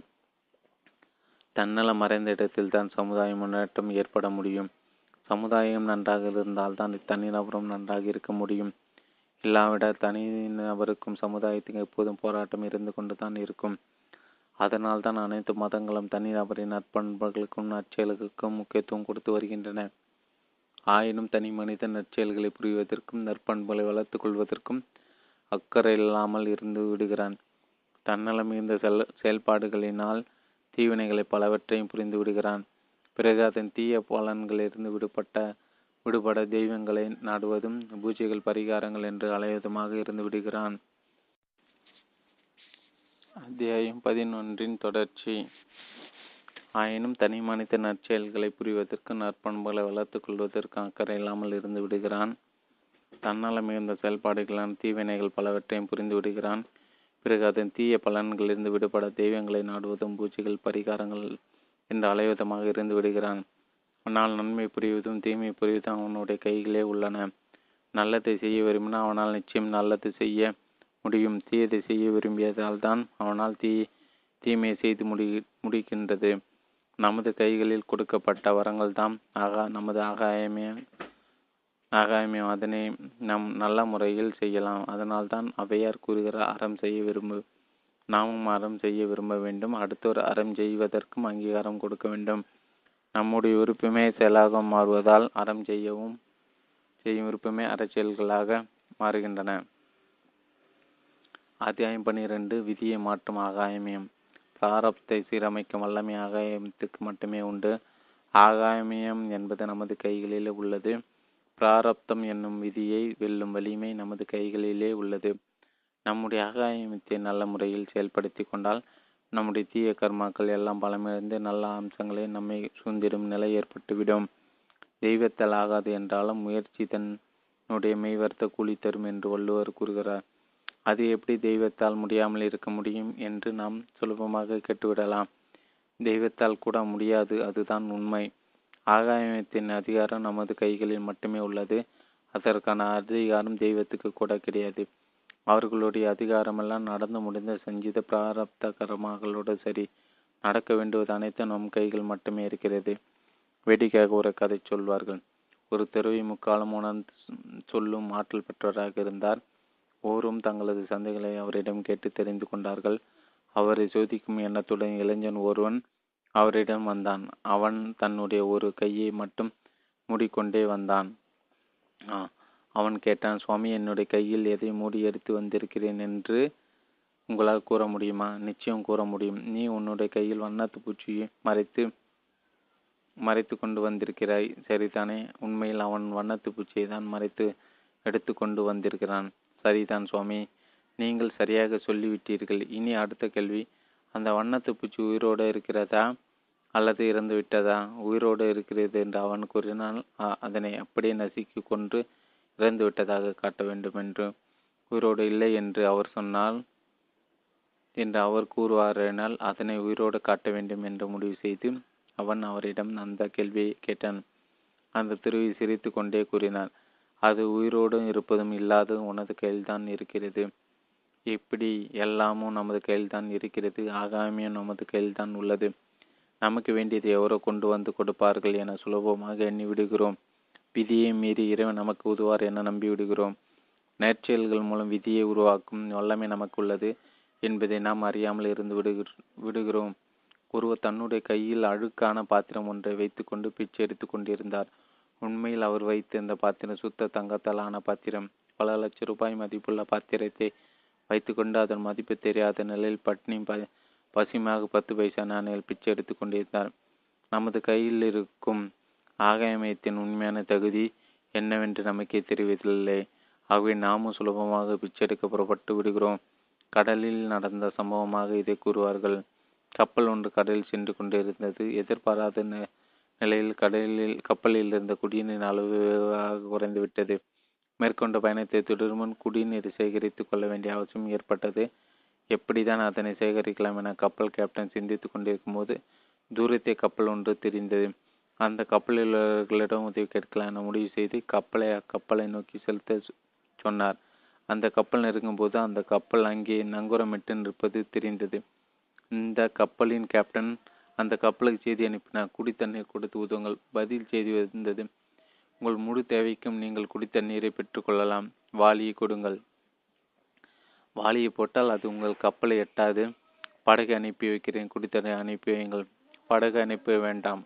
தன்னலம் மறைந்த இடத்தில் தான் சமுதாய முன்னேற்றம் ஏற்பட முடியும். சமுதாயம் நன்றாக இருந்தால்தான் தனிநபரும் நன்றாக இருக்க முடியும். இல்லாவிட தனிநபருக்கும் சமுதாயத்துக்கும் எப்போதும் போராட்டம் இருந்து கொண்டுதான் இருக்கும். அதனால் தான் அனைத்து மதங்களும் தனிநபரின் நற்பண்புகளுக்கும் நற்செயல்களுக்கும் முக்கியத்துவம் கொடுத்து வருகின்றன. ஆயினும் தனி மனித நற்செயல்களை புரிவதற்கும் நற்பண்புகளை வளர்த்து கொள்வதற்கும் அக்கறை இல்லாமல் இருந்து விடுகிறான். தன்னலம் மிகுந்த செல் செயல்பாடுகளினால் தீவினைகளை பலவற்றையும் புரிந்து விடுகிறான். பிறகு அதன் தீய பலன்களிலிருந்து விடுபட்ட விடுபட தெய்வங்களை நாடுவதும் பூஜைகள் பரிகாரங்கள் என்று அலைவதுமாக இருந்து விடுகிறான். அத்தியாயம் பதினொன்றின் தொடர்ச்சி. ஆயினும் தனி மனித நற்செயல்களை புரிவதற்கு நற்பண்புகளை வளர்த்துக் கொள்வதற்கு அக்கறை இல்லாமல் இருந்து விடுகிறான். தன்னால மிகுந்த செயல்பாடுகளான தீவினைகள் பலவற்றையும் புரிந்து விடுகிறான். பிறகு அதன் தீய பலன்களிலிருந்து விடுபட தெய்வங்களை நாடுவதும் பூஜைகள் பரிகாரங்கள் என்று அலைவிதமாக இருந்து விடுகிறான். ஆனால் நன்மை புரிவதும் தீமை புரிவதும் அவனுடைய கைகளே உள்ளன. நல்லதை செய்ய விரும்பினால் அவனால் நிச்சயம் நல்லது செய்ய முடியும். தீயதை செய்ய விரும்பியதால் தான் அவனால் தீ தீமையை செய்து முடி முடிக்கின்றது. நமது கைகளில் கொடுக்கப்பட்ட வரங்கள் தான் ஆகா நமது ஆகாயமே ஆகாயமே அதனை நம் நல்ல முறையில் செய்யலாம். அதனால்தான் அவையார் கூறுகிற அறம் செய்ய விரும்பு நாமும் அறம் செய்ய விரும்ப வேண்டும். அடுத்தவர் அறம் செய்வதற்கும் அங்கீகாரம் கொடுக்க வேண்டும். நம்முடைய விருப்பமே செயலாக மாறுவதால் அறம் செய்யவும் செய்யும் விருப்பமே அறச்செயல்களாக மாறுகின்றன. அத்தியாயம் பன்னிரண்டு விதியை மாற்றும் ஆகாயமியம். பிராரப்தை சீரமைக்கும் வல்லமை ஆகாயத்துக்கு மட்டுமே உண்டு. ஆகாயமியம் என்பது நமது கைகளிலே உள்ளது. பிராரப்தம் என்னும் விதியை வெல்லும் வலிமை நமது கைகளிலே உள்ளது. நம்முடைய ஆகாயத்தை நல்ல முறையில் செயல்படுத்தி கொண்டால் நம்முடைய தீய கர்மாக்கள் எல்லாம் பலமிழந்து நல்ல அம்சங்களை நம்மை சுந்திரும் நிலை ஏற்பட்டுவிடும். தெய்வத்தால் ஆகாது என்றாலும் முயற்சி தன்னுடைய மெய்வர்த்த கூலி தரும் என்று வள்ளுவர் கூறுகிறார். அது எப்படி தெய்வத்தால் முடியாமல் இருக்க முடியும் என்று நாம் சுலபமாக கேட்டுவிடலாம். தெய்வத்தால் கூட முடியாது அதுதான் உண்மை. ஆகாயத்தின் அதிகாரம் நமது கைகளில் மட்டுமே உள்ளது. அதற்கான அதிகாரம் தெய்வத்துக்கு கூட கிடையாது. அவர்களுடைய அதிகாரமெல்லாம் நடந்து முடிந்த சஞ்சித பிராரப்த கர்மாக்களோடு சரி நடக்க வேண்டுவது அனைத்தும் நம் கைகள் மட்டுமே இருக்கிறது. வேடிக்கையாக ஒரு கதை சொல்வார்கள். ஒரு தெருவை முக்காலம் உணர்ந்து சொல்லும் ஆற்றல் பெற்றவராக இருந்தார். ஓரும் தங்களது சந்தைகளை அவரிடம் கேட்டு தெரிந்து கொண்டார்கள். அவரை சோதிக்கும் எண்ணத்துடன் இளைஞன் ஒருவன் அவரிடம் வந்தான். அவன் தன்னுடைய ஒரு கையை மட்டும் மூடிக்கொண்டே வந்தான். அவன் கேட்டான் சுவாமி என்னுடைய கையில் எதை மூடி எடுத்து வந்திருக்கிறேன் என்று உங்களால் கூற முடியுமா? நிச்சயம் கூற முடியும். நீ உன்னுடைய கையில் வண்ணத்து பூச்சியை மறைத்து மறைத்து கொண்டு வந்திருக்கிறாய். சரிதானே. உண்மையில் அவன் வண்ணத்து பூச்சியை தான் மறைத்து எடுத்து கொண்டு வந்திருக்கிறான். சரிதான் சுவாமி. நீங்கள் சரியாக சொல்லிவிட்டீர்கள். இனி அடுத்த கேள்வி. அந்த வண்ணத்து பூச்சி உயிரோடு இருக்கிறதா அல்லது இறந்து விட்டதா உயிரோடு இருக்கிறது என்று அவன் கூறினால் அதனை அப்படியே நசுக்கி கொன்று இறந்து விட்டதாக காட்ட வேண்டும் என்று உயிரோடு இல்லை என்று அவர் சொன்னால் என்று அவர் கூறுவாரெனால் அதனை உயிரோடு காட்ட வேண்டும் என்று முடிவு செய்து அவன் அவரிடம் அந்த கேள்வியை கேட்டான். அந்த திருவி சிரித்து கொண்டே கூறினார் அது உயிரோடும் இருப்பதும் இல்லாததும் உனது கையில்தான் இருக்கிறது. இப்படி எல்லாமும் நமது கையில்தான் இருக்கிறது. ஆகாமியும் நமது கையில்தான் உள்ளது. நமக்கு வேண்டியது எவரோ கொண்டு வந்து கொடுப்பார்கள் என சுலபமாக எண்ணி விடுகிறோம். விதியை மீறி இறைவன் நமக்கு உதுவார் என நம்பிவிடுகிறோம் நேர்ச்செயல்கள் மூலம் விதியை உருவாக்கும் வல்லமை நமக்கு உள்ளது என்பதை நாம் அறியாமல் இருந்து விடுகிற விடுகிறோம். ஒருவர் தன்னுடைய கையில் அழுக்கான பாத்திரம் ஒன்றை வைத்துக்கொண்டு பிச்சை எடுத்து கொண்டிருந்தார். உண்மையில் அவர் வைத்திருந்த பாத்திரம் சுத்த தங்கத்தால் ஆன பாத்திரம். பல லட்சம் ரூபாய் மதிப்புள்ள பாத்திரத்தை வைத்துக்கொண்டு அதன் மதிப்பு தெரியாத நிலையில் பட்னி ப பசுமையாக பத்து பைசா நாணயில் பிச்சை எடுத்து கொண்டிருந்தார். நமது கையில் இருக்கும் ஆகாயமயத்தின் உண்மையான தகுதி என்னவென்று நமக்கே தெரிவதில்லை. ஆகவே நாமும் சுலபமாக பிச்செடுக்க புறப்பட்டு விடுகிறோம். கடலில் நடந்த சம்பவமாக இதை கூறுவார்கள். கப்பல் ஒன்று கடலில் சென்று கொண்டிருந்தது எதிர்பாராத நிலையில் கடலில் கப்பலில் இருந்த குடிநீரின் அளவு குறைந்துவிட்டது மேற்கொண்ட பயணத்தை தொடர்முன் குடிநீர் சேகரித்து கொள்ள வேண்டிய அவசியம் ஏற்பட்டது. எப்படிதான் அதனை சேகரிக்கலாம் என கப்பல் கேப்டன் சிந்தித்துக் கொண்டிருக்கும் போது தூரத்தை கப்பல் ஒன்று தெரிந்தது. அந்த கப்பலர்களிடம் உதவி கேட்கலாம் என முடிவு செய்து கப்பலை அக்கப்பலை நோக்கி செலுத்த சொன்னார். அந்த கப்பல் நெருங்கும் போது அந்த கப்பல் அங்கே நங்குரமிட்டு நிற்பது தெரிந்தது. இந்த கப்பலின் கேப்டன் அந்த கப்பலுக்கு செய்தி அனுப்பினார். குடித்தண்ணீர் கொடுத்து உதவுங்கள். பதில் செய்தி வந்தது. உங்கள் முழு தேவைக்கும் நீங்கள் குடித்தண்ணீரை பெற்றுக்கொள்ளலாம் வாளியை கொடுங்கள். வாளியை போட்டால் அது உங்கள் கப்பலை எட்டாது. படகு அனுப்பி வைக்கிறேன். குடித்தண்ணீர் அனுப்பி வையுங்கள். படகு அனுப்ப வேண்டாம்.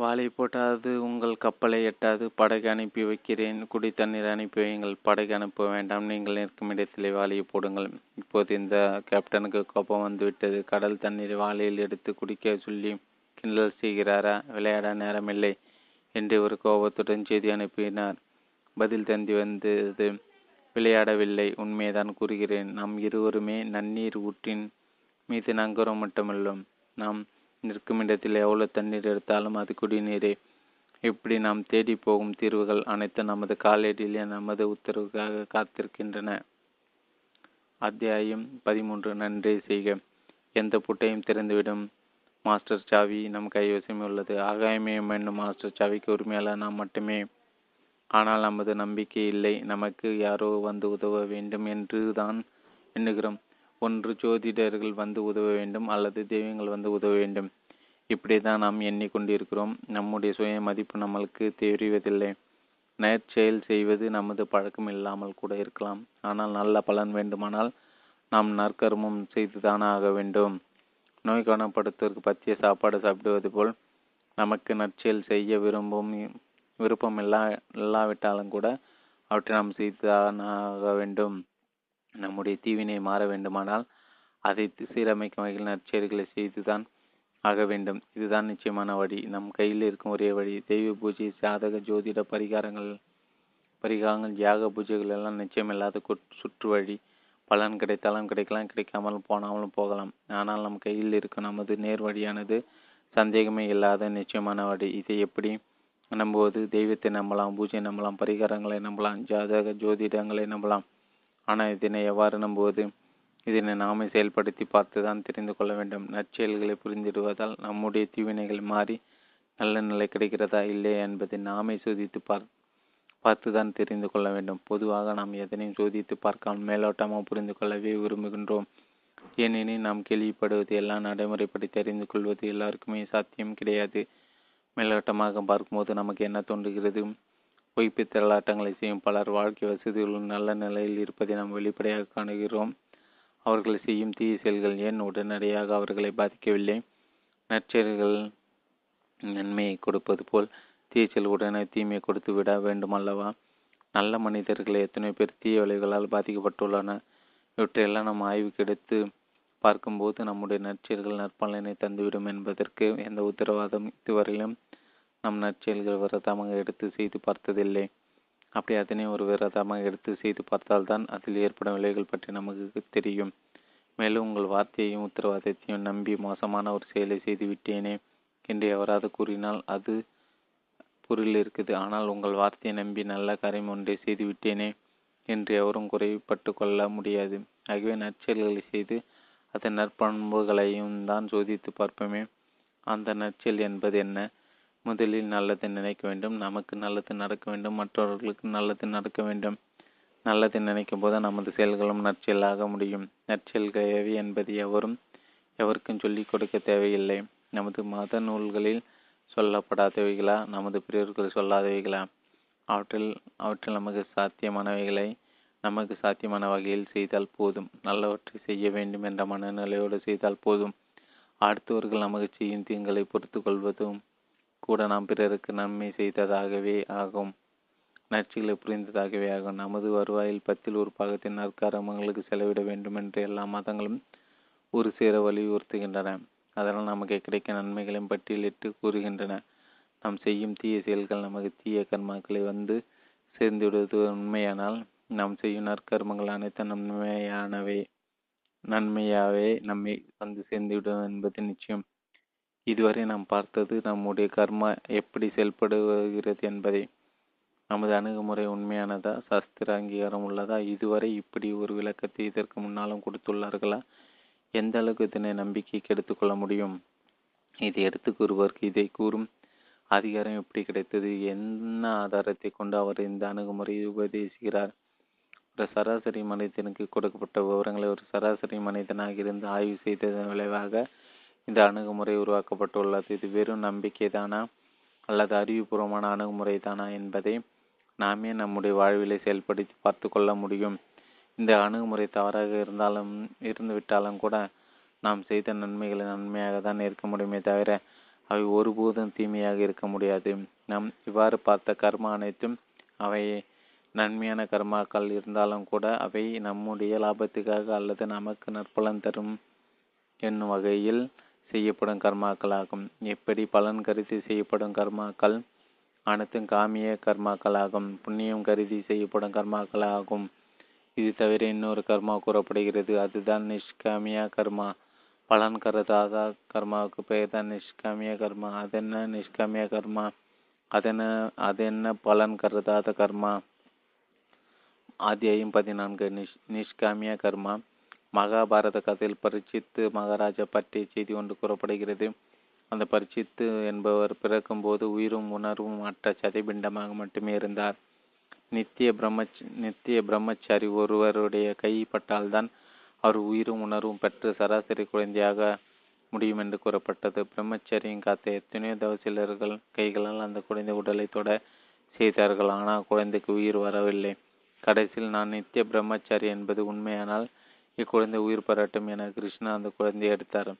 வாளை போட்டாது உங்கள் கப்பலை எட்டாது. படகு அனுப்பி வைக்கிறேன். குடி தண்ணீர் அனுப்பி வையுங்கள். படகு அனுப்ப வேண்டாம். நீங்கள் நிற்கும் இடத்திலே வாளியை போடுங்கள். இப்போது இந்த கேப்டனுக்கு கோபம் வந்துவிட்டது. கடல் தண்ணீரை வாளியில் எடுத்து குடிக்க சொல்லி கிண்டல் செய்கிறாரா? விளையாட நேரமில்லை என்று ஒரு கோபத்துடன் செய்தி அனுப்பினார். பதில் தந்தி வந்தது விளையாடவில்லை. உண்மையைதான் கூறுகிறேன். நாம் இருவருமே நன்னீர் ஊற்றின் மீது நங்கரம் மட்டுமல்லும் நாம் நிற்கும் இடத்தில் எவ்வளவு தண்ணீர் எடுத்தாலும் அது குடிநீரே. இப்படி நாம் தேடி போகும் தீர்வுகள் அனைத்தும் நமது காலடியிலே நமது உத்தரவுக்காக காத்திருக்கின்றன. அத்தியாயம் பதிமூன்று நன்றி செய்க. எந்த புட்டையும் திறந்துவிடும். மாஸ்டர் சாவி நம் கைவசமே உள்ளது. ஆகாயமயம் என்னும் மாஸ்டர் சாவிக்கு உரிமையாளர் நாம் மட்டுமே. ஆனால் நமது நம்பிக்கை இல்லை. நமக்கு யாரோ வந்து உதவ வேண்டும் என்று தான் எண்ணுகிறோம். ஒன்று ஜோதிடர்கள் வந்து உதவ வேண்டும் அல்லது தெய்வங்கள் வந்து உதவ வேண்டும். இப்படி தான் நாம் எண்ணிக்கொண்டிருக்கிறோம். நம்முடைய சுய மதிப்பு நம்மளுக்கு தெரிவதில்லை. நேர்ச்செயல் செய்வது நமது பழக்கம் இல்லாமல் கூட இருக்கலாம். ஆனால் நல்ல பலன் வேண்டுமானால் நாம் நற்கர்மம் செய்துதான் ஆக வேண்டும். நோய் காணப்படுத்துவதற்கு பற்றிய சாப்பாடு சாப்பிடுவது போல் நமக்கு நற்செயல் செய்ய விரும்பும் விருப்பம் இல்லா இல்லாவிட்டாலும் கூட அவற்றை நாம் செய்துதான் ஆக வேண்டும். நம்முடைய தீவினை மாற வேண்டுமானால் அதை சீரமைக்கும் வகையில் நற்செயல்களை செய்துதான் ஆக வேண்டும். இதுதான் நிச்சயமான வழி. நம் கையில் இருக்கும் ஒரே வழி. தெய்வ பூஜை சாதக ஜோதிட பரிகாரங்கள் பரிகாரங்கள் யாக பூஜைகள் எல்லாம் நிச்சயமில்லாத சுற்று வழி. பலன் கிடைத்தாலும் கிடைக்கலாம் கிடைக்காமலும் போனாலும் போகலாம். ஆனால் நம் கையில் இருக்கும் நமது நேர் வழியானது சந்தேகமே இல்லாத நிச்சயமான வழி. இதை எப்படி நம்புவது? தெய்வத்தை நம்பலாம் பூஜை நம்பலாம் பரிகாரங்களை நம்பலாம் ஜாதக ஜோதிடங்களை நம்பலாம். ஆனால் இதனை எவ்வாறு நம்புவது? இதனை நாமே செயல்படுத்தி பார்த்துதான் தெரிந்து கொள்ள வேண்டும். நற்செயல்களை புரிந்திடுவதால் நம்முடைய தீவினைகள் மாறி நல்ல நிலை கிடைக்கிறதா இல்லையா என்பதை நாமே சோதித்து பார் பார்த்துதான் தெரிந்து கொள்ள வேண்டும். பொதுவாக நாம் எதனையும் சோதித்து பார்க்காமல் மேலோட்டமாக புரிந்து கொள்ளவே விரும்புகின்றோம். ஏனெனில் நாம் கேள்விப்படுவது எல்லாம் நடைமுறைப்படி தெரிந்து கொள்வது எல்லாருக்குமே சாத்தியம் கிடையாது. மேலோட்டமாக பார்க்கும்போது நமக்கு என்ன தோன்றுகிறது? பொய்ப்பு திரளாட்டங்களை செய்யும் பலர் வாழ்க்கை வசதிகளும் நல்ல நிலையில் இருப்பதை நாம் வெளிப்படையாக காணுகிறோம். அவர்கள் செய்யும் தீய செயல்கள் ஏன் உடனடியாக அவர்களை பாதிக்கவில்லை? நற்செயல்கள் நன்மையை கொடுப்பது போல் தீச்சல் உடனே தீமையை கொடுத்து விட வேண்டுமல்லவா? நல்ல மனிதர்கள் எத்தனை பேர் தீய விளைவுகளால் பாதிக்கப்பட்டுள்ளன இவற்றையெல்லாம் நாம் ஆய்வுக்கு எடுத்து பார்க்கும்போது நம்முடைய நற்செயல்கள் நற்பலனை தந்துவிடும் என்பதற்கு எந்த உத்தரவாதம் இதுவரையிலும் நம் நற்செயல்கள் விரதமாக எடுத்து செய்து பார்த்ததில்லை. அப்படி அதனை ஒரு விரதமாக எடுத்து செய்து பார்த்தால்தான் அதில் ஏற்படும் விலைகள் பற்றி நமக்கு தெரியும். மேலும் உங்கள் வார்த்தையையும் உத்தரவாதத்தையும் நம்பி மோசமான ஒரு செயலை செய்து விட்டேனே என்று எவராது கூறினால் அது பொருள் இருக்குது. ஆனால் உங்கள் வார்த்தையை நம்பி நல்ல காரியம் ஒன்றை செய்து விட்டேனே என்று எவரும் குறைப்பட்டு கொள்ள முடியாது. ஆகவே நற்செயல்களை செய்து அதன் நற்பண்புகளையும் தான் சோதித்து பார்ப்போமே. அந்த நற்செயல் என்பது என்ன? முதலில் நல்லது நினைக்க வேண்டும் நமக்கு நல்லது நடக்க வேண்டும் மற்றவர்களுக்கு நல்லது நடக்க வேண்டும். நல்லது நினைக்கும் போது நமது செயல்களும் நற்செயலாக முடியும். நற்செயல்கள் எவை என்பது எவரும் எவருக்கும் சொல்லிக் கொடுக்க தேவையில்லை. நமது மத நூல்களில் சொல்லப்படாதவைகளா? நமது பெரியோர்கள் சொல்லாதவைகளா? அவற்றில் அவற்றில் நமக்கு சாத்தியமானவைகளை நமக்கு சாத்தியமான வகையில் செய்தால் போதும். நல்லவற்றை செய்ய வேண்டும் என்ற மனநிலையோடு செய்தால் போதும். அடுத்தவர்கள் நமக்கு செய்யும் தீங்களை பொறுத்து கொள்வதும் கூட நாம் பிறருக்கு நன்மை செய்ததாகவே ஆகும். நச்சுகளை புரிந்ததாகவே ஆகும். நமது வருவாயில் பத்தில் ஒரு பாகத்தின் நற்காரமங்களுக்கு செலவிட வேண்டும் என்று எல்லா மதங்களும் ஒரு சேர வலியுறுத்துகின்றன. அதனால் நமக்கு கிடைக்க நன்மைகளையும் பட்டியலிட்டு கூறுகின்றன. நாம் செய்யும் தீய செயல்கள் நமக்கு தீய கர்மாக்களை வந்து சேர்ந்துவிடுவது உண்மையானால் நாம் செய்யும் நற்கர்மங்கள் அனைத்தும் நன்மையானவை. நன்மையாகவே நம்மை வந்து சேர்ந்துவிடும் என்பது நிச்சயம். இதுவரை நாம் பார்த்தது நம்முடைய கர்மா எப்படி செயல்படுகிறது என்பதை. நமது அணுகுமுறை உண்மையானதா? சாஸ்திர அங்கீகாரம் உள்ளதா? இதுவரை இப்படி ஒரு விளக்கத்தை இதற்கு முன்னாலும் கொடுத்துள்ளார்களா? எந்த அளவுக்கு இதனை நம்பிக்கை எடுத்துக்கொள்ள முடியும்? இதை எடுத்து கூறுவதற்கு இதை கூறும் அதிகாரம் எப்படி கிடைத்தது? என்ன ஆதாரத்தை கொண்டு அவர் இந்த அணுகுமுறையை உபதேசிக்கிறார்? ஒரு சராசரி மனிதனுக்கு கொடுக்கப்பட்ட விவரங்களை ஒரு சராசரி மனிதனாக இருந்து ஆய்வு செய்ததன் விளைவாக இந்த அணுகுமுறை உருவாக்கப்பட்டுள்ளது. இது வெறும் நம்பிக்கைதானா? அல்லது அறிவுபூர்வமான அணுகுமுறை தானா என்பதை நாமே நம்முடைய வாழ்விலை செயல்படுத்தி பார்த்து கொள்ள முடியும். இந்த அணுகுமுறை தவறாக இருந்தாலும் இருந்துவிட்டாலும் கூட நாம் செய்த நன்மைகளை நன்மையாக தான் இருக்க முடியுமே தவிர அவை ஒருபோதும் தீமையாக இருக்க முடியாது. நாம் இவ்வாறு பார்த்த கர்ம அனைத்தும் அவை நன்மையான கர்மாக்கள் இருந்தாலும் கூட அவை நம்முடைய லாபத்துக்காக அல்லது நமக்கு நற்பலன் தரும் என்னும் வகையில் செய்யப்படும் கர்மாக்களாகும். எப்படி பலன் கருதி செய்யப்படும் கர்மாக்கள்? அனைத்தும் காமிய கர்மாக்களாகும். புண்ணியம் கருதி செய்யப்படும் கர்மாக்களாகும். இது தவிர இன்னொரு கர்மா கூறப்படுகிறது. அதுதான் நிஷ்காமியா கர்மா. பலன் கருதாத கர்மாவுக்கு பெயர் தான் நிஷ்காமிய கர்மா. அதென்ன நிஷ்காமிய கர்மா? அதென்ன அது என்ன பலன் கருதாத கர்மா? அத்தியாயம் பதினான்கு. நிஷ் நிஷ்காமிய கர்மா. மகாபாரத கதையில் பரிச்சித்து மகாராஜா பற்றிய செய்தி ஒன்று கூறப்படுகிறது. அந்த பரிச்சித்து என்பவர் பிறக்கும்போது உயிரும் உணர்வும் அற்ற சதைபிண்டமாக மட்டுமே இருந்தார். நித்திய பிரம்மச் நித்திய பிரம்மச்சாரி ஒருவருடைய கைப்பட்டால்தான் அவர் உயிரும் உணர்வும் பெற்று சராசரி குழந்தையாக முடியும் என்று கூறப்பட்டது. பிரம்மச்சரியின் காத்த எத்தனையோ தவசிலர்கள் கைகளால் அந்த குழந்தை உடலை தொட செய்தார்கள். ஆனால் குழந்தைக்கு உயிர் வரவில்லை. கடைசியில் நான் நித்திய பிரம்மச்சாரி என்பது உண்மையானால் இக்குழந்தை உயிர் பெறட்டும் என கிருஷ்ணா அந்த குழந்தையை எடுத்தார்.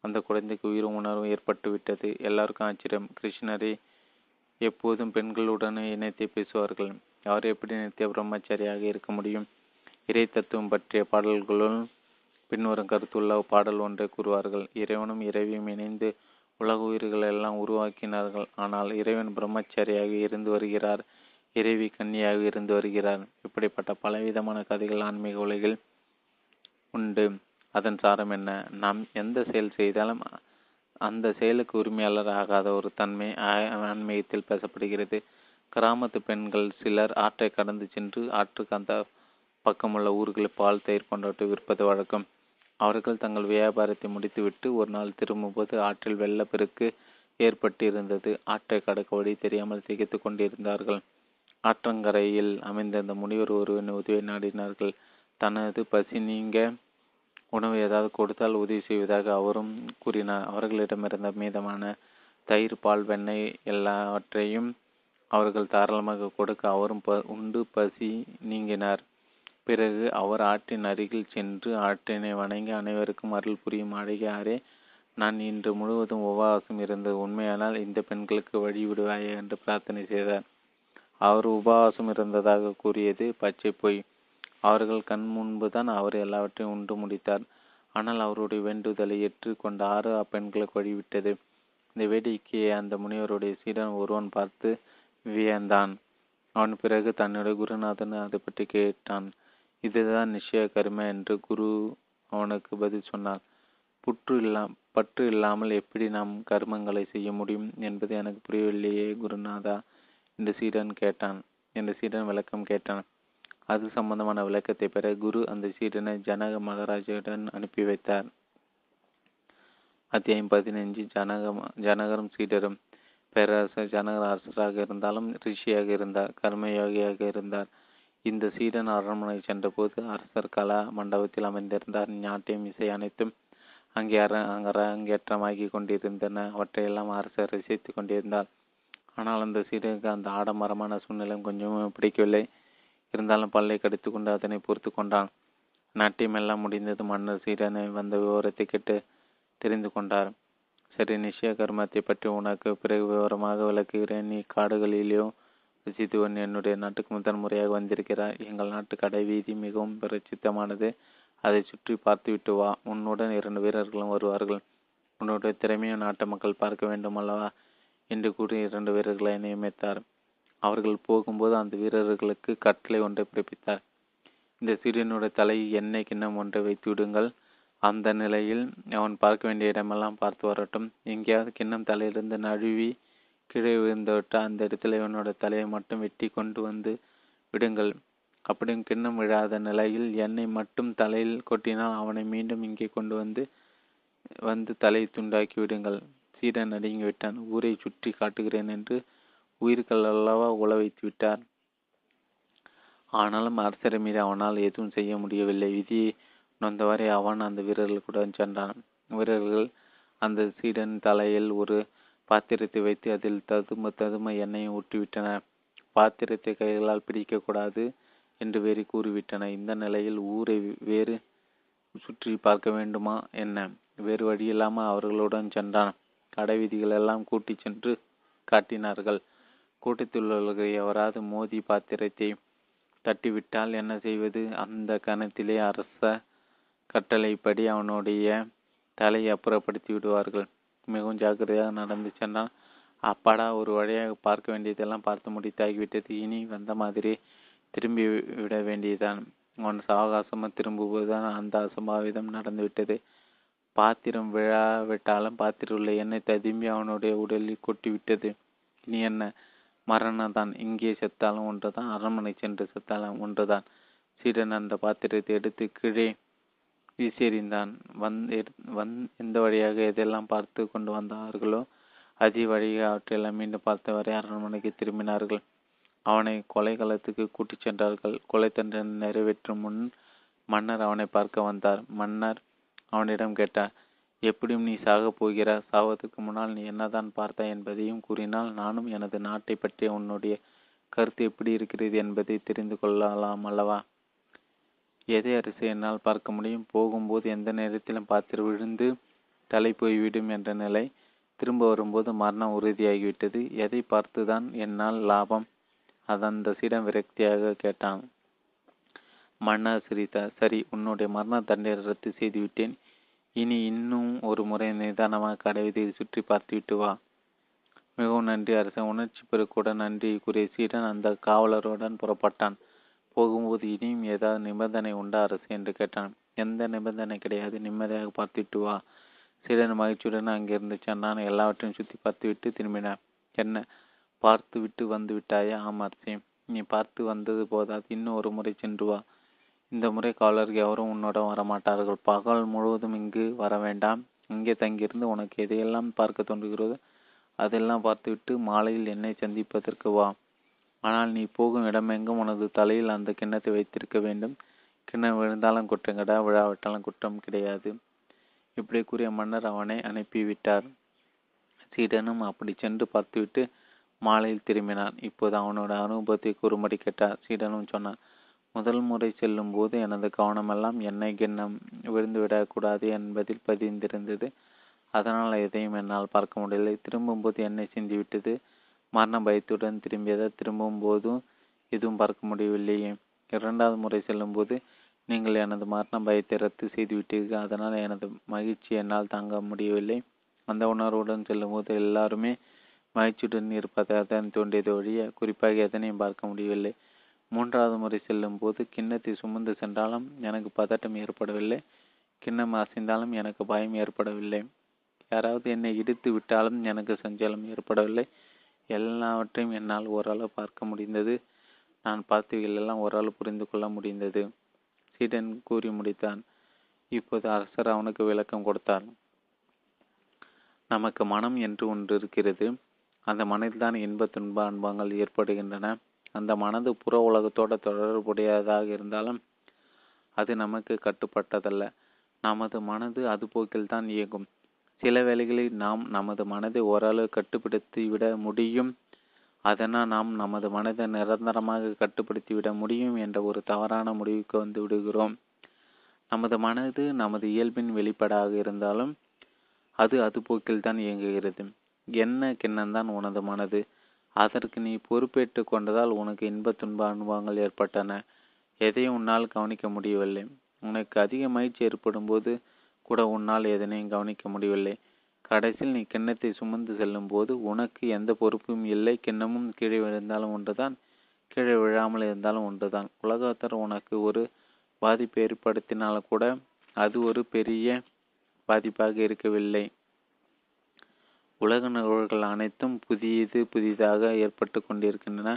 அந்த குழந்தைக்கு உயிரும் உணர்வும் ஏற்பட்டுவிட்டது எல்லாருக்கும் ஆச்சரியம். கிருஷ்ணரை எப்போதும் பெண்களுடன் இணைத்து பேசுவார்கள். அவர் எப்படி நித்திய பிரம்மச்சாரியாக இருக்க முடியும்? இறை தத்துவம் பற்றிய பாடல்களுள் பின்வரும் கருத்துள்ள பாடல் ஒன்றை கூறுவார்கள். இறைவனும் இறைவியும் இணைந்து உலக உயிர்கள் எல்லாம் உருவாக்கினார்கள். ஆனால் இறைவன் பிரம்மச்சாரியாக இருந்து வருகிறார். இறைவி கன்னியாக இருந்து வருகிறார். இப்படிப்பட்ட பலவிதமான கதைகள் ஆன்மீக உலகில் உண்டு. அதன் சாரம் என்ன? நாம் எந்த செயல் செய்தாலும் அந்த செயலுக்கு உரிமையாளர் ஆகாத ஒரு தன்மை ஆன்மீகத்தில் பேசப்படுகிறது. கிராமத்து பெண்கள் சிலர் ஆற்றை கடந்து சென்று ஆற்றுக்கு அந்த பக்கமுள்ள ஊர்களில் பால் தயிர் கொண்டாட்டு விற்பது வழக்கம். அவர்கள் தங்கள் வியாபாரத்தை முடித்துவிட்டு ஒரு நாள் திரும்பும்போது ஆற்றில் வெள்ளப்பெருக்கு ஏற்பட்டு இருந்தது ஆற்றை கடக்க வழி தெரியாமல் திகைத்து கொண்டிருந்தார்கள். ஆற்றங்கரையில் அமைந்திருந்த முனிவர் ஒருவன் உதவி நாடினார்கள். தனது பசி நீங்க உணவு ஏதாவது கொடுத்தால் உதவி செய்வதாக அவரும் கூறினார். அவர்களிடமிருந்த மீதமான தயிர் பால் வெண்ணெய் எல்லாவற்றையும் அவர்கள் தாராளமாக கொடுக்க அவரும் ப உண்டு பசி நீங்கினார். பிறகு அவர் ஆற்றின் அருகில் சென்று ஆற்றினை வணங்கி அனைவருக்கும் அருள் புரியும் அழகியாரே நான் இன்று முழுவதும் உபவாசம் இருந்தது. உண்மையானால் இந்த பெண்களுக்கு வழி விடுவாயே என்று பிரார்த்தனை செய்தார். அவர் உபவாசம் இருந்ததாக கூறியது பச்சை பொய். அவர்கள் கண் முன்புதான் அவர் எல்லாவற்றையும் உண்டு முடித்தார். ஆனால் அவருடைய வேண்டுதலை ஏற்றுக்கொண்ட ஆறு அப்பெண்களுக்கு வழிவிட்டது. இந்த வேடிக்கையை அந்த முனிவருடைய சீடன் ஒருவன் பார்த்து வியந்தான். அவன் பிறகு தன்னுடைய குருநாதன் அதை பற்றி கேட்டான். இதுதான் நிச்சய கருமை என்று குரு அவனுக்கு பதில் சொன்னார். புற்று இல்லா பற்று இல்லாமல் எப்படி நாம் கர்மங்களை செய்ய முடியும் என்பது எனக்கு புரியவில்லையே குருநாதா என்று சீடன் கேட்டான். என்று சீடன் விளக்கம் கேட்டான். அது சம்பந்தமான விளக்கத்தை பெற குரு அந்த சீடனை ஜனக மகாராஜுடன் அனுப்பி வைத்தார். அத்தியாயம் பதினைஞ்சு. ஜனக ஜனகரும் சீடரும் பேரரசர் ஜனகர் அரசராக இருந்தாலும் ரிஷியாக இருந்தார் கர்மயோகியாக இருந்தார். இந்த சீடன் அரண்மனை சென்றபோது அரசர் கலா மண்டபத்தில் அமைந்திருந்தார் நாட்டியம் இசை அனைத்தும் அங்கே அர அரங்கேற்றமாகி கொண்டிருந்தன. அவற்றையெல்லாம் அரசர் ரசித்து கொண்டிருந்தார். ஆனால் அந்த சீடனுக்கு அந்த ஆடம்பரமான சூழ்நிலை கொஞ்சமும் பிடிக்கவில்லை. இருந்தாலும் பல்லை கடித்து கொண்டு அதனை பொறுத்து கொண்டான். நாட்டியம் எல்லாம் முடிந்தது மன்னர் சீடனை வந்த விவரத்தை கேட்டு தெரிந்து கொண்டார். சரி நிச்சய கர்மத்தை பற்றி உனக்கு பிறகு விவரமாக விளக்குகிறேன். நீ காடுகளிலேயோ வசித்துவன் என்னுடைய நாட்டுக்கு முதன் முறையாக வந்திருக்கிறார் எங்கள் நாட்டு கடை வீதி மிகவும் பிரசித்தமானது. அதை சுற்றி பார்த்துவிட்டு வா. உன்னுடன் இரண்டு வீரர்களும் வருவார்கள். உன்னுடைய திறமையும் நாட்டு மக்கள் பார்க்க வேண்டுமல்லவா? என்று கூறி இரண்டு வீரர்களை நியமித்தார். அவர்கள் போகும்போது அந்த வீரர்களுக்கு கட்டளை ஒன்றை பிறப்பித்தார். இந்த சிறியனுடைய தலை எண்ணெய் கிண்ணம் ஒன்றை வைத்து விடுங்கள். அந்த நிலையில் அவன் பார்க்க வேண்டிய இடமெல்லாம் பார்த்து வரட்டும். எங்கேயாவது கிண்ணம் தலையிலிருந்து நழுவி கீழே விழுந்துவிட்டு அந்த இடத்துல இவனோட தலையை மட்டும் வெட்டி கொண்டு வந்து விடுங்கள். அப்படியும் கிண்ணம் விழாத நிலையில் எண்ணெய் மட்டும் தலையில் கொட்டினால் அவனை மீண்டும் இங்கே கொண்டு வந்து வந்து தலையை துண்டாக்கி விடுங்கள். சீடன் நடுங்கி விட்டான். ஊரை சுற்றி காட்டுகிறேன் என்று உயிர்கள் அல்லவா உழ வைத்து விட்டார். ஆனாலும் அரசரை மீது அவனால் எதுவும் செய்ய முடியவில்லை. விதியை நொந்தவரை அவன் அந்த வீரர்களுடன் சென்றான். வீரர்கள் அந்த சீடன் தலையில் ஒரு பாத்திரத்தை வைத்து அதில் ததும ததும எண்ணெயை ஊற்றிவிட்டனர் பாத்திரத்தை கைகளால் பிடிக்கக்கூடாது என்று வேறு கூறிவிட்டன. இந்த நிலையில் ஊரை வேறு சுற்றி பார்க்க வேண்டுமா என்ன? வேறு வழியில்லாமல் அவர்களுடன் சென்றான். கடை வீதிகள் எல்லாம் கூட்டி சென்று காட்டினார்கள். கூட்டத்தில் உள்ளவர்கள் எவராது மோதி பாத்திரத்தை தட்டிவிட்டால் என்ன செய்வது? அந்த கணத்திலே அரச கட்டளைப்படி அவனுடைய தலையை அப்புறப்படுத்தி விடுவார்கள் மிகவும் ஜாக்கிரதையாக நடந்து சென்றால் அப்பாடா ஒரு வழியாக பார்க்க வேண்டியதெல்லாம் பார்த்து முடித்தாகிவிட்டது. இனி வந்த மாதிரி திரும்பி விட வேண்டியதுதான். அவன் சாவகாசமாக திரும்புவதுதான் அந்த அசம்பாவிதம் நடந்துவிட்டது. பாத்திரம் விழாவிட்டாலும் பாத்திரம் உள்ள எண்ணெய் ததும்பி அவனுடைய உடலில் கொட்டிவிட்டது. இனி என்ன? மரணம் தான் இங்கே செத்தாலும் ஒன்றுதான். அரண்மனை சென்று செத்தாலும் ஒன்றுதான். சீடன் அந்த பாத்திரத்தை எடுத்து கீழே வீசியறிந்தான் வந் வந் எந்த வழியாக எதெல்லாம் பார்த்து கொண்டு வந்தார்களோ அதி வழியாக அவற்றையெல்லாம் மீண்டும் பார்த்தவரை அரண்மனைக்கு திரும்பினார்கள். அவனை கொலை களத்துக்கு கூட்டிச் சென்றார்கள். கொலை தண்டனை நிறைவேற்றும் முன் மன்னர் அவனை பார்க்க வந்தார். மன்னர் அவனிடம் கேட்டார் எப்படியும் நீ சாகப் போகிறாய்? சாவதற்கு முன்னால் நீ என்னதான் பார்த்தாய் என்பதையும் கூறினால் நானும் எனது நாட்டை பற்றிய உன்னுடைய கருத்து எப்படி இருக்கிறது என்பதை தெரிந்து கொள்ளலாம் அல்லவா? எதை அரிசி என்னால் பார்க்க முடியும்? போகும்போது எந்த நேரத்திலும் பாத்திரம் விழுந்து தலை போய்விடும் என்ற நிலை. திரும்ப வரும்போது மரணம் உறுதியாகிவிட்டது. எதை பார்த்துதான் என்னால் லாபம்? அதந்த சீடம் விரக்தியாக கேட்டான். மன்னர் சிரித்தார். சரி உன்னுடைய மரண தண்டனை ரத்து செய்துவிட்டேன். இனி இன்னும் ஒரு முறை நிதானமாக கடைவீதியை சுற்றி பார்த்துவிட்டு வா. மிகவும் நன்றி அரசன். உணர்ச்சி பெருக்குடன் நன்றி. கூறிய சீடன் அந்த காவலருடன் புறப்பட்டான். போகும்போது இனியும் ஏதாவது நிபந்தனை உண்டா அரசு? என்று கேட்டான். எந்த நிபந்தனை கிடையாது. நிம்மதியாக பார்த்துட்டு வா. சீடன் மகிழ்ச்சியுடன் அங்கிருந்து சென்றான் எல்லாவற்றையும் சுற்றி பார்த்துவிட்டு திரும்பினான். என்ன? பார்த்து விட்டு வந்து விட்டாயா? ஆம் அரசே. நீ பார்த்து வந்தது போதாது. இன்னும் ஒரு முறை சென்று வா. இந்த முறை காவலர் எவரும் உன்னுடன் வரமாட்டார்கள். பகல் முழுவதும் இங்கு வர வேண்டாம் இங்கே தங்கியிருந்து உனக்கு எதையெல்லாம் பார்க்க தோன்றுகிறதோ அதெல்லாம் பார்த்துவிட்டு மாலையில் என்னை சந்திப்பதற்கு வா. ஆனால் நீ போகும் இடமெங்கும் உனது தலையில் அந்த கிண்ணத்தை வைத்திருக்க வேண்டும். கிண்ணம் விழுந்தாலும் குற்றம் கிடா விழாவிட்டாலும் குற்றம் கிடையாது. இப்படி கூறிய மன்னர் அவனை அனுப்பிவிட்டார். சீடனும் அப்படி சென்று பார்த்துவிட்டு மாலையில் திரும்பினான். இப்போது அவனோட அனுபவத்தை கூறும்படி கேட்டார். சீடனும் சொன்னான் முதல் முறை செல்லும் போது எனது கவனமெல்லாம் எண்ணெய் கிண்ணம் விழுந்து விடக்கூடாது என்பதில் பதிந்திருந்தது. அதனால் எதையும் என்னால் பார்க்க முடியவில்லை. திரும்பும்போது எண்ணெய் சிந்திவிட்டது மரண பயத்துடன் திரும்பியதை. திரும்பும் போதும் எதுவும் பார்க்க முடியவில்லையே இரண்டாவது முறை செல்லும்போது நீங்கள் எனது மரண பயத்தை ரத்து செய்துவிட்டீர்கள் அதனால் எனது மகிழ்ச்சி என்னால் தாங்க முடியவில்லை. அந்த உணர்வுடன் செல்லும்போது எல்லாருமே மகிழ்ச்சியுடன் இருப்பதாக தோன்றியது ஒழிய குறிப்பாக எதனையும் பார்க்க முடியவில்லை. மூன்றாவது முறை செல்லும் போது கிண்ணத்தை சுமந்து சென்றாலும் எனக்கு பதட்டம் ஏற்படவில்லை. கிண்ணம் அசைந்தாலும் எனக்கு பயம் ஏற்படவில்லை. யாராவது என்னை இடித்து விட்டாலும் எனக்கு சஞ்சலம் ஏற்படவில்லை. எல்லாவற்றையும் என்னால் ஓரளவு பார்க்க முடிந்தது. நான் பார்த்தவைகளெல்லாம் ஓரளவு புரிந்து கொள்ள முடிந்தது. சீடன் கூறி முடித்தான். இப்போது அரசர் அவனுக்கு விளக்கம் கொடுத்தார். நமக்கு மனம் என்று ஒன்று இருக்கிறது. அந்த மனதில்தான் இன்ப துன்ப அன்பங்கள் ஏற்படுகின்றன. அந்த மனது புற உலகத்தோட தொடர்புடையதாக இருந்தாலும் அது நமக்கு கட்டுப்பட்டதல்ல. நமது மனது அது போக்கில் தான் இயங்கும். சில வேளைகளில் நாம் நமது மனதை ஓரளவு கட்டுப்படுத்தி விட முடியும். அதனால் நாம் நமது மனதை நிரந்தரமாக கட்டுப்படுத்தி விட முடியும் என்ற ஒரு தவறான முடிவுக்கு வந்து விடுகிறோம். நமது மனது நமது இயல்பின் வெளிப்பாடாக இருந்தாலும் அது அது போக்கில் தான் இயங்குகிறது. என்ன கிண்ணம்தான் உனது மனது? அதற்கு நீ பொறுப்பேற்று கொண்டதால் உனக்கு இன்ப துன்ப அனுபவங்கள் ஏற்பட்டன. எதையும் உன்னால் கவனிக்க முடியவில்லை. உனக்கு அதிக மகிழ்ச்சி ஏற்படும் போது கூட உன்னால் எதனையும் கவனிக்க முடியவில்லை. கடைசியில் நீ கிண்ணத்தை சுமந்து செல்லும் போது உனக்கு எந்த பொறுப்பும் இல்லை. கிண்ணமும் கீழே விழுந்தாலும் ஒன்றுதான் கீழே விழாமல் இருந்தாலும் ஒன்றுதான். உலகத்தர் உனக்கு ஒரு பாதிப்பு ஏற்படுத்தினால் கூட அது ஒரு பெரிய பாதிப்பாக இருக்கவில்லை. உலக நிகழ்வுகள் அனைத்தும் புதியது புதிதாக ஏற்பட்டு கொண்டிருக்கின்றன.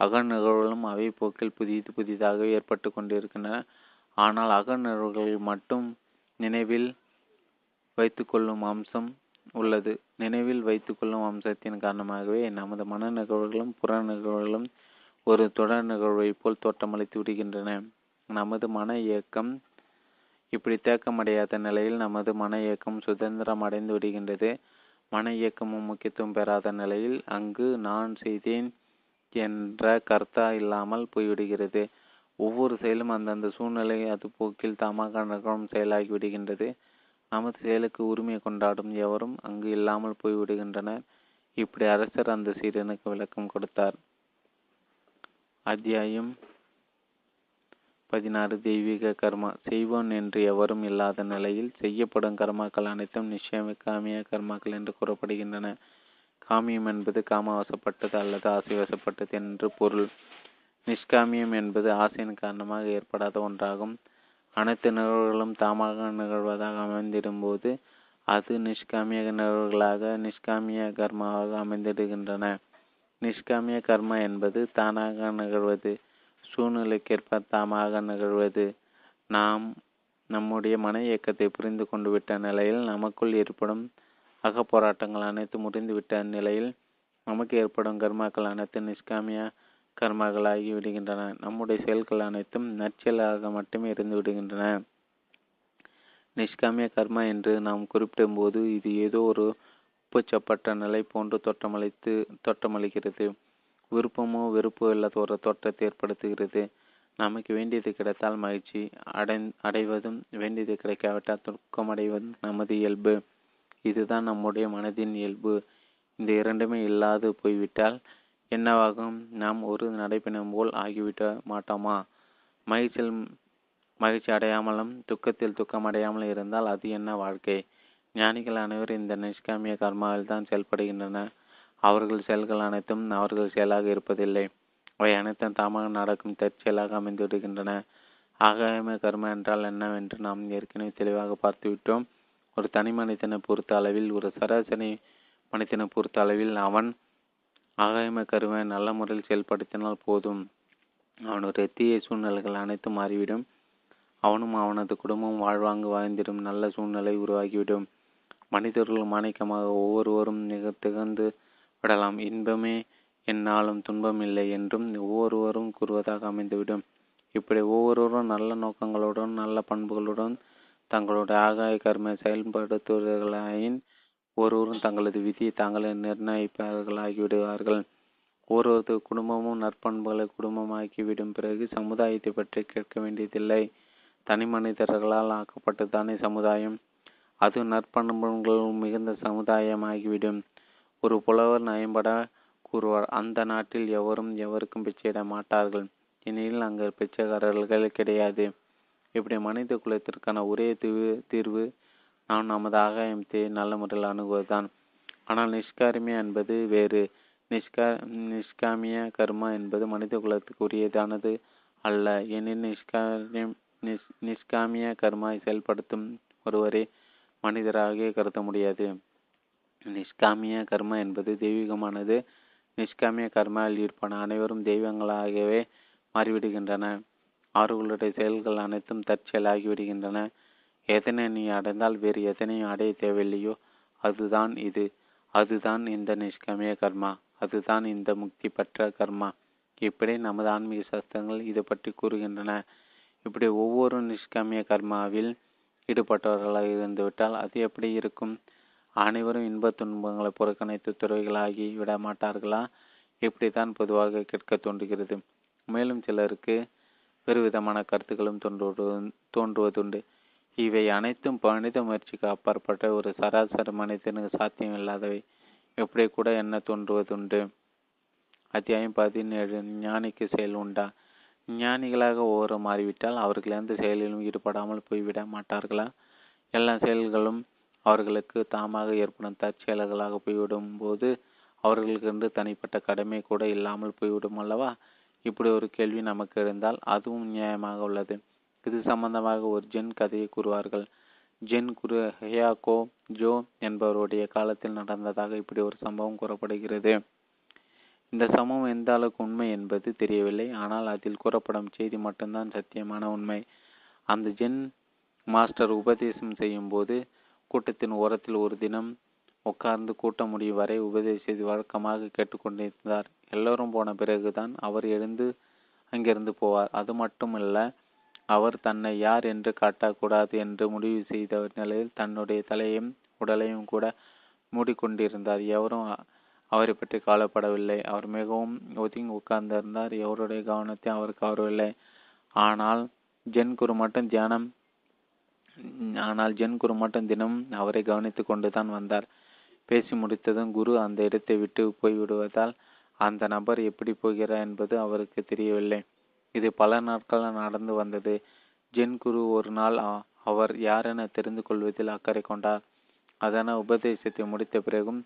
அக நிகழ்வுகளும் அவை போக்கில் புதியது புதிதாக ஏற்பட்டு கொண்டிருக்கின்றன. ஆனால் அக நிகழ்வுகள் மட்டும் நினைவில் வைத்துக்கொள்ளும் அம்சம் உள்ளது. நினைவில் வைத்துக்கொள்ளும் அம்சத்தின் காரணமாகவே நமது மன நிகழ்வுகளும் புற நிகழ்வுகளும் ஒரு தொடர் நிகழ்வை போல் தோற்றமளித்து விடுகின்றன. நமது மன இயக்கம் இப்படி தேக்கமடையாத நிலையில் நமது மன இயக்கம் சுதந்திரம் அடைந்து விடுகின்றது. மன இயக்கமும் முக்கியத்துவம் பெறாத நிலையில் அங்கு நான் செய்தேன் என்ற கர்த்தா இல்லாமல் போய்விடுகிறது. ஒவ்வொரு செயலும் அந்தந்த சூழ்நிலை அது போக்கில் தாமாக நகரும் செயலாகி விடுகின்றது. நமது செயலுக்கு உரிமை கொண்டாடும் எவரும் அங்கு இல்லாமல் போய்விடுகின்றனர். இப்படி அரசர் அந்த சீரனுக்கு விளக்கம் கொடுத்தார். அத்தியாயம் பதினாறு தெய்வீக கர்மா. செய்வோன் என்று எவரும் இல்லாத நிலையில் செய்யப்படும் கர்மாக்கள் அனைத்தும் நிச்சயம் காமிய கர்மாக்கள் என்று கூறப்படுகின்றன. காமியம் என்பது காமவசப்பட்டது அல்லது ஆசைவசப்பட்டது என்று பொருள். நிஷ்காமியம் என்பது ஆசையின் காரணமாக ஏற்படாத ஒன்றாகும். அனைத்து நிகழ்வுகளும் தாமாக நிகழ்வதாக அமைந்திடும்போது அது நிஷ்காமிய நிகழ்வுகளாக நிஷ்காமிய கர்மாவாக அமைந்திடுகின்றன. நிஷ்காமிய கர்மா என்பது தானாக நிகழ்வது. சூழ்நிலைக்கேற்ப தாமாக நிகழ்வது. நாம் நம்முடைய மன இயக்கத்தை புரிந்து கொண்டு விட்ட நிலையில் நமக்குள் ஏற்படும் அகப்போராட்டங்கள் அனைத்து முறிந்துவிட்ட நிலையில் நமக்கு ஏற்படும் கர்மாக்கள் அனைத்து நிஷ்காமிய கர்மாக்களாகி விடுகின்றன. நம்முடைய செயல்கள் அனைத்தும் நற்செயலாக மட்டுமே இருந்து விடுகின்றன. நிஷ்காமிய கர்மா என்று நாம் குறிப்பிடும் போது இது ஏதோ ஒரு உப்புச்சப்பட்ட நிலை போன்று தோற்றமளித்து தோற்றமளிக்கிறது. விருப்பமோ வெறுப்போ இல்லாத ஒரு தோற்றத்தை ஏற்படுத்துகிறது. நமக்கு வேண்டியது கிடைத்தால் மகிழ்ச்சி அடை அடைவதும் வேண்டியது கிடைக்காவிட்டால் துக்கம் அடைவதும் நமது இயல்பு. இதுதான் நம்முடைய மனதின் இயல்பு. இந்த இரண்டுமே இல்லாது போய்விட்டால் என்னவாகும்? நாம் ஒரு நடைப்பினம் போல் ஆகிவிட மாட்டோமா? மகிழ்ச்சியில் மகிழ்ச்சி அடையாமலும் துக்கத்தில் துக்கம் அடையாமலும் இருந்தால் அது என்ன வாழ்க்கை? ஞானிகள் அனைவரும் இந்த நிஷ்காமிய கர்மாவில் தான் செயல்படுகின்றன அவர்கள் செயல்கள் அனைத்தும் அவர்கள் செயலாக இருப்பதில்லை. அவை அனைத்தும் தாமாக நடக்கும் தற்செயலாக அமைந்துவிடுகின்றன. ஆகாயம கர்ம என்றால் என்னவென்று நாம் ஏற்கனவே தெளிவாக பார்த்துவிட்டோம். ஒரு தனி மனிதனை பொறுத்த அளவில் ஒரு சராசரி மனிதனை பொறுத்த அளவில் அவன் ஆகாயம கருவை நல்ல முறையில் செயல்படுத்தினால் போதும். அவனுடைய தீய சூழ்நிலைகள் அனைத்தும் மாறிவிடும். அவனும் அவனது குடும்பமும் வாழ்வாங்கு வாழ்ந்திடும். நல்ல சூழ்நிலை உருவாகிவிடும். மனிதர்கள் மாணிக்கமாக ஒவ்வொருவரும் மிக திகழ்ந்து விடலாம். இன்பமே என்னாலும் துன்பம் இல்லை என்றும் ஒவ்வொருவரும் கூறுவதாக அமைந்துவிடும். இப்படி ஒவ்வொருவரும் நல்ல நோக்கங்களுடன் நல்ல பண்புகளுடன் தங்களுடைய ஆகாய கர்ம செயல்படுத்துவர்களாயின் ஒருவரும் தங்களது விதியை தாங்களே நிர்ணயிப்பவர்களாகிவிடுவார்கள். ஒருவரது குடும்பமும் நற்பண்புகளை குடும்பமாக்கிவிடும் பிறகு சமுதாயத்தை பற்றி கேட்க வேண்டியதில்லை. தனி மனிதர்களால் ஆக்கப்பட்டதானே சமுதாயம்? அது நற்பண்புகள் மிகுந்த சமுதாயமாகிவிடும். ஒரு புலவர் நயம்பட கூறுவார். அந்த நாட்டில் எவரும் எவருக்கும் பிச்சையிட மாட்டார்கள். எனில் அங்கு பிச்சைக்காரர்கள் கிடையாது. இப்படி மனித குலத்திற்கான ஒரே தீர்வு தீர்வு நாம் நமது ஆகாயத்தை நல்ல முறையில் அணுகுவதுதான். ஆனால் நிஷ்காரிமியா என்பது வேறு. நிஷ்கா நிஷ்காமிய கர்மா என்பது மனித குலத்துக்கு உரியதானது அல்ல. எனில் நிஷ்காரியம் நிஷ் நிஷ்காமிய கர்மா செயல்படுத்தும் ஒருவரை மனிதராக கருத முடியாது. நிஷ்காமிய கர்மா என்பது தெய்வீகமானது. நிஷ்காமிய கர்மாவில் ஈடுபட அனைவரும் தெய்வங்களாகவே மாறிவிடுகின்றன. அவர்களுடைய செயல்கள் அனைத்தும் தற்செயலாகிவிடுகின்றன எதனை நீ அடைந்தால் வேறு எதனையும் அடைய தேவையில்லையோ அதுதான் இது. அதுதான் இந்த நிஷ்கமிய கர்மா. அதுதான் இந்த முக்தி பெற்ற கர்மா. இப்படி நமது ஆன்மீக சாஸ்திரங்கள் இதை பற்றி கூறுகின்றன. இப்படி ஒவ்வொரு நிஷ்கமிய கர்மாவில் ஈடுபட்டவர்களாக இருந்துவிட்டால் அது எப்படி இருக்கும்? அனைவரும் இன்பத் துன்பங்களை புறக்கணித்து துறைகளாகி விட மாட்டார்களா இப்படித்தான் பொதுவாக கேட்க தோன்றுகிறது. மேலும் சிலருக்கு பெருவிதமான கருத்துக்களும் தோன்றுவது தோன்றுவதுண்டு. இவை அனைத்தும் மனித முயற்சிக்கு அப்பாற்பட்ட ஒரு சராசரி மனிதனுக்கு சாத்தியம் இல்லாதவை எப்படி கூட என்ன தோன்றுவதுண்டு? அத்தியாயம் பதினேழு ஞானிக்கு செயல் உண்டா? ஞானிகளாக ஒவ்வொரு மாறிவிட்டால் அவர்கள் எந்த செயலிலும் ஈடுபடாமல் போய்விட மாட்டார்களா? எல்லா செயல்களும் அவர்களுக்கு தாமாக ஏற்படும் தற்செயல்களாக போய்விடும் போது அவர்களுக்கென்று தனிப்பட்ட கடமை கூட இல்லாமல் போய்விடும் அல்லவா? இப்படி ஒரு கேள்வி நமக்கு இருந்தால் அதுவும் நியாயமாக உள்ளது. இது சம்பந்தமாக ஒரு ஜென் கதையை கூறுவார்கள். ஜென் குரு ஹெயாகோ ஜோ என்பவருடைய காலத்தில் நடந்ததாக இப்படி ஒரு சம்பவம் கூறப்படுகிறது. இந்த சம்பவம் எந்த அளவுக்கு உண்மை என்பது தெரியவில்லை. ஆனால் அதில் கூறப்படும் செய்தி மட்டும்தான் சத்தியமான உண்மை. அந்த ஜென் மாஸ்டர் உபதேசம் செய்யும் போது கூட்டத்தின் ஓரத்தில் ஒரு தினம் உட்கார்ந்து கூட்ட முடியும் வரை உபதேசித்து வழக்கமாக கேட்டுக்கொண்டிருந்தார். எல்லோரும் போன பிறகுதான் அவர் எழுந்து அங்கிருந்து போவார். அது மட்டுமல்ல அவர் தன்னை யார் என்று காட்டக்கூடாது என்று முடிவு செய்த நிலையில் தன்னுடைய தலையும் உடலையும் கூட மூடிக்கொண்டிருந்தார். எவரும் அவரை பற்றி கவலைப்படவில்லை. அவர் மிகவும் ஒதுங்கி உட்கார்ந்திருந்தார். எவருடைய கவனத்தை அவர் கவரவில்லை ஆனால் ஜென் குரு மட்டும் தியானம் ஆனால் ஜென் குரு மட்டும் தினம் அவரை கவனித்து கொண்டுதான் வந்தார். பேசி முடித்ததும் குரு அந்த இடத்தை விட்டு போய்விடுவதால் அந்த நபர் எப்படி போகிறார் என்பது அவருக்கு தெரியவில்லை. இது பல நாட்கள் நடந்து வந்தது. ஜென் குரு ஒரு நாள் அவர் யாரென தெரிந்து கொள்வதில் அக்கறை கொண்டார். அதன உபதேசத்தை முடித்த பிறகும்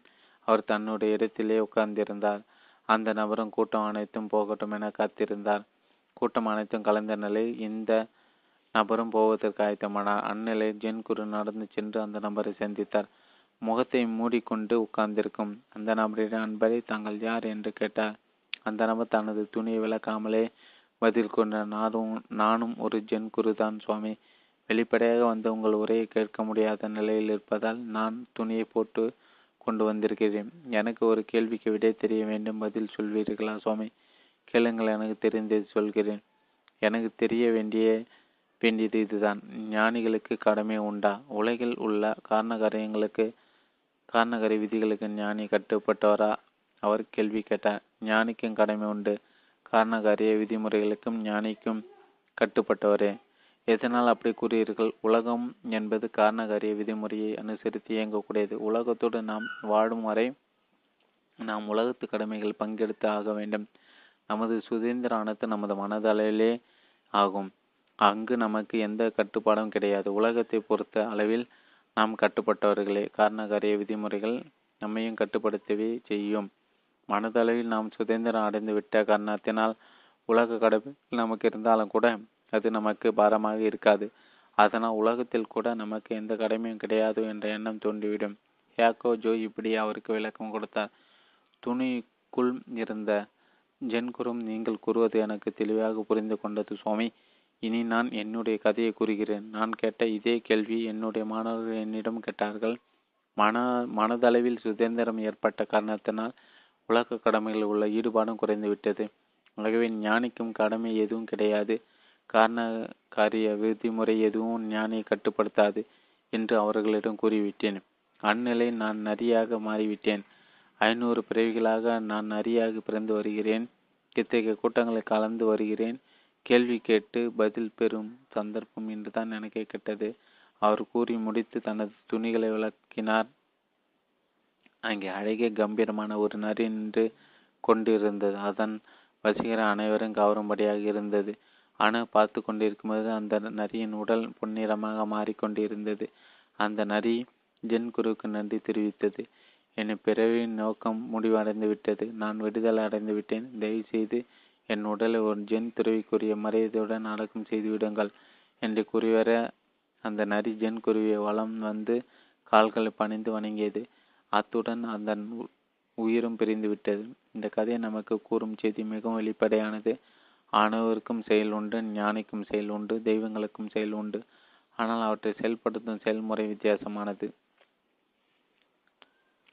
அவர் தன்னுடைய இடத்திலே உட்கார்ந்திருந்தார். அந்த நபரும் கூட்டம் அனைத்தும் போகட்டும் என காத்திருந்தார். கூட்டம் அனைத்தும் கலந்த நிலையில் இந்த நபரும் போவதற்கு ஆயத்தமானார் அந்நிலை ஜென் குரு நடந்து சென்று அந்த நபரை சந்தித்தார். முகத்தை மூடிக்கொண்டு உட்கார்ந்திருக்கும் அந்த நபரிடம் அன்பரை தாங்கள் யார் என்று கேட்டார். அந்த நபர் தனது துணியை விளக்காமலே பதில் கொண்டார் நானும் நானும் ஒரு ஜென் குருதான் சுவாமி. வெளிப்படையாக வந்து உங்கள் உரையை கேட்க முடியாத நிலையில் இருப்பதால் நான் துணியை போட்டு கொண்டு வந்திருக்கிறேன். எனக்கு ஒரு கேள்விக்கு விடை தெரிய வேண்டும். பதில் சொல்வீர்களா சுவாமி? கேளுங்கள் எனக்கு தெரிந்து சொல்கிறேன். எனக்கு தெரிய வேண்டிய வேண்டியது இதுதான். ஞானிகளுக்கு கடமை உண்டா? உலகில் உள்ள காரணகாரியங்களுக்கு காரணகாரிய விதிகளுக்கு ஞானி கட்டுப்பட்டவரா? அவர் கேள்வி கேட்டார். ஞானிக்கும் கடமை உண்டு. காரணகாரிய விதிமுறைகளுக்கும் ஞானிக்கும் கட்டுப்பட்டவரே. எதனால் அப்படி கூறுகிறீர்கள் உலகம் என்பது காரணகாரிய விதிமுறையை அனுசரித்து இயங்கக்கூடியது. உலகத்தோடு நாம் வாழும் வரை நாம் உலகத்து கடமைகள் பங்கெடுத்து ஆக வேண்டும். நமது சுதந்திர அனைத்து நமது மனதளவிலே ஆகும். அங்கு நமக்கு எந்த கட்டுப்பாடும் கிடையாது. உலகத்தை பொறுத்த அளவில் நாம் கட்டுப்பட்டவர்களே. காரணகாரிய விதிமுறைகள் நம்மையும் கட்டுப்படுத்தவே செய்யும். மனதளவில் நாம் சுதந்திரம் அடைந்துவிட்ட காரணத்தினால் உலக கடமை நமக்கு இருந்தாலும் கூட அது நமக்கு பாரமாக இருக்காது. அதனால் உலகத்தில் கூட நமக்கு எந்த கடமையும் கிடையாது என்ற எண்ணம் தோன்றிவிடும். ஹேக்கோ ஜோ இப்படி அவருக்கு விளக்கம் கொடுத்தார். துணிக்குள் இருந்த ஜென்குரும் நீங்கள் கூறுவது எனக்கு தெளிவாக புரிந்து கொண்டது சுவாமி. இனி நான் என்னுடைய கதையை கூறுகிறேன். நான் கேட்ட இதே கேள்வி என்னுடைய மாணவர்கள் என்னிடம் கேட்டார்கள். மன மனதளவில் சுதந்திரம் ஏற்பட்ட காரணத்தினால் உலக கடமைகளில் உள்ள ஈடுபாடும் குறைந்துவிட்டது ஆகவே ஞானிக்கும் கடமை எதுவும் கிடையாது. காரண காரிய விதிமுறை எதுவும் ஞானியை கட்டுப்படுத்தாது என்று அவர்களிடம் கூறிவிட்டேன். அந்நிலை நான் நரியாக மாறிவிட்டேன். ஐநூறு பிறவிகளாக நான் நரியாக பிறந்து வருகிறேன். இத்தகைய கூட்டங்களில் கலந்து வருகிறேன். கேள்வி கேட்டு பதில் பெறும் சந்தர்ப்பம் என்றுதான் எனக்கு கேட்டது. அவர் கூறி முடித்து தனது துணிகளை விளக்கினார். அங்கே அழகிய கம்பீரமான ஒரு நரி நின்று கொண்டிருந்தது. அதன் வசீகர அனைவரும் கவரும்படியாக இருந்தது. ஆனால் பார்த்து கொண்டிருக்கும்போது அந்த நரியின் உடல் பொன்னிறமாக மாறிக்கொண்டிருந்தது. அந்த நரி ஜென் குருவுக்கு நன்றி தெரிவித்தது. என் பிறவியின் நோக்கம் முடிவடைந்து விட்டது நான் விடுதலை அடைந்து விட்டேன் தயவு செய்து என் உடலை ஒரு ஜென் துறவிக்குரிய மரியாதையுடன் அடக்கம் செய்து விடுங்கள் என்று கூறிவர அந்த நரி ஜென் குருவியை வளம் வந்து கால்களை பணிந்து வணங்கியது. அத்துடன் அந்த உயிரும் பிரிந்து விட்டது. இந்த கதை நமக்கு கூறும் செய்தி மிகவும் வெளிப்படையானது. ஆணவருக்கும் செயல் உண்டு ஞானிக்கும் செயல் உண்டு தெய்வங்களுக்கும் செயல் உண்டு. ஆனால் அவற்றை செயல்படுத்தும் செயல்முறை வித்தியாசமானது.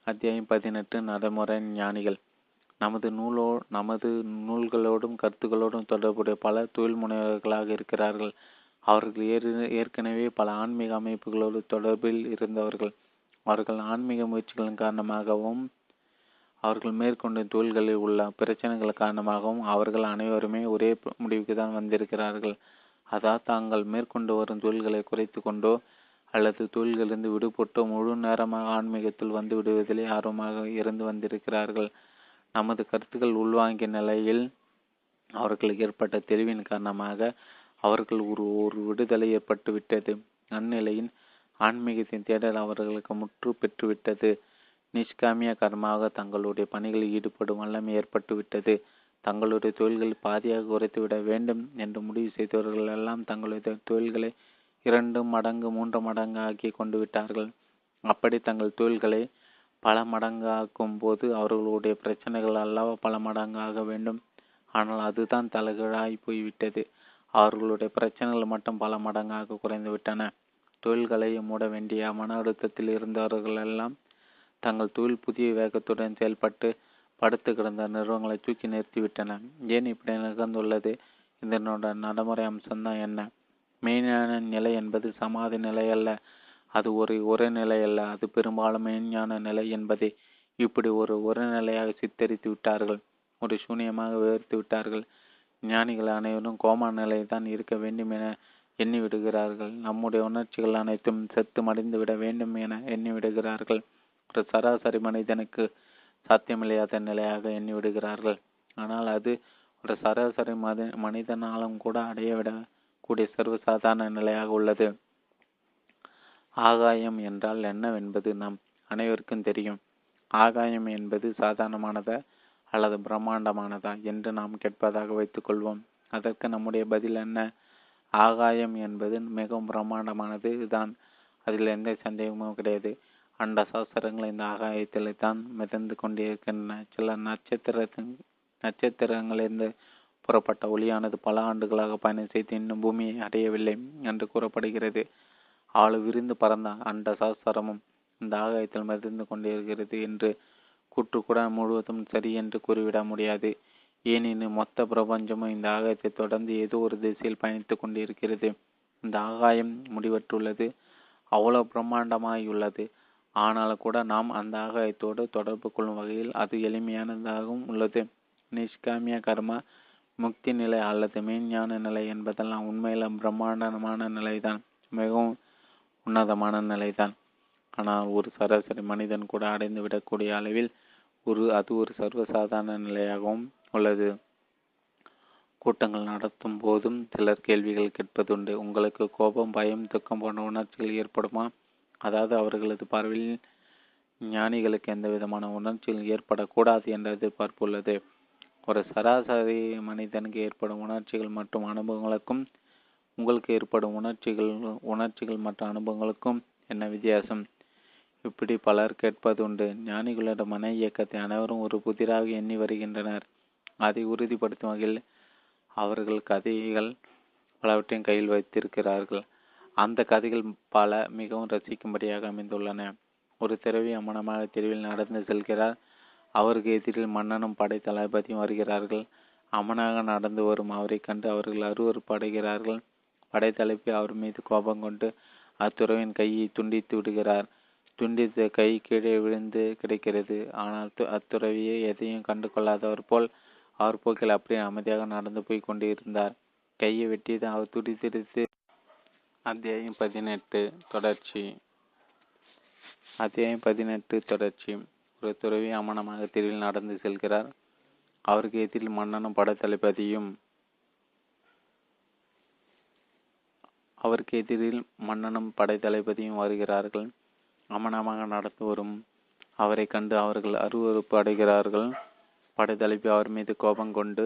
அத்தியாயம் பதினெட்டு நடைமுறை ஞானிகள். நமது நூலோ நமது நூல்களோடும் கருத்துக்களோடும் தொடர்புடைய பல தொழில் முனைவர்களாக இருக்கிறார்கள். அவர்கள் ஏற்கனவே பல ஆன்மீக அமைப்புகளோடு தொடர்பில் இருந்தவர்கள். அவர்கள் ஆன்மீக முயற்சிகளின் காரணமாகவும் அவர்கள் மேற்கொண்ட தொழில்களில் உள்ள பிரச்சனைகள் காரணமாகவும் அவர்கள் அனைவருமே ஒரே முடிவுக்கு தான் வந்திருக்கிறார்கள். அதாவது தாங்கள் மேற்கொண்டு வரும் தொழில்களை குறைத்து கொண்டோ அல்லது தொழில்களிலிருந்து விடுபட்டோ முழு நேரமாக ஆன்மீகத்தில் வந்து விடுவதிலே ஆர்வமாக இருந்து வந்திருக்கிறார்கள். நமது கருத்துக்கள் உள்வாங்கிய நிலையில் அவர்களுக்கு ஏற்பட்ட தெளிவின் காரணமாக அவர்கள் ஒரு ஒரு விடுதலை ஏற்பட்டுவிட்டது. அந்நிலையின் ஆன்மீகத்தின் தேடல் அவர்களுக்கு முற்று பெற்றுவிட்டது. நிஷ்காமிய கர்மாக தங்களுடைய பணிகளில் ஈடுபடும் வல்லமை ஏற்பட்டுவிட்டது. தங்களுடைய தொழில்கள் பாதியாக குறைத்துவிட வேண்டும் என்று முடிவு செய்தவர்கள் எல்லாம் தங்களுடைய தொழில்களை இரண்டு மடங்கு மூன்று மடங்கு ஆக்கி கொண்டு விட்டார்கள் அப்படி தங்கள் தொழில்களை பல மடங்காக்கும் போது அவர்களுடைய பிரச்சனைகள் அல்லவா பல மடங்காக வேண்டும். ஆனால் அதுதான் தலைகீழாய் போய்விட்டது. அவர்களுடைய பிரச்சனைகள் மட்டும் பல மடங்காக குறைந்துவிட்டன. தொழில்களை மூட வேண்டிய மன அழுத்தத்தில் இருந்தவர்களெல்லாம் தங்கள் தொழில் புதிய வேகத்துடன் செயல்பட்டு படுத்து கிடந்த நிறுவனங்களை தூக்கி நிறுத்திவிட்டன ஏன் இப்படி நிகழ்ந்துள்ளது? இதனோட நடைமுறை அம்சம்தான் என்ன? மெய்ஞான நிலை என்பது சமாதி நிலை அல்ல. அது ஒரு உரைநிலை அல்ல அது பெரும்பாலும் மெய்ஞான நிலை என்பதை இப்படி ஒரு உரைநிலையாக சித்தரித்து விட்டார்கள். ஒரு சூன்யமாக விவரித்து விட்டார்கள். ஞானிகள் அனைவரும் கோமா நிலை தான் இருக்க வேண்டும் என எண்ணி விடுகிறார்கள் நம்முடைய உணர்ச்சிகள் அனைத்தும் செத்து மடிந்து விட வேண்டும் என எண்ணி விடுகிறார்கள் ஒரு சராசரி மனிதனுக்கு சாத்தியமில்லாத நிலையாக எண்ணி விடுகிறார்கள் ஆனால் அது ஒரு சராசரி மத மனிதனாலும் கூட அடைய விடக்கூடிய சர்வசாதாரண நிலையாக உள்ளது. ஆகாயம் என்றால் என்னவென்பது நம் அனைவருக்கும் தெரியும். ஆகாயம் என்பது சாதாரணமானதா அல்லது பிரம்மாண்டமானதா என்று நாம் கேட்பதாக வைத்துக்கொள்வோம். அதற்கு நம்முடைய பதில் என்ன? ஆகாயம் என்பது மிகவும் பிரம்மாண்டமானது தான். அதில் எந்த சந்தேகமும் கிடையாது. அண்ட சாஸ்திரங்கள் இந்த ஆகாயத்தில் தான் மிதந்து கொண்டிருக்கின்றன. சில நட்சத்திரத்தின் நட்சத்திரங்களிலிருந்து புறப்பட்ட ஒளியானது பல ஆண்டுகளாக பயணம் செய்து இன்னும் பூமியை அடையவில்லை என்று கூறப்படுகிறது. ஆளு விரிந்து பறந்த அண்ட சாஸ்திரமும் இந்த ஆகாயத்தில் மறைந்து கொண்டிருக்கிறது என்று கூற்றுக்கூட முழுவதும் சரி என்று கூறிவிட முடியாது. ஏனெனில் மொத்த பிரபஞ்சமும் இந்த ஆகாயத்தை தொடர்ந்து ஏதோ ஒரு திசையில் பயணித்துக் கொண்டிருக்கிறது. இந்த ஆகாயம் முடிவற்றுள்ளது. அவ்வளவு பிரம்மாண்டமாயுள்ளது. ஆனாலும் கூட நாம் அந்த ஆகாயத்தோடு தொடர்பு கொள்ளும் வகையில் அது எளிமையானதாகவும் உள்ளது. நிஷ்காமிய கர்ம முக்தி நிலை அல்லது மெய்ஞான நிலை என்பதெல்லாம் உண்மையில பிரம்மாண்டமான நிலைதான். மிகவும் உன்னதமான நிலைதான். ஆனால் ஒரு சராசரி மனிதன் கூட அடைந்து விடக்கூடிய அளவில் ஒரு அது ஒரு சர்வசாதாரண நிலையாகவும் உள்ளது. கூட்டங்கள் நடத்தும் போதும் சிலர் கேள்விகள் கேட்பதுண்டு. உங்களுக்கு கோபம் பயம் துக்கம் போன்ற உணர்ச்சிகள் ஏற்படுமா? அதாவது அவர்களது பார்வையில் ஞானிகளுக்கு எந்த விதமான உணர்ச்சிகள் ஏற்படக்கூடாது என்ற எதிர்பார்ப்பு உள்ளது. ஒரு சராசரி மனிதனுக்கு ஏற்படும் உணர்ச்சிகள் மற்றும் அனுபவங்களுக்கும் உங்களுக்கு ஏற்படும் உணர்ச்சிகள் உணர்ச்சிகள் மற்ற அனுபவங்களுக்கும் என்ன வித்தியாசம்? இப்படி பலர் கேட்பதுண்டு ஞானிகளோட மன இயக்கத்தை அனைவரும் ஒரு புதிராக எண்ணி வருகின்றனர். அதை உறுதிப்படுத்தும் வகையில் அவர்கள் கதைகள் பலவற்றையும் கையில் வைத்திருக்கிறார்கள். அந்த கதைகள் பல மிகவும் ரசிக்கும்படியாக அமைந்துள்ளன. ஒரு திறவி அம்மனமாக தெருவில் நடந்து செல்கிறார். அவருக்கு எதிரில் மன்னனும் படை தளபதியும் வருகிறார்கள். அமனாக நடந்து வரும் அவரை கண்டு அவர்கள் அருவறுப்படைகிறார்கள் அடைகிறார்கள் படைத்தலைப்பி அவர் மீது கோபம் கொண்டு அத்துறவின் கையை துண்டித்து விடுகிறார். துண்டித்த கை கீழே விழுந்து கிடைக்கிறது. ஆனால் அத்துறவியை எதையும் கண்டு கொள்ளாதவர் போல் அவர் போக்கில் அப்படியே அமைதியாக நடந்து போய் கொண்டிருந்தார். கையை வெட்டியது அவர் துடித்திருத்து அத்தியாயம் பதினெட்டு தொடர்ச்சி. அத்தியாயம் பதினெட்டு தொடர்ச்சி. ஒரு துறவி அமனமாக தெருவில் நடந்து செல்கிறார். அவருக்கு எதிரில் மன்னனும் படத்தளபதியும் அவருக்கு எதிரில் மன்னனும் படைத்தளபதியும் வருகிறார்கள். அமனமாக நடந்து வரும் அவரை கண்டு அவர்கள் அருவறுப்பு அடைகிறார்கள். படைத்தளபி அவர் மீது கோபம் கொண்டு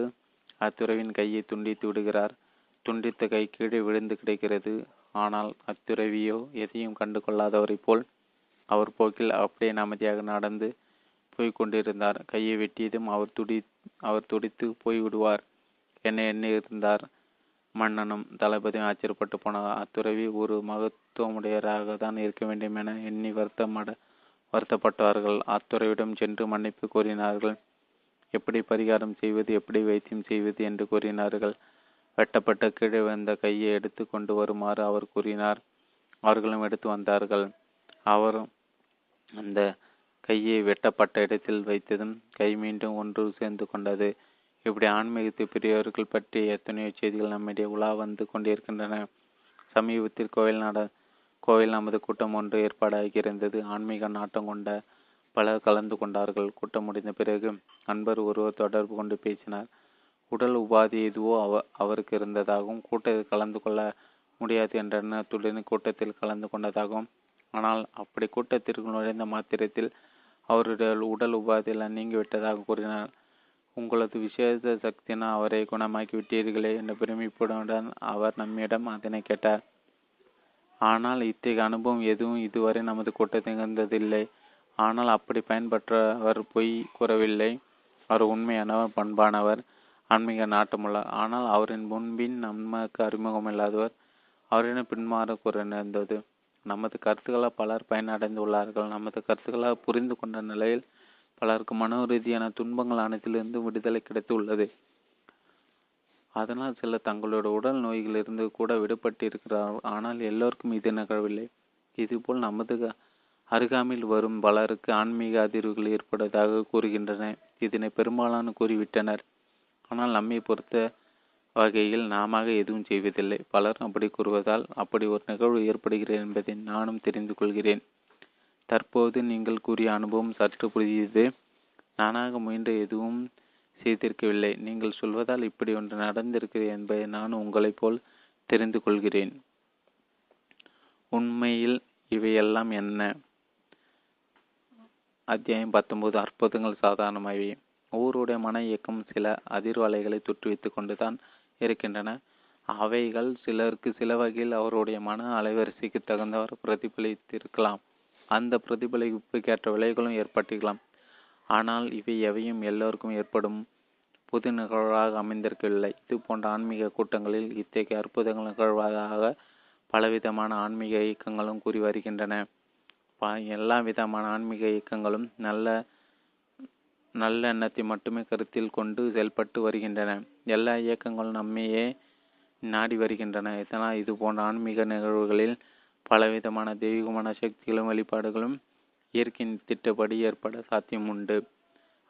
அத்துறவின் கையை துண்டித்து விடுகிறார். துண்டித்த கை கீழே விழுந்து கிடைக்கிறது. ஆனால் அத்துறவியோ எதையும் கண்டு கொள்ளாதவரை போல் அவர் போக்கில் அப்படியே அமைதியாக நடந்து போய் கொண்டிருந்தார். கையை வெட்டியதும் அவர் துடி அவர் துடித்து போய்விடுவார். என்ன எண்ணி இருந்தார். மன்னனும் தளபதியும் ஆச்சரியப்பட்டு போனார் அத்துறவி ஒரு மகத்துவமுடையராக தான் இருக்க வேண்டும் என எண்ணி வருத்தமட வருத்தப்பட்டார்கள் அத்துறவிடம் சென்று மன்னிப்பு கோரினார்கள். எப்படி பரிகாரம் செய்வது எப்படி வைத்தியம் செய்வது என்று கூறினார்கள். வெட்டப்பட்ட கீழே வந்த கையை எடுத்து கொண்டு வருமாறு அவர் கூறினார். அவர்களும் எடுத்து வந்தார்கள். அவரும் அந்த கையை வெட்டப்பட்ட இடத்தில் வைத்ததும் கை மீண்டும் ஒன்று சேர்ந்து கொண்டது. இப்படி ஆன்மீகத்தை பெரியவர்கள் பற்றி எத்தனையோ செய்திகள் நம்மிடையே உலா வந்து கொண்டிருக்கின்றன. சமீபத்தில் கோவில் நட கோவில் நமது கூட்டம் ஒன்று ஏற்பாடாகியிருந்தது ஆன்மீக நாட்டம் கொண்ட பலர் கலந்து கொண்டார்கள். கூட்டம் முடிந்த பிறகு அன்பர் ஒருவர் தொடர்பு கொண்டு பேசினார். உடல் உபாதி எதுவோ அவ அவருக்கு இருந்ததாகவும் கூட்டத்தில் கலந்து கொள்ள முடியாது என்ற எண்ணத்துடன் கூட்டத்தில் கலந்து கொண்டதாகவும். ஆனால் அப்படி கூட்டத்திற்கு நுழைந்த மாத்திரத்தில் அவருடைய உடல் உபாதியெல்லாம் நீங்கிவிட்டதாக கூறினார். உங்களது விசேஷ சக்தியினால் அவரை குணமாக்கிவிட்டீர்களே என்ற பெருமிப்புடன் அவர் நம்மிடம் அதனை கேட்டார். ஆனால் இத்தகைய அனுபவம் எதுவும் இதுவரை நமது கூட்டத்தில் இருந்ததில்லை ஆனால் அப்படி பயன்பற்றவர் பொய் கூறவில்லை. அவர் உண்மையானவர் பண்பானவர் ஆன்மீக நாட்டமுள்ளார் ஆனால் அவரின் முன்பின் நமக்கு அறிமுகமில்லாதவர் அவரிடம் பின்மாற கூற நேர்ந்தது நமது கருத்துக்களால் பலர் பயனடைந்துள்ளார்கள். நமது கருத்துக்களால் புரிந்து கொண்ட நிலையில் பலருக்கு மன ரீதியான துன்பங்கள் அனைத்திலிருந்து விடுதலை கிடைத்துள்ளது. அதனால் சிலர் தங்களோட உடல் நோய்களிலிருந்து கூட விடுபட்டிருக்கிறார்கள். ஆனால் எல்லோருக்கும் இது நிகழவில்லை. இதுபோல் நமது அருகாமையில் வரும் பலருக்கு ஆன்மீக அதிர்வுகள் ஏற்படுவதாக கூறுகின்றன. இதனை பெரும்பாலான கூறிவிட்டனர். ஆனால் நம்மை பொறுத்த வகையில் நாம எதுவும் செய்வதில்லை. பலர் அப்படி கூறுவதால் அப்படி ஒரு நிகழ்வு ஏற்படுகிறது என்பதை நானும் தெரிந்து கொள்கிறேன். தற்போது நீங்கள் கூறிய அனுபவம் சற்று புரியுது நானாக முயன்று எதுவும் செய்திருக்கவில்லை. நீங்கள் சொல்வதால் இப்படி ஒன்று நடந்திருக்கிறது என்பதை நான் உங்களைப் போல் தெரிந்து கொள்கிறேன். உண்மையில் இவையெல்லாம் என்ன? அத்தியாயம் பத்தொன்பது அற்புதங்கள் சாதாரணமாகவே ஊருடைய மன இயக்கம் சில அதிர்வலைகளை தொற்றுவித்துக் கொண்டுதான் இருக்கின்றன. அவைகள் சிலருக்கு சில வகையில் அவருடைய மன அலைவரிசைக்கு தகுந்தவர் பிரதிபலித்திருக்கலாம். அந்த பிரதிபலிப்புக்கேற்ற விலைகளும் ஏற்பட்டிருக்கலாம். ஆனால் இவை எவையும் எல்லோருக்கும் ஏற்படும் புது நிகழ்வாக அமைந்திருக்கவில்லை. இது போன்ற ஆன்மீக கூட்டங்களில் இத்தகைய அற்புதங்கள் நிகழ்வதாக பலவிதமான ஆன்மீக இயக்கங்களும் கூறி வருகின்றன. எல்லா விதமான ஆன்மீக இயக்கங்களும் நல்ல நல்ல எண்ணத்தை மட்டுமே கருத்தில் கொண்டு செயல்பட்டு வருகின்றன. எல்லா இயக்கங்களும் நம்மையே நாடி வருகின்றன. இதனால் இது போன்ற ஆன்மீக நிகழ்வுகளில் பலவிதமான தெய்வீகமான சக்திகளும் வழிபாடுகளும் இயற்கையின் திட்டப்படி ஏற்பட சாத்தியம் உண்டு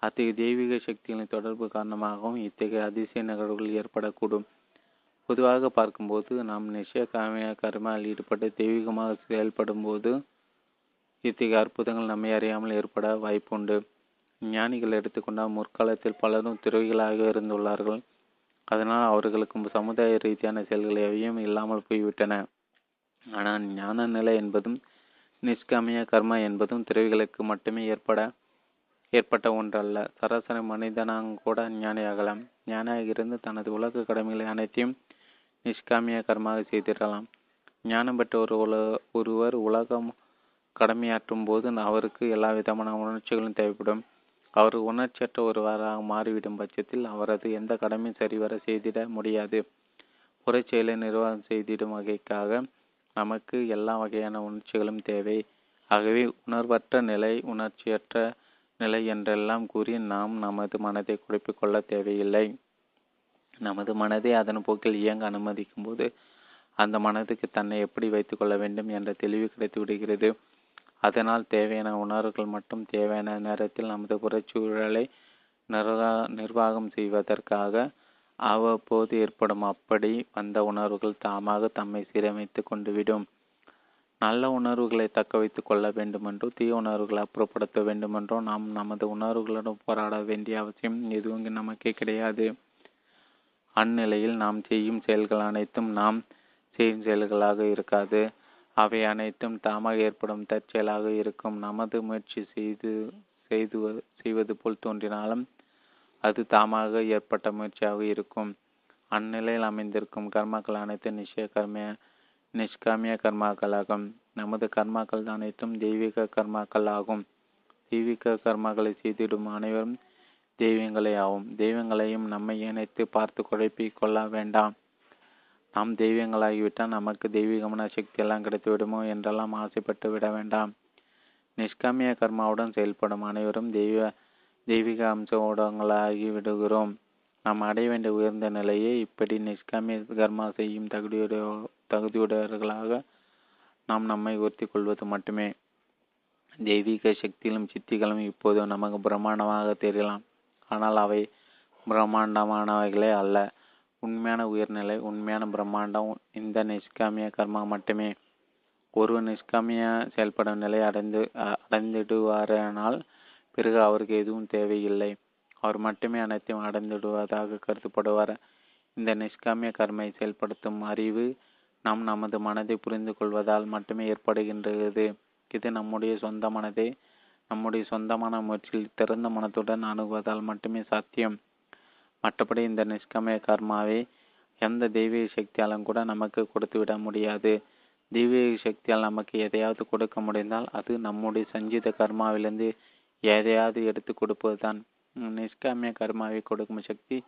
அத்தகைய தெய்வீக சக்திகளின் தொடர்பு காரணமாகவும் இத்தகைய அதிசய நிகழ்வுகள் ஏற்படக்கூடும். பொதுவாக பார்க்கும்போது நாம் நிச்சய காமிய கர்மாவில் ஈடுபட்டு தெய்வீகமாக செயல்படும் போது இத்தகைய அற்புதங்கள் நம்மை அறியாமல் ஏற்பட வாய்ப்புண்டு. ஞானிகள் எடுத்துக்கொண்டால் முற்காலத்தில் பலரும் துறவிகளாக இருந்துள்ளார்கள். அதனால் அவர்களுக்கு சமுதாய ரீதியான செயல்கள் எவையும் இல்லாமல் போய்விட்டன. ஆனால் ஞான நிலை என்பதும் நிஷ்காமிய கர்மா என்பதும் துறவிகளுக்கு மட்டுமே ஏற்பட ஏற்பட்ட ஒன்றல்ல. சராசரி மனிதனாக கூட ஞானியாகலாம் ஞானியாக இருந்து தனது உலக கடமைகளை அனைத்தையும் நிஷ்காமிய கர்மாக செய்திடலாம். ஞானம் பெற்ற ஒரு உல ஒருவர் உலகம் கடமையாற்றும் போது அவருக்கு எல்லா விதமான உணர்ச்சிகளும் தேவைப்படும். அவர் உணர்ச்சியற்ற ஒருவராக மாறிவிடும் பட்சத்தில் அவரது எந்த கடமையும் சரிவர செய்திட முடியாது. புறச்செயலை நிர்வாகம் செய்திடும் வகைக்காக நமக்கு எல்லா வகையான உணர்ச்சிகளும் தேவை. ஆகவே உணர்வற்ற நிலை உணர்ச்சியற்ற நிலை என்றெல்லாம் கூறி நாம் நமது மனதை குழப்பிக்கொள்ள தேவையில்லை. நமது மனதை அதன் போக்கில் இயங்க அனுமதிக்கும் போது அந்த மனதுக்கு தன்னை எப்படி வைத்துக்கொள்ள வேண்டும் என்ற தெளிவு கிடைத்து விடுகிறது. அதனால் தேவையான உணர்வுகள் மட்டும் தேவையான நேரத்தில் நமது புறச்சூழலை நிர்வாகம் செய்வதற்காக அவ்வப்போது ஏற்படும் அப்படி வந்த உணர்வுகள் தாமாக தம்மை சீரமைத்து கொண்டுவிடும். நல்ல உணர்வுகளை தக்க வைத்துக் கொள்ள வேண்டுமென்றோ தீய உணர்வுகளை அப்புறப்படுத்த வேண்டுமென்றோ நாம் நமது உணர்வுகளுடன் போராட வேண்டிய அவசியம் எதுவும் நமக்கே கிடையாது. அந்நிலையில் நாம் செய்யும் செயல்கள் அனைத்தும் நாம் செய்யும் செயல்களாக இருக்காது. அவை அனைத்தும் தாமாக ஏற்படும் தற்செயலாக இருக்கும். நமது முயற்சி செய்து செய்து செய்வது போல் தோன்றினாலும் அது தாமாக ஏற்பட்ட முயற்சியாக இருக்கும். அந்நிலையில் அமைந்திருக்கும் கர்மாக்கள் அனைத்து நிச்சய கர்மிய நிஷ்காமிய கர்மாக்களாகும். நமது கர்மாக்கள் அனைத்தும் தெய்வீக கர்மாக்கள் ஆகும். தெய்வீக கர்மாக்களை செய்திடும் அனைவரும் தெய்வங்களே ஆகும் தெய்வங்களையும் நம்மை இணைத்து பார்த்து குழப்பி கொள்ள வேண்டாம். நாம் தெய்வங்களாகிவிட்டால் நமக்கு தெய்வீகமான சக்தி எல்லாம் கிடைத்து விடுமோ என்றெல்லாம் ஆசைப்பட்டு விட வேண்டாம். நிஷ்காமிய கர்மாவுடன் செயல்படும் அனைவரும் தெய்வ தெய்வீக அம்ச ஊடகங்களாகி விடுகிறோம் நாம் அடைய வேண்டிய உயர்ந்த நிலையை இப்படி நிஷ்காமிய கர்மா செய்யும் தகுதியுடைய தகுதியுடையவர்களாக நாம் நம்மை உயர்த்தி கொள்வது மட்டுமே. தெய்வீக சக்திகளும் சித்திகளும் இப்போது நமக்கு பிரம்மாண்டமாக தெரியலாம். ஆனால் அவை பிரம்மாண்டமானவைகளே அல்ல. உண்மையான உயர்நிலை உண்மையான பிரம்மாண்டம் இந்த நிஷ்காமிய கர்மா மட்டுமே. ஒருவர் நிஷ்காமிய செயல்படும் நிலை அடைந்து அடைந்திடுவாரானால் பிறகு அவருக்கு எதுவும் தேவையில்லை. அவர் மட்டுமே அனைத்தையும் அடைந்துவிடுவதாக கருதப்படுவார். இந்த நிஷ்காமிய கர்மை செயல்படுத்தும் அறிவு நாம் நமது மனதை புரிந்து கொள்வதால் மட்டுமே ஏற்படுகின்றது. இது நம்முடைய சொந்த மனதை. நம்முடைய சொந்தமான முயற்சியில் திறந்த மனத்துடன் அணுகுவதால் மட்டுமே சாத்தியம். மற்றபடி இந்த நிஷ்கமய கர்மாவை எந்த தெய்வீக சக்தியாலும் கூட நமக்கு கொடுத்து விட முடியாது. தெய்வீக சக்தியால் நமக்கு எதையாவது கொடுக்க முடிந்தால் அது நம்முடைய சஞ்சித கர்மாவிலிருந்து எதையாவது எடுத்து கொடுப்பது தான் நிஷ்காமிய கர்மாவை கொடுக்கும் சக்தி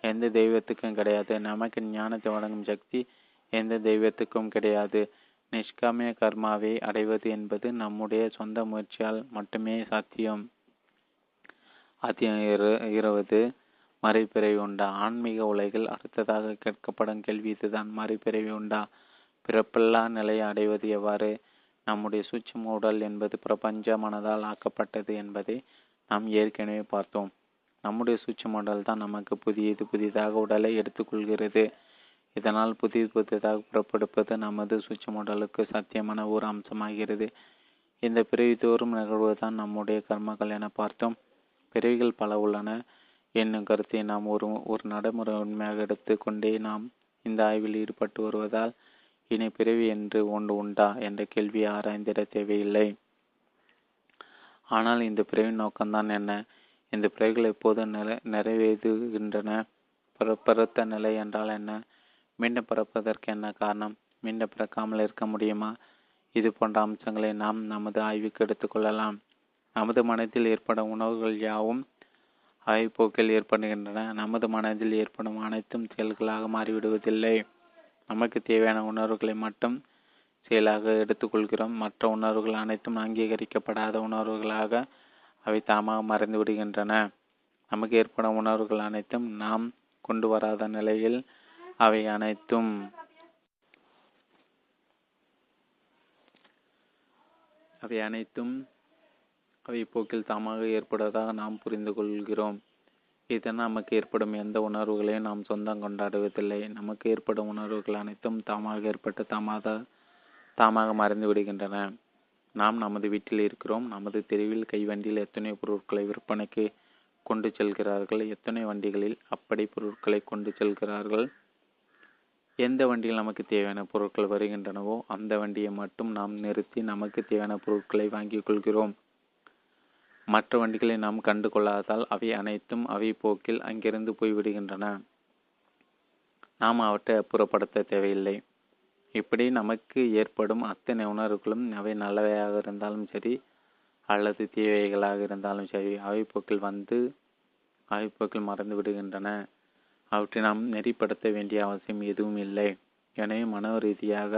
எந்த தெய்வத்துக்கும் கிடையாது. நமக்கு ஞானத்தை வழங்கும் சக்தி எந்த தெய்வத்துக்கும் கிடையாது. நிஷ்காமிய கர்மாவை அடைவது என்பது நம்முடைய சொந்த முயற்சியால் மட்டுமே சாத்தியம். அத்தியம் இருபது. மறுபிறவி உண்டா? ஆன்மீக உலகில் அடுத்ததாக கேட்கப்படும் கேள்வி இதுதான். மறுபிறவி உண்டா? பிறப்பில்லா நிலையை அடைவது எவ்வாறு? நம்முடைய சூட்சம உடல் என்பது பிரபஞ்ச மனதால் ஆக்கப்பட்டது என்பதை நாம் ஏற்கனவே பார்த்தோம். நம்முடைய சூட்சம உடல் தான் நமக்கு புதியது புதிதாக உடலை எடுத்துக்கொள்கிறது. இதனால் புதிய புதிதாக புறப்படுப்பது நமது சூட்சம உடலுக்கு சத்தியமான ஒரு அம்சமாகிறது. இந்த பிறவி தோறும் நிகழ்வுதான் நம்முடைய கர்மங்கள் என பார்த்தோம். பிறவிகள் பல உள்ளன. என்னும் கருத்தை நாம் ஒரு ஒரு நடைமுறை உண்மையாக எடுத்துக்கொண்டே நாம் இந்த ஆய்வில் ஈடுபட்டு வருவதால் இனி பிறவி என்று ஒன்று உண்டா? என்ற கேள்வியை ஆராய்ந்திட தேவையில்லை. ஆனால் இந்த பிறவின் நோக்கம்தான் என்ன? இந்த பிறவிகள் எப்போது நிறை நிறைவேறுகின்றன? பிறத்த நிலை என்றால் என்ன? மீண்டும் பிறப்பதற்கு என்ன காரணம்? மீண்டும் பிறக்காமல் இருக்க முடியுமா? இது போன்ற அம்சங்களை நாம் நமது ஆய்வுக்கு எடுத்துக்கொள்ளலாம் நமது மனதில் ஏற்படும் உணவுகள் யாவும் ஆய்வுப்போக்கில் ஏற்படுகின்றன. நமது மனதில் ஏற்படும் அனைத்தும் செயல்களாக மாறிவிடுவதில்லை. நமக்கு தேவையான உணர்வுகளை மட்டும் செயலாக எடுத்துக்கொள்கிறோம். மற்ற உணர்வுகள் அனைத்தும் அங்கீகரிக்கப்படாத உணர்வுகளாக அவை தாமாக மறைந்து விடுகின்றன. நமக்கு ஏற்படும் உணர்வுகள் அனைத்தும் நாம் கொண்டு வராத நிலையில் அவை அனைத்தும் அவை அனைத்தும் அவை போக்கில் தாமாக ஏற்படுவதாக நாம் புரிந்து கொள்கிறோம். இதனால் நமக்கு ஏற்படும் எந்த உணர்வுகளையும் நாம் சொந்தம் கொண்டாடுவதில்லை நமக்கு ஏற்படும் உணர்வுகள் அனைத்தும் தாமாக ஏற்பட்டு தாமாக தாமாக மறைந்து விடுகின்றன. நாம் நமது வீட்டில் இருக்கிறோம். நமது தெருவில் கைவண்டியில் எத்தனை பொருட்களை விற்பனைக்கு கொண்டு செல்கிறார்கள். எத்தனை வண்டிகளில் அப்படி பொருட்களை கொண்டு செல்கிறார்கள்? எந்த வண்டியில் நமக்கு தேவையான பொருட்கள் வருகின்றனவோ அந்த வண்டியை மட்டும் நாம் நிறுத்தி நமக்கு தேவையான பொருட்களை வாங்கிக் கொள்கிறோம். மற்ற வண்டிகளை நாம் கண்டு கொள்ளாததால் அவை அனைத்தும் அவை போக்கில் அங்கிருந்து போய்விடுகின்றன. நாம் அவற்றை அப்புறப்படுத்த தேவையில்லை. இப்படி நமக்கு ஏற்படும் அத்தனை உணர்வுகளும் அவை நல்லவையாக இருந்தாலும் சரி அல்லது தீவைகளாக இருந்தாலும் சரி அவைப்போக்கில் வந்து அவைப்போக்கில் மறந்து விடுகின்றன. அவற்றை நாம் நெறிப்படுத்த வேண்டிய அவசியம் எதுவும் இல்லை. எனவே மன ரீதியாக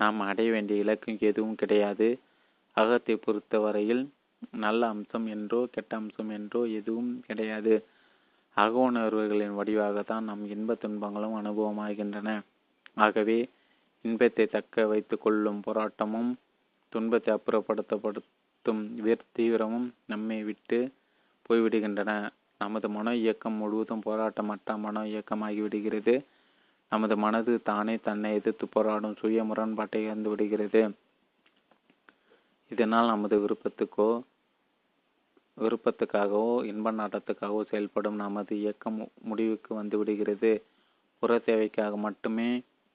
நாம் அடைய வேண்டிய இலக்கு எதுவும் கிடையாது. அகத்தை பொறுத்த வரையில் நல்ல அம்சம் என்றோ கெட்ட அம்சம் என்றோ எதுவும் கிடையாது. அக உணர்வுகளின் வடிவாகத்தான் நம் இன்ப துன்பங்களும் அனுபவமாகின்றன. ஆகவே இன்பத்தை தக்க வைத்து கொள்ளும் போராட்டமும் துன்பத்தை அப்புறப்படுத்தப்படுத்தும் தீவிரமும் நம்மை விட்டு போய்விடுகின்றன. நமது மன இயக்கம் முழுவதும் போராட்டமற்ற மன இயக்கமாகிவிடுகிறது. நமது மனது தானே தன்னை எதிர்த்து போராடும் சுய முரண்பாட்டை இழந்து விடுகிறது இதனால் நமது விருப்பத்துக்கோ விருப்பத்துக்காகவோ இன்ப நாட்டத்துக்காகவோ செயல்படும் நமது இயக்கம் முடிவுக்கு வந்து விடுகிறது. புற தேவைக்காக மட்டுமே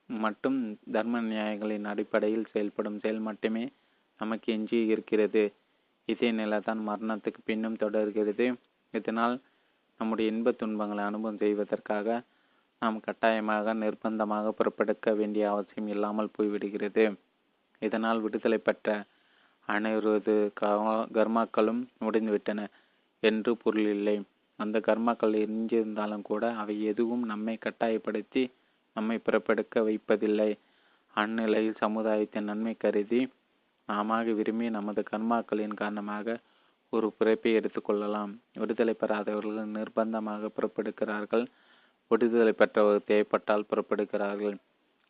மட்டும் தர்ம நியாயங்களின் அடிப்படையில் செயல்படும் செயல் மட்டுமே நமக்கு எஞ்சி இருக்கிறது இதே நிலைதான் மரணத்துக்கு பின்னும் தொடர்கிறது. இதனால் நம்முடைய இன்ப துன்பங்களை அனுபவம் செய்வதற்காக நாம் கட்டாயமாக நிர்பந்தமாக புறப்படுக்க வேண்டிய அவசியம் இல்லாமல் போய்விடுகிறது. இதனால் விடுதலை பெற்ற அனைவரது கர்மாக்களும் முடிந்துவிட்டன என்று பொருள் இல்லை. அந்த கர்மாக்கள் எரிஞ்சிருந்தாலும் கூட அவை எதுவும் நம்மை கட்டாயப்படுத்தி நம்மை பிறப்பெடுக்க வைப்பதில்லை. அந்நிலையில் சமுதாயத்தின் நன்மை கருதி நாம விரும்பி நமது கர்மாக்களின் காரணமாக ஒரு பிறப்பை எடுத்துக்கொள்ளலாம் விடுதலை பெறாதவர்கள் நிர்பந்தமாக புறப்படுகிறார்கள். விடுதலை பெற்றவர்கள் தேவைப்பட்டால் புறப்படுகிறார்கள்.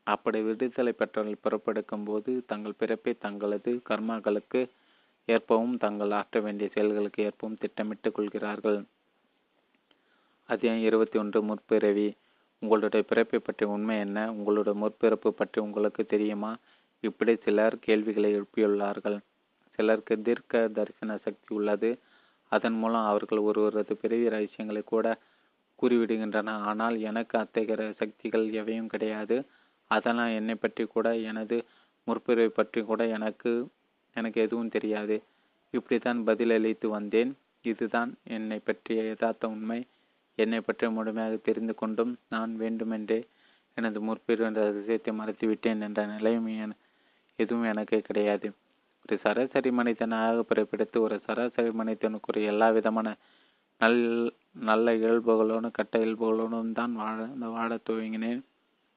அப்படி விடுதலை பெற்றவர்கள் புறப்படுக்கும் போது தங்கள் பிறப்பை தங்களது கர்மாக்களுக்கு ஏற்பவும் தங்கள் ஆற்ற வேண்டிய செயல்களுக்கு ஏற்பவும் திட்டமிட்டுக் கொள்கிறார்கள். அத்தியாயம் இருபத்தி ஒன்று முற்பிறவி. உங்களுடைய பிறப்பை பற்றி உண்மை என்ன? உங்களுடைய முற்பிறப்பு பற்றி உங்களுக்கு தெரியுமா? இப்படி சிலர் கேள்விகளை எழுப்பியுள்ளார்கள். சிலருக்கு தீர்க்க தரிசன சக்தி உள்ளது. அதன் மூலம் அவர்கள் ஒருவரது பிறவி ரகசியங்களை கூட கூறிவிடுகின்றன. ஆனால் எனக்கு அத்தகைய சக்திகள் எவையும் கிடையாது. அதனால் என்னை பற்றி கூட எனது முற்பிறவை பற்றி கூட எனக்கு எனக்கு எதுவும் தெரியாது. இப்படித்தான் பதிலளித்து வந்தேன். இதுதான் என்னை பற்றிய யதார்த்த உண்மை. என்னை பற்றி முழுமையாக தெரிந்து கொண்டும் நான் வேண்டுமென்றே எனது முற்பிறவின் ரகசியத்தை மறைத்துவிட்டேன் என்ற நிலையும் எதுவும் எனக்கு கிடையாது. ஒரு சராசரி மனிதனாக பிறப்பிடித்து ஒரு சராசரி மனிதனுக்கு எல்லா விதமான நல் நல்ல இயல்புகளோடும் கட்ட இயல்புகளோடும் தான் வாழ வாழ துவங்கினேன்.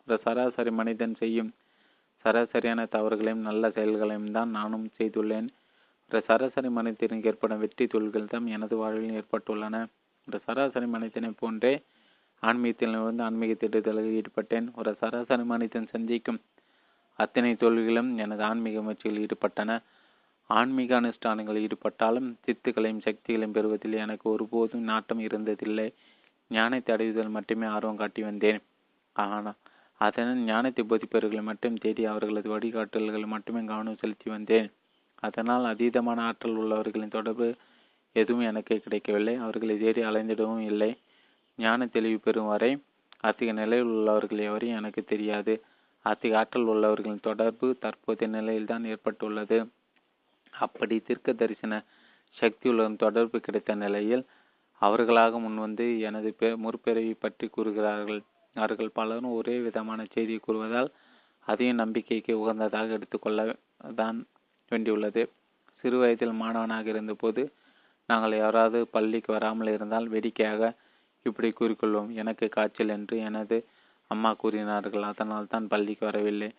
ஒரு சராசரி மனிதன் செய்யும் சராசரியான தவறுகளையும் நல்ல செயல்களையும் தான் நானும் செய்துள்ளேன். ஒரு சராசரி மனிதனுக்கு ஏற்படும் வெற்றி தொழில்கள் தான் எனது வாழ்வில் ஏற்பட்டுள்ளன. ஒரு சராசரி மனிதனை போன்றே ஆன்மீகத்தில் இருந்து ஆன்மீக திட்டத்தில் ஈடுபட்டேன். ஒரு சராசரி மனிதன் சந்திக்கும் அத்தனை தொழில்களும் எனது ஆன்மீக முயற்சியில் ஈடுபட்டன. ஆன்மீக அனுஷ்டானங்களில் ஈடுபட்டாலும் சித்துக்களையும் சக்திகளையும் பெறுவதில் எனக்கு ஒருபோதும் நாட்டம் இருந்ததில்லை. ஞானத்தை அடைவதில் மட்டுமே ஆர்வம் காட்டி வந்தேன். ஆனால் அதனால் ஞானத்தை போதிப்பவர்களை மட்டும் தேடி அவர்களது வழிகாட்டல்கள் மட்டுமே கவனம் செலுத்தி வந்தேன். அதனால் அதீதமான ஆற்றல் உள்ளவர்களின் தொடர்பு எதுவும் எனக்கு கிடைக்கவில்லை. அவர்களை தேடி அலைந்திடவும் இல்லை. ஞான தெளிவு பெறும் வரை அத்தகைய நிலையில் உள்ளவர்கள் எவரையும் எனக்கு தெரியாது. அத்தகைய ஆற்றல் உள்ளவர்களின் தொடர்பு தற்போதைய நிலையில்தான் ஏற்பட்டுள்ளது. அப்படி தீர்க்க தரிசன சக்தியுள்ள தொடர்பு கிடைத்த நிலையில் அவர்களாக முன்வந்து எனது முற்பிறவி பற்றி கூறுகிறார்கள். அவர்கள் பலரும் ஒரே விதமான செய்தியை கூறுவதால் அதையும் நம்பிக்கைக்கு உகந்ததாக எடுத்துக்கொள்ள தான் வேண்டியுள்ளது. சிறு வயதில் மாணவனாக இருந்தபோது நாங்கள் யாராவது பள்ளிக்கு வராமல் இருந்தால் வேடிக்கையாக இப்படி கூறிக்கொள்வோம். எனக்கு காய்ச்சல் என்று எனது அம்மா கூறினார்கள். அதனால் தான் பள்ளிக்கு வரவில்லை.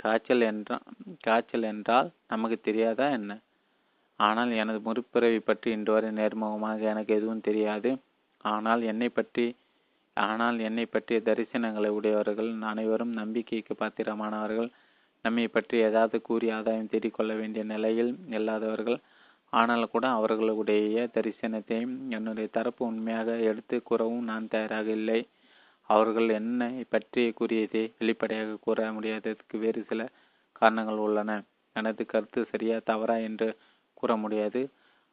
காய்ச்சல் என்றால் காய்ச்சல் என்றால் நமக்கு தெரியாதா என்ன? ஆனால் எனது முற்பிறவி பற்றி இன்று வரை நேர்முகமாக எனக்கு எதுவும் தெரியாது. ஆனால் என்னை பற்றி ஆனால் என்னை பற்றிய தரிசனங்களை உடையவர்கள் அனைவரும் நம்பிக்கைக்கு பாத்திரமானவர்கள். நம்மை பற்றி ஏதாவது கூறி ஆதாயம் தேடிக்கொள்ள வேண்டிய நிலையில் இல்லாதவர்கள். ஆனால் கூட அவர்களுடைய தரிசனத்தையும் என்னுடைய தரப்பு உண்மையாக எடுத்து கூறவும் நான் தயாராக இல்லை. அவர்கள் என்னை பற்றி கூறியதை வெளிப்படையாக கூற முடியாததற்கு வேறு சில காரணங்கள் உள்ளன. எனது கருத்து சரியா தவறா என்று கூற முடியாது.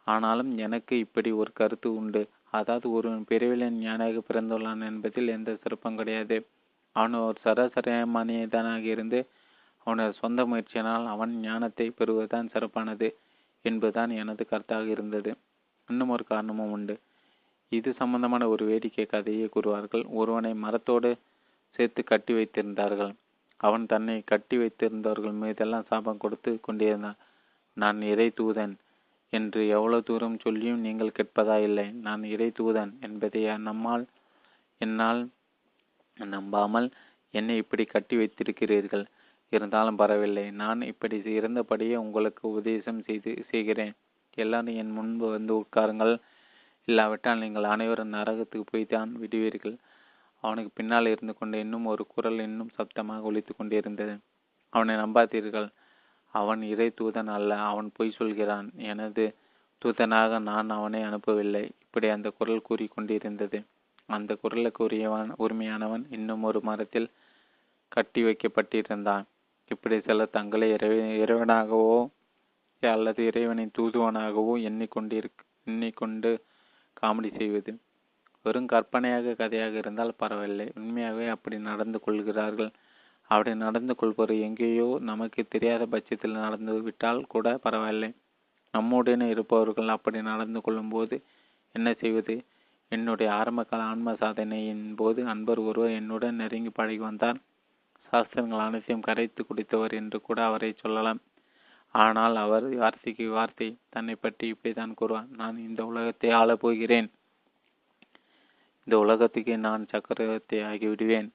ஆனாலும் எனக்கு இப்படி ஒரு கருத்து உண்டு. அதாவது ஒருவன் பிரிவிலன் ஞானாக பிறந்துள்ளான் என்பதில் எந்த சிறப்பும் கிடையாது. அவன் ஒரு சராசரி மனிதனாக இருந்து அவனது சொந்த முயற்சியினால் அவன் ஞானத்தை பெறுவதுதான் சிறப்பானது என்பதுதான் எனது கருத்தாக இருந்தது. இன்னும் ஒரு காரணமும் உண்டு. இது சம்பந்தமான ஒரு வேடிக்கை கதையை கூறுவார்கள். ஒருவனை மரத்தோடு சேர்த்து கட்டி வைத்திருந்தார்கள். அவன் தன்னை கட்டி வைத்திருந்தவர்கள் மீதெல்லாம் சாபம் கொடுத்து கொண்டிருந்தான். நான் இறை தூதன். என்று எவ்வளவு தூரம் சொல்லியும் நீங்கள் கேட்பதா இல்லை. நான் இறை தூதன் என்பதை நம்மால் என்னால் நம்பாமல் என்னை இப்படி கட்டி வைத்திருக்கிறீர்கள். இருந்தாலும் பரவாயில்லை. நான் இப்படி இருந்தபடியே உங்களுக்கு உபதேசம் செய்து செய்கிறேன். எல்லாரும் என் முன்பு வந்து உட்காருங்கள். இல்லாவிட்டால் நீங்கள் அனைவரும் நரகத்துக்கு போய் தான் விடுவீர்கள். அவனுக்கு பின்னால் இருந்து கொண்டு இன்னும் ஒரு குரல் இன்னும் சப்தமாக ஒழித்து கொண்டிருந்தது அவனை நம்பாதீர்கள். அவன் இறை தூதன் அல்ல அவன் பொய் சொல்கிறான். எனது தூதனாக நான் அவனை அனுப்பவில்லை. இப்படி அந்த குரல் கூறிக்கொண்டிருந்தது. அந்த குரலுக்கு உரியவன் உரிமையானவன் இன்னும் ஒரு மரத்தில் கட்டி வைக்கப்பட்டிருந்தான். இப்படி சிலர் தங்களை இறை இறைவனாகவோ அல்லது இறைவனின் தூதுவனாகவோ எண்ணிக்கொண்டிரு எண்ணிக்கொண்டு காமெடி செய்வது. வெறும் கற்பனையாக கதையாக இருந்தால் பரவாயில்லை. உண்மையாகவே அப்படி நடந்து கொள்கிறார்கள். அப்படி நடந்து கொள்பவர் எங்கேயோ நமக்கு தெரியாத பட்சத்தில் நடந்து விட்டால் கூட பரவாயில்லை. நம்முடன் இருப்பவர்கள் அப்படி நடந்து கொள்ளும்போது என்ன செய்வது? என்னுடைய ஆரம்பகால ஆன்ம சாதனையின் போது அன்பர் ஒருவர் என்னுடன் நெருங்கி பழகி வந்தார். சாஸ்திரங்கள் அனைத்தையும் கரைத்து குடித்தவர் என்று கூட அவரை சொல்லலாம். ஆனால் அவர் வார்த்தைக்கு வார்த்தை தன்னை பற்றி இப்படித்தான் கூறுவார். நான் இந்த உலகத்தை ஆளப்போகிறேன் இந்த உலகத்துக்கு நான் சக்கரவர்த்தி ஆகிவிடுவேன்.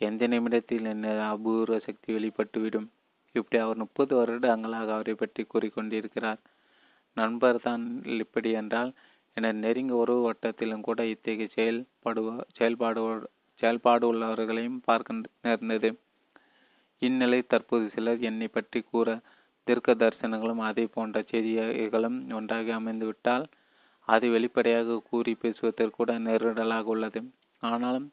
எந்த நிமிடத்தில் என்ன அபூர்வ சக்தி வெளிப்பட்டுவிடும்? இப்படி அவர் முப்பது வருடங்களாக அவரை பற்றி கூறிக்கொண்டிருக்கிறார். நண்பர் தான் இப்படி என்றால் என நெருங்கிய உறவு வட்டத்திலும் கூட இத்தகைய செயல்படுவ செயல்பாடு செயல்பாடு உள்ளவர்களையும் பார்க்க நேர்ந்தது இந்நிலை தற்போது சிலர் என்னை பற்றி கூற தீர்க்க தரிசனங்களும் அதே போன்ற செய்திகளும் ஒன்றாக அமைந்துவிட்டால் அதை வெளிப்படையாக கூறி பேசுவதற்கு கூட நெருடலாக உள்ளது. ஆனாலும்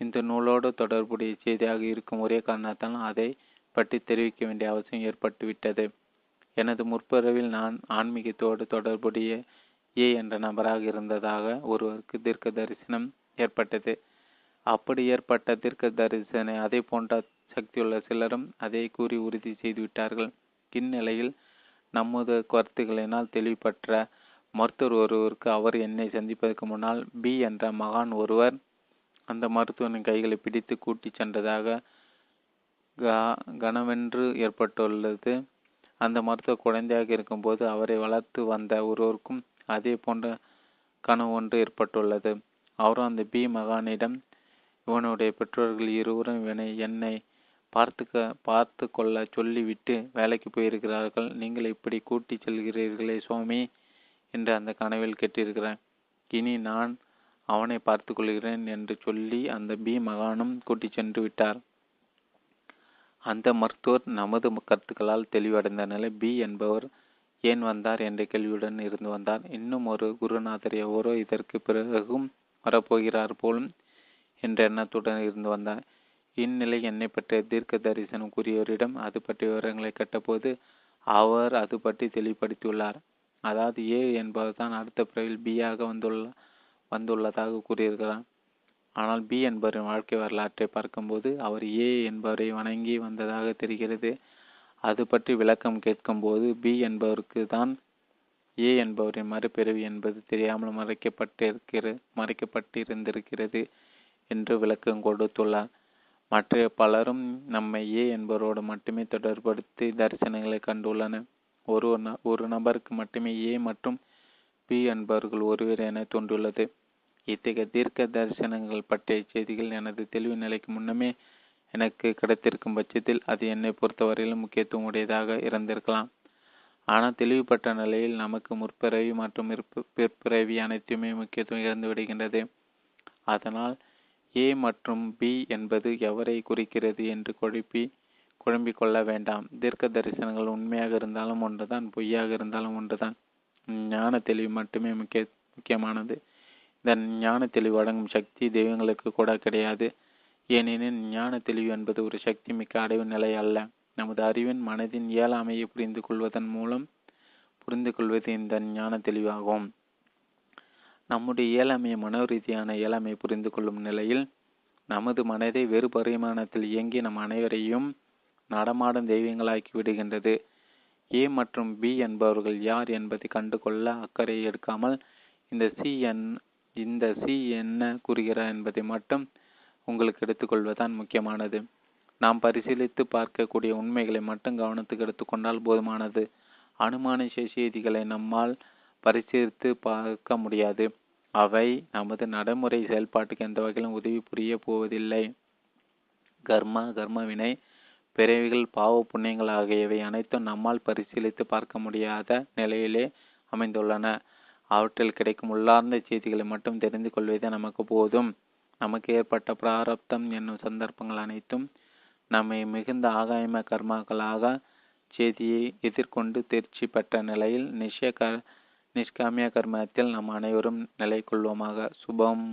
இந்த நூலோடு தொடர்புடைய செய்தியாக இருக்கும் ஒரே காரணத்தால் அதை பற்றி தெரிவிக்க வேண்டிய அவசியம் ஏற்பட்டுவிட்டது. எனது முற்பிறவில் நான் ஆன்மீகத்தோடு தொடர்புடைய ஏ என்ற நபராக இருந்ததாக ஒருவருக்கு தீர்க்க தரிசனம் ஏற்பட்டது. அப்படி ஏற்பட்ட தீர்க்க தரிசனை அதே போன்ற சக்தியுள்ள சிலரும் அதை கூறி உறுதி செய்துவிட்டார்கள். இந்நிலையில் நமது கருத்துக்களினால் தெளிவுபற்ற மருத்துவர் ஒருவருக்கு அவர் என்னை சந்திப்பதற்கு முன்னால் பி என்ற மகான் ஒருவர் அந்த மருத்துவனின் கைகளை பிடித்து கூட்டி சென்றதாக கனவென்று ஏற்பட்டுள்ளது. அந்த மருத்துவர் குழந்தையாக இருக்கும்போது அவரை வளர்த்து வந்த ஒருவருக்கும் அதே போன்ற கனவு ஒன்று ஏற்பட்டுள்ளது. அவரும் அந்த பி மகானிடம் இவனுடைய பெற்றோர்கள் இருவரும் இவனை என்னை பார்த்துக்க பார்த்து கொள்ள சொல்லிவிட்டு வேலைக்கு போயிருக்கிறார்கள். நீங்கள் இப்படி கூட்டி செல்கிறீர்களே சுவாமி என்று அந்த கனவில் கேட்டிருக்கிறேன் இனி நான் அவனை பார்த்து கொள்கிறேன் என்று சொல்லி அந்த பி மகானும் கூட்டி சென்று விட்டார். அந்த மருத்துவர் நமது கருத்துக்களால் தெளிவடைந்த நிலை பி என்பவர் ஏன் வந்தார் என்ற கேள்வியுடன் இருந்து வந்தார். இன்னும் ஒரு குருநாதர் எவரோ இதற்கு பிறகும் வரப்போகிறார் போலும் என்ற எண்ணத்துடன் இருந்து வந்தார். இந்நிலை என்னை பற்றிய தீர்க்க தரிசனம் கூறியவரிடம் அது பற்றிய விவரங்களை கேட்டபோது அவர் அது பற்றி தெளிவுபடுத்தியுள்ளார். அதாவது ஏ என்பவர் தான் அடுத்த பிறவில் பியாக வந்துள்ள வந்துள்ளதாக கூறியிருக்கிறார். ஆனால் பி என்பவரின் வாழ்க்கை வரலாற்றை பார்க்கும்போது அவர் ஏ என்பவரை வணங்கி வந்ததாக தெரிகிறது. அது பற்றி விளக்கம் கேட்கும்போது பி என்பவருக்கு தான் ஏ என்பவரின் மறுபிறவி என்பது தெரியாமல் மறைக்கப்பட்டிருக்கிற மறைக்கப்பட்டிருந்திருக்கிறது என்று விளக்கம் கொடுத்துள்ளார். மற்ற பலரும் நம்மை ஏ என்பவரோடு மட்டுமே தொடர்படுத்தி தரிசனங்களை கண்டுள்ளனர். ஒரு ஒரு நபருக்கு மட்டுமே ஏ மற்றும் பி என்பவர்கள் ஒருவர் என தோன்றியுள்ளது. இத்தகைய தீர்க்க தரிசனங்கள் பற்றிய செய்திகள் எனது தெளிவு நிலைக்கு முன்னமே எனக்கு கிடைத்திருக்கும் பட்சத்தில் அது என்னை பொறுத்தவரையிலும் முக்கியத்துவம் உடையதாக இருந்திருக்கலாம். ஆனால் தெளிவுபட்ட நிலையில் நமக்கு முற்பிறவி மற்றும் பிற்பிறவி அனைத்துமே முக்கியத்துவம் இழந்து விடுகின்றது. அதனால் ஏ மற்றும் பி என்பது எவரை குறிக்கிறது என்று குழப்பி குழம்பிக் கொள்ள வேண்டாம். தீர்க்க தரிசனங்கள் உண்மையாக இருந்தாலும் ஒன்றுதான் பொய்யாக இருந்தாலும் ஒன்றுதான். ஞான தெளிவு மட்டுமே முக்கிய முக்கியமானது. இந்த ஞான தெளிவு அடங்கும் சக்தி தெய்வங்களுக்கு கூட கிடையாது. ஏனெனில் ஞான தெளிவு என்பது ஒரு சக்தி மிக்க அடைவு நிலை அல்ல. நமது அறிவின் மனதின் இயலாமையை புரிந்து கொள்வதன் மூலம் புரிந்து கொள்வது இந்த ஞான தெளிவாகும் நம்முடைய இயலாமையை மனோரீதியான இயலாமையை புரிந்து கொள்ளும் நிலையில் நமது மனதை வேறு பரிமாணத்தில் இயங்கி நம் அனைவரையும் நடமாடும் தெய்வங்களாக்கி விடுகின்றது. ஏ மற்றும் பி என்பவர்கள் யார் என்பதை கண்டுகொள்ள அக்கறை எடுக்காமல் இந்த சி என் இந்த சி என்ன கூறுகிறார் என்பதை மட்டும் உங்களுக்கு எடுத்துக்கொள்வதுதான் முக்கியமானது. நாம் பரிசீலித்து பார்க்கக்கூடிய உண்மைகளை மட்டும் கவனத்துக்கு எடுத்துக்கொண்டால் போதுமானது. அனுமான செய்திகளை நம்மால் பரிசீலித்து பார்க்க முடியாது. அவை நமது நடைமுறை செயல்பாட்டுக்கு எந்த வகையிலும் உதவி புரிய போவதில்லை. கர்மா கர்மவினை பிறவிகள் பாவ புண்ணியங்கள் ஆகியவை அனைத்தும் நம்மால் பரிசீலித்து பார்க்க முடியாத நிலையிலே அமைந்துள்ளன. அவற்றில் கிடைக்கும் உள்ளார்ந்த செய்திகளை மட்டும் தெரிந்து கொள்வதே நமக்கு போதும். நமக்கு ஏற்பட்ட பிராரப்தம் என்னும் சந்தர்ப்பங்கள் அனைத்தும் நம்மை மிகுந்த ஆகாயம கர்மாக்களாக செய்தியை எதிர்கொண்டு தேர்ச்சி பெற்ற நிலையில் நிஷய க நிஷ்காமிய கர்மத்தில் நாம் அனைவரும் நிலை கொள்வோமாக சுபம்.